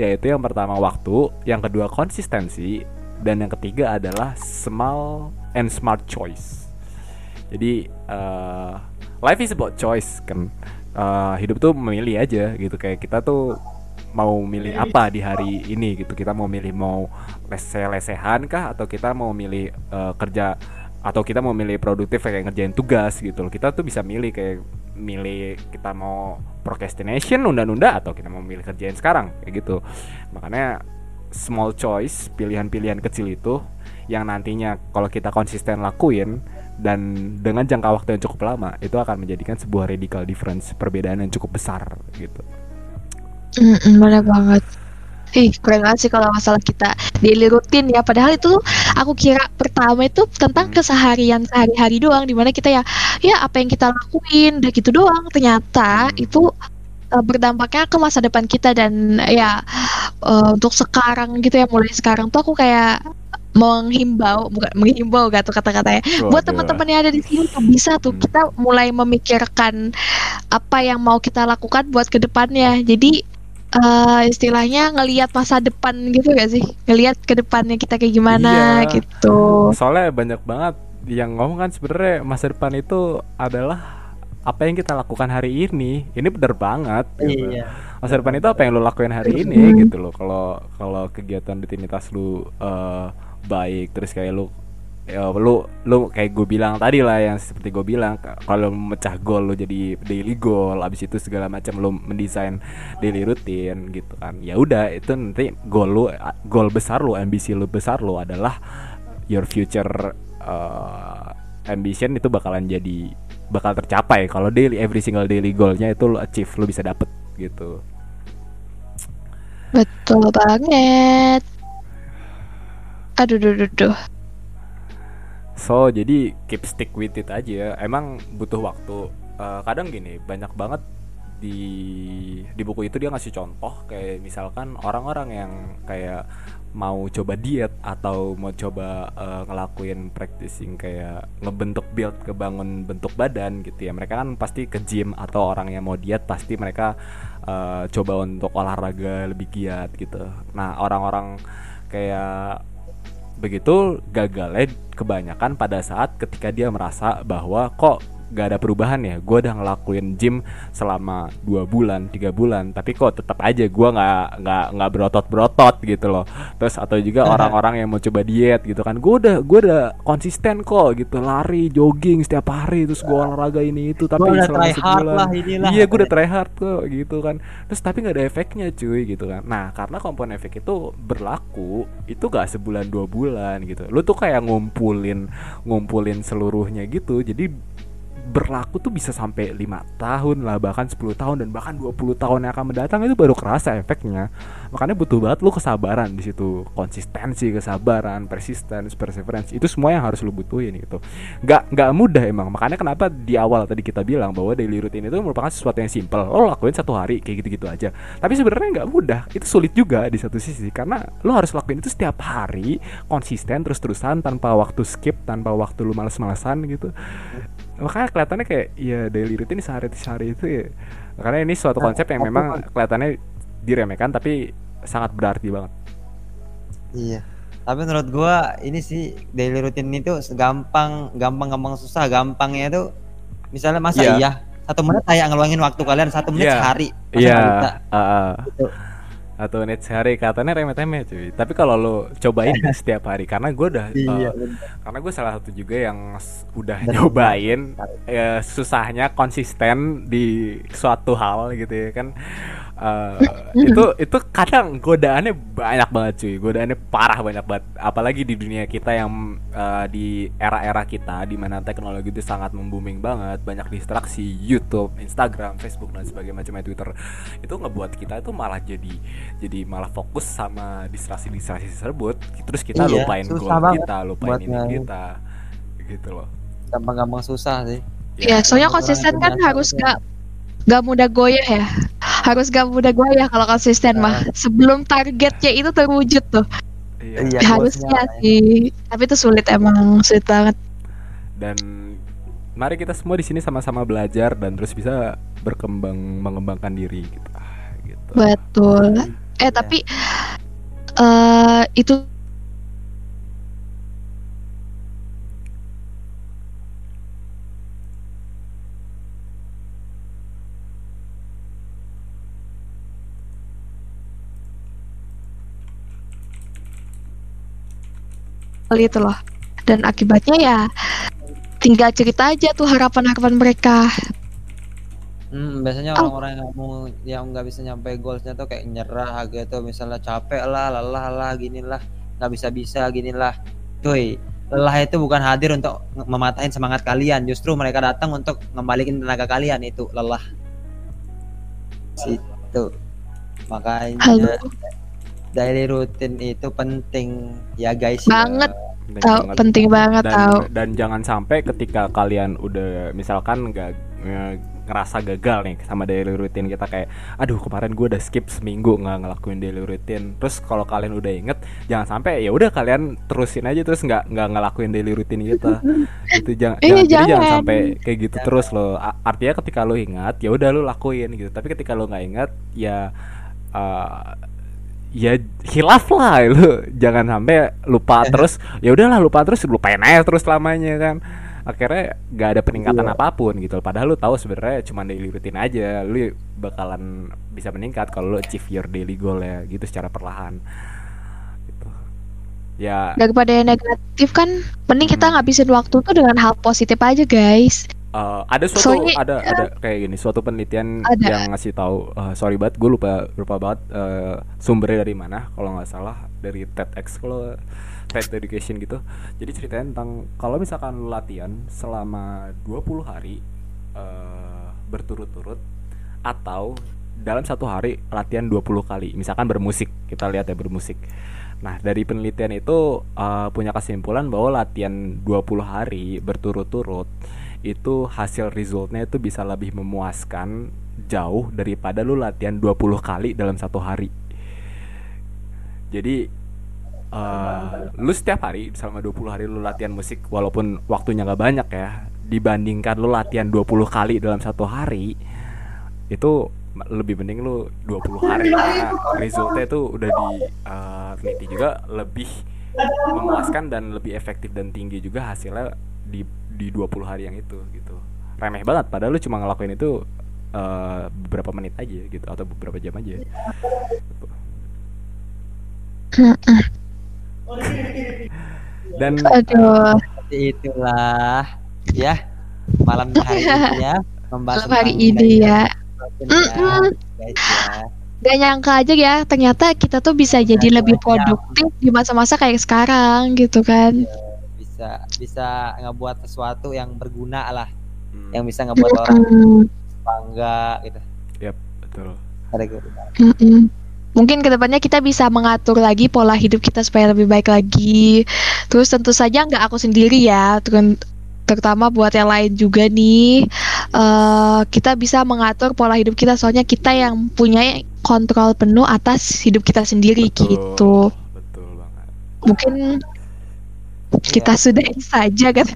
Yaitu yang pertama waktu yang kedua konsistensi dan yang ketiga adalah small and smart choice jadi uh, life is about choice kan. Uh, hidup tuh memilih aja gitu. Kayak kita tuh mau milih apa di hari ini gitu. Kita mau milih mau lese-lesehan kah? Atau kita mau milih uh, kerja atau kita mau milih produktif kayak ngerjain tugas gitu loh. Kita tuh bisa milih kayak milih kita mau procrastination nunda-nunda atau kita mau milih kerjain sekarang kayak gitu. Makanya small choice pilihan-pilihan kecil itu yang nantinya kalau kita konsisten lakuin dan dengan jangka waktu yang cukup lama itu akan menjadikan sebuah radical difference perbedaan yang cukup besar gitu Mm-mm, bener banget. Ih, keren banget sih kalau masalah kita daily rutin ya. Padahal itu aku kira pertama itu tentang Hmm. keseharian sehari-hari doang. Di mana kita ya, ya apa yang kita lakuin, udah gitu doang. Ternyata Hmm. itu uh, berdampaknya ke masa depan kita dan ya uh, untuk sekarang gitu ya. Mulai sekarang tuh aku kayak menghimbau, bukan menghimbau gak tuh kata-katanya. Buat teman-teman yang ada di sini tuh bisa tuh Hmm. kita mulai memikirkan apa yang mau kita lakukan buat ke depannya. Jadi eh istilahnya ngelihat masa depan gitu gak sih? Ngelihat ke depannya kita kayak gimana Iya. gitu. soalnya banyak banget yang ngomong kan sebenarnya masa depan itu adalah apa yang kita lakukan hari ini ini bener banget gitu. Iya. masa depan itu apa yang lo lakuin hari Hmm. ini gitu loh kalau kalau kegiatan rutinitas lu eh, baik terus kayak lu ya, lu lu kayak gue bilang tadi lah yang seperti gue bilang kalau memecah goal lu jadi daily goal abis itu segala macam lu mendesain daily rutin gitu kan ya udah itu nanti goal lu goal besar lu ambisi lu besar lu adalah your future uh, ambition itu bakalan jadi bakal tercapai kalau daily every single daily goalnya itu lu achieve lu bisa dapet gitu Betul banget. Aduh, duh, duh, duh. So jadi keep stick with it aja. Emang butuh waktu. Eh, kadang gini banyak banget di di buku itu dia ngasih contoh kayak misalkan orang-orang yang kayak mau coba diet atau mau coba eh, ngelakuin practicing kayak ngebentuk build kebangun bentuk badan gitu ya mereka kan pasti ke gym atau orang yang mau diet pasti mereka eh, coba untuk olahraga lebih giat gitu nah orang-orang kayak begitu gagalnya kebanyakan pada saat ketika dia merasa bahwa kok gak ada perubahan ya. Gue udah ngelakuin gym selama dua bulan tiga bulan. Tapi kok tetap aja gue nggak nggak nggak berotot berotot gitu loh. Terus atau juga orang-orang yang mau coba diet gitu kan. Gue udah gue udah konsisten kok gitu. Lari jogging setiap hari terus gue olahraga ini itu. Tapi Gua selama try hard sebulan. lah inilah. iya gue udah try hard kok gitu kan. Terus tapi nggak ada efeknya cuy gitu kan. Nah karena komponen efek itu berlaku itu gak sebulan dua bulan gitu. Lu tuh kayak ngumpulin ngumpulin seluruhnya gitu. Jadi berlaku tuh bisa sampai lima tahun lah bahkan 10 tahun dan bahkan 20 tahun yang akan mendatang itu baru kerasa efeknya. Makanya butuh banget lu kesabaran di situ. Konsistensi kesabaran persistence perseverance itu semua yang harus lu butuhin gitu. Nggak nggak mudah emang. Makanya kenapa di awal tadi kita bilang bahwa daily routine itu merupakan sesuatu yang simple. Lo lakuin satu hari kayak gitu-gitu aja. Tapi sebenarnya nggak mudah. Itu sulit juga di satu sisi karena lo harus lakuin itu setiap hari konsisten terus-terusan tanpa waktu skip tanpa waktu lu males-malesan gitu makanya kelihatannya kayak ya daily routine sehari sehari itu ya makanya ini suatu konsep yang memang kelihatannya diremehkan tapi sangat berarti banget Iya. Tapi menurut gua ini sih daily routine itu gampang gampang gampang susah. Gampangnya itu misalnya masa Iya. iya satu menit kayak ngeluangin waktu kalian satu menit Iya. sehari. Masa Iya, bisa? uh, Gitu. Atau menit sehari katanya remeh-temeh cuy. Tapi kalau lo cobain [LAUGHS] setiap hari karena gue udah uh, Iya. karena gue salah satu juga yang udah nyobain eh, susahnya konsisten di suatu hal gitu ya kan Eh, itu itu kadang godaannya banyak banget cuy. Godaannya parah banyak banget. Apalagi di dunia kita yang eh, di era-era kita di mana teknologi itu sangat membooming banget banyak distraksi YouTube Instagram Facebook dan sebagainya macamnya Twitter. Itu ngebuat kita itu malah jadi jadi malah fokus sama distraksi-distraksi tersebut. Terus kita Iya, lupain goal kita lupain buat ini kita gitu loh. Gampang-gampang susah sih. Ya, soalnya orang konsisten kan harus gak gak mudah goyah ya. Harus gak mudah goyah kalau konsisten mah. Sebelum targetnya itu terwujud tuh. Iya. Iya, Harusnya ya. sih. Tapi itu sulit emang, sulit banget. dan mari kita semua di sini sama-sama belajar dan terus bisa berkembang mengembangkan diri gitu Ah, gitu Betul. Eh tapi eh itu itu loh. Dan akibatnya ya tinggal cerita aja tuh harapan-harapan mereka. Hmm, biasanya Oh. orang-orang yang mau yang nggak bisa nyampe goalsnya tuh kayak nyerah gitu, misalnya capek lah, lelah lah, gini lah, nggak bisa bisa gini lah. Cuy, lelah itu bukan hadir untuk mematahin semangat kalian, justru mereka datang untuk ngembalikin tenaga kalian itu lelah. Situ. Makanya Halo. Daily routine itu penting ya guys. Banget. ya. Penting Tahu banget. penting banget dan tahu. dan jangan sampai ketika kalian udah misalkan nggak nge- ngerasa gagal nih sama daily routine kita kayak aduh kemarin gue udah skip seminggu nggak ngelakuin daily routine terus kalau kalian udah inget jangan sampai ya udah kalian terusin aja terus nggak nggak ngelakuin daily routine kita [LAUGHS] itu jangan, Iya, jangan jadi jangan jangan. sampai kayak gitu terus loh artinya ketika lo ingat ya udah lo lakuin gitu tapi ketika lo nggak ingat ya uh, ya hilaf lah [LAUGHS] lu jangan sampai lupa terus ya udahlah lupa terus lupain aja terus lamanya kan akhirnya nggak ada peningkatan Iya. apa pun gitu padahal lu tahu sebenarnya cuma daily routine aja lu bakalan bisa meningkat kalau lu achieve your daily goal ya gitu secara perlahan gitu ya Daripada yang negatif kan mending kita Hmm. ngabisin waktu tuh dengan hal positif aja guys. Eh, ada suatu Soalnya- ada ada kayak gini suatu penelitian Ada. yang ngasih tahu eh, sorry banget gue lupa lupa banget eh, sumbernya dari mana kalau nggak salah dari TEDx kalau TED Education gitu. Jadi ceritanya tentang kalau misalkan lu latihan selama 20 hari eh, berturut-turut atau dalam satu hari latihan 20 kali misalkan bermusik kita lihat ya bermusik. Nah, dari penelitian itu uh, punya kesimpulan bahwa latihan 20 hari berturut-turut itu hasil resultnya itu bisa lebih memuaskan jauh daripada lu latihan 20 kali dalam satu hari. Jadi uh, lu setiap hari selama 20 hari lu latihan musik walaupun waktunya nggak banyak ya dibandingkan lu latihan 20 kali dalam satu hari itu lebih mending lu 20 hari karena resultnya itu udah di uh, juga lebih memuaskan dan lebih efektif dan tinggi juga hasilnya di di 20 hari yang itu gitu remeh banget padahal lu cuma ngelakuin itu uh, beberapa menit aja gitu atau beberapa jam aja Gitu. dan Aduh, Seperti itulah ya malam hari ini [LAUGHS] ya membahas malam hari ini ya. guys ya. Gak nyangka aja ya, ternyata kita tuh bisa jadi lebih produktif di masa-masa kayak sekarang gitu kan. Bisa bisa ngebuat sesuatu yang berguna lah hmm, yang bisa ngebuat orang bangga gitu yap, betul Ada. Mm-mm. Mungkin ke depannya kita bisa mengatur lagi pola hidup kita supaya lebih baik lagi. Terus tentu saja nggak aku sendiri ya, ter- terutama buat yang lain juga nih. eh kita bisa mengatur pola hidup kita, soalnya kita yang punya kontrol penuh atas hidup kita sendiri gitu. betul banget Mungkin kita sudahi saja kan?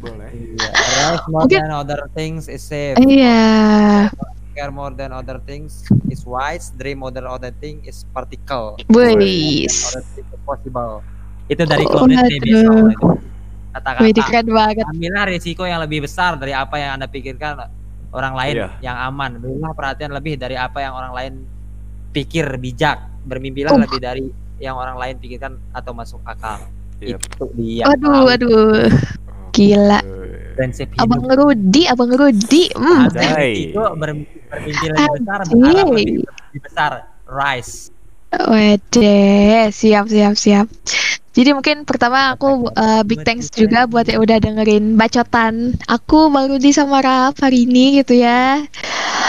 boleh Iya, rest more Mungkin- than other things is safe. Iya. Care more than other things is wise. Dream more than other thing is particle. Is possible. Itu dari Oh, Claudette. Wih, Kata-kata. keren banget. Ambillah risiko yang lebih besar dari apa yang anda pikirkan orang lain Iya. yang aman. Berilah perhatian lebih dari apa yang orang lain pikir bijak. Bermimpilah Oh. lebih dari yang orang lain pikirkan atau masuk akal. Yep. Itu dia. Aduh, aduh. Gila. Prinsip Abang hidup. Rudi, Abang Rudi. Hmm. Ada Anjay. risiko ber- bermimpi lebih besar berharap Anjay. lebih lebih besar Rise Wede, siap siap siap. Jadi mungkin pertama aku uh, big thanks juga buat yang udah dengerin bacotan aku Bang Rudi sama Raf hari ini gitu ya.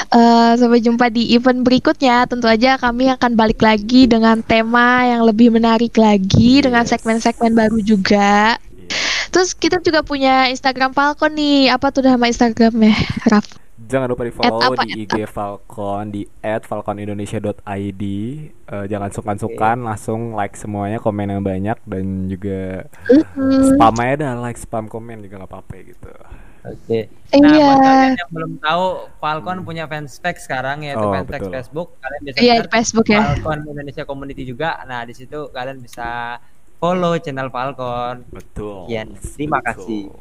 Eh, sampai jumpa di event berikutnya. Tentu aja kami akan balik lagi dengan tema yang lebih menarik lagi dengan segmen-segmen baru juga. Terus kita juga punya Instagram Falcon nih. Apa tuh nama Instagramnya, Raf? Jangan lupa di follow apa, di IG Falcon di @falconindonesia.id. Eh, jangan sungkan-sungkan, langsung like semuanya, komen yang banyak dan juga Hmm, spam aja dah, like spam komen juga nggak apa-apa gitu. Oke. Nah, Iya. buat kalian yang belum tahu, Falcon punya fanspage sekarang yaitu Oh, fanspage betul. Facebook. Kalian bisa Iya, di search Facebook ya. Falcon Indonesia Community juga. Nah, di situ kalian bisa follow channel Falcon. Betul. Sekian. Terima kasih.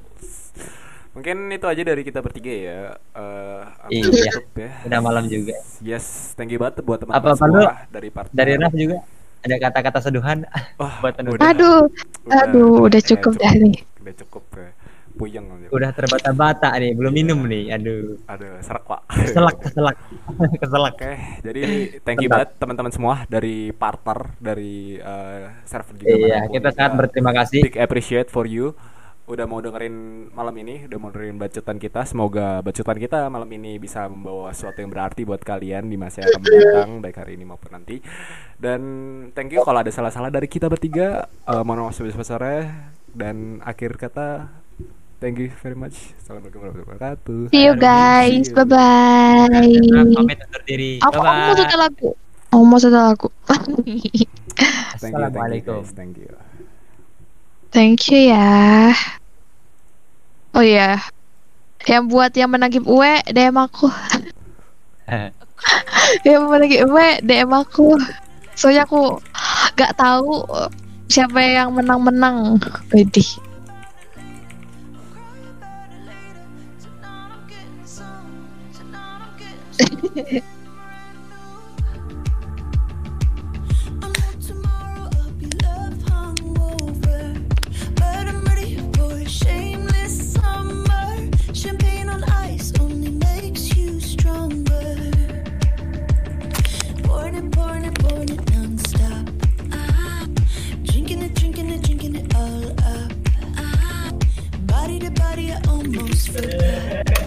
Mungkin itu aja dari kita bertiga ya. Eh, aku Iya. tutup ya. Udah malam juga. Yes, thank you banget buat teman-teman semua lu? dari part Dari Raf juga ada kata-kata seduhan Wah, buat penutup. udah- Aduh, aduh, udah cukup dah nih. Udah cukup ya. Puyeng udah terbata-bata nih, belum minum nih. Aduh. Aduh, serak pak. Keselak, keselak. [LAUGHS] keselak. Oke, jadi thank you banget teman-teman semua dari partner dari eh, server juga. Iya, kita sangat berterima kasih. Big appreciate for you udah mau dengerin malam ini, udah mau dengerin bacotan kita. Semoga bacotan kita malam ini bisa membawa sesuatu yang berarti buat kalian di masa yang akan mendatang, baik hari ini maupun nanti. Dan thank you kalau ada salah-salah dari kita bertiga, eh, mohon maaf sebesar-besarnya. Dan akhir kata, thank you very much. Assalamualaikum warahmatullahi wabarakatuh. See you guys, bye bye. Raf pamit undur diri. Aku, aku mau setel lagu. Oh, mau setel lagu. [LAUGHS] Thank you, thank you, Assalamualaikum. guys. Thank you. Thank you ya. Oh iya. Yang buat yang menang giveaway DM aku. [LAUGHS] yang menang giveaway DM aku. Soalnya aku gak tahu siapa yang menang-menang. Widih. [LAUGHS] Cry about Most forgot.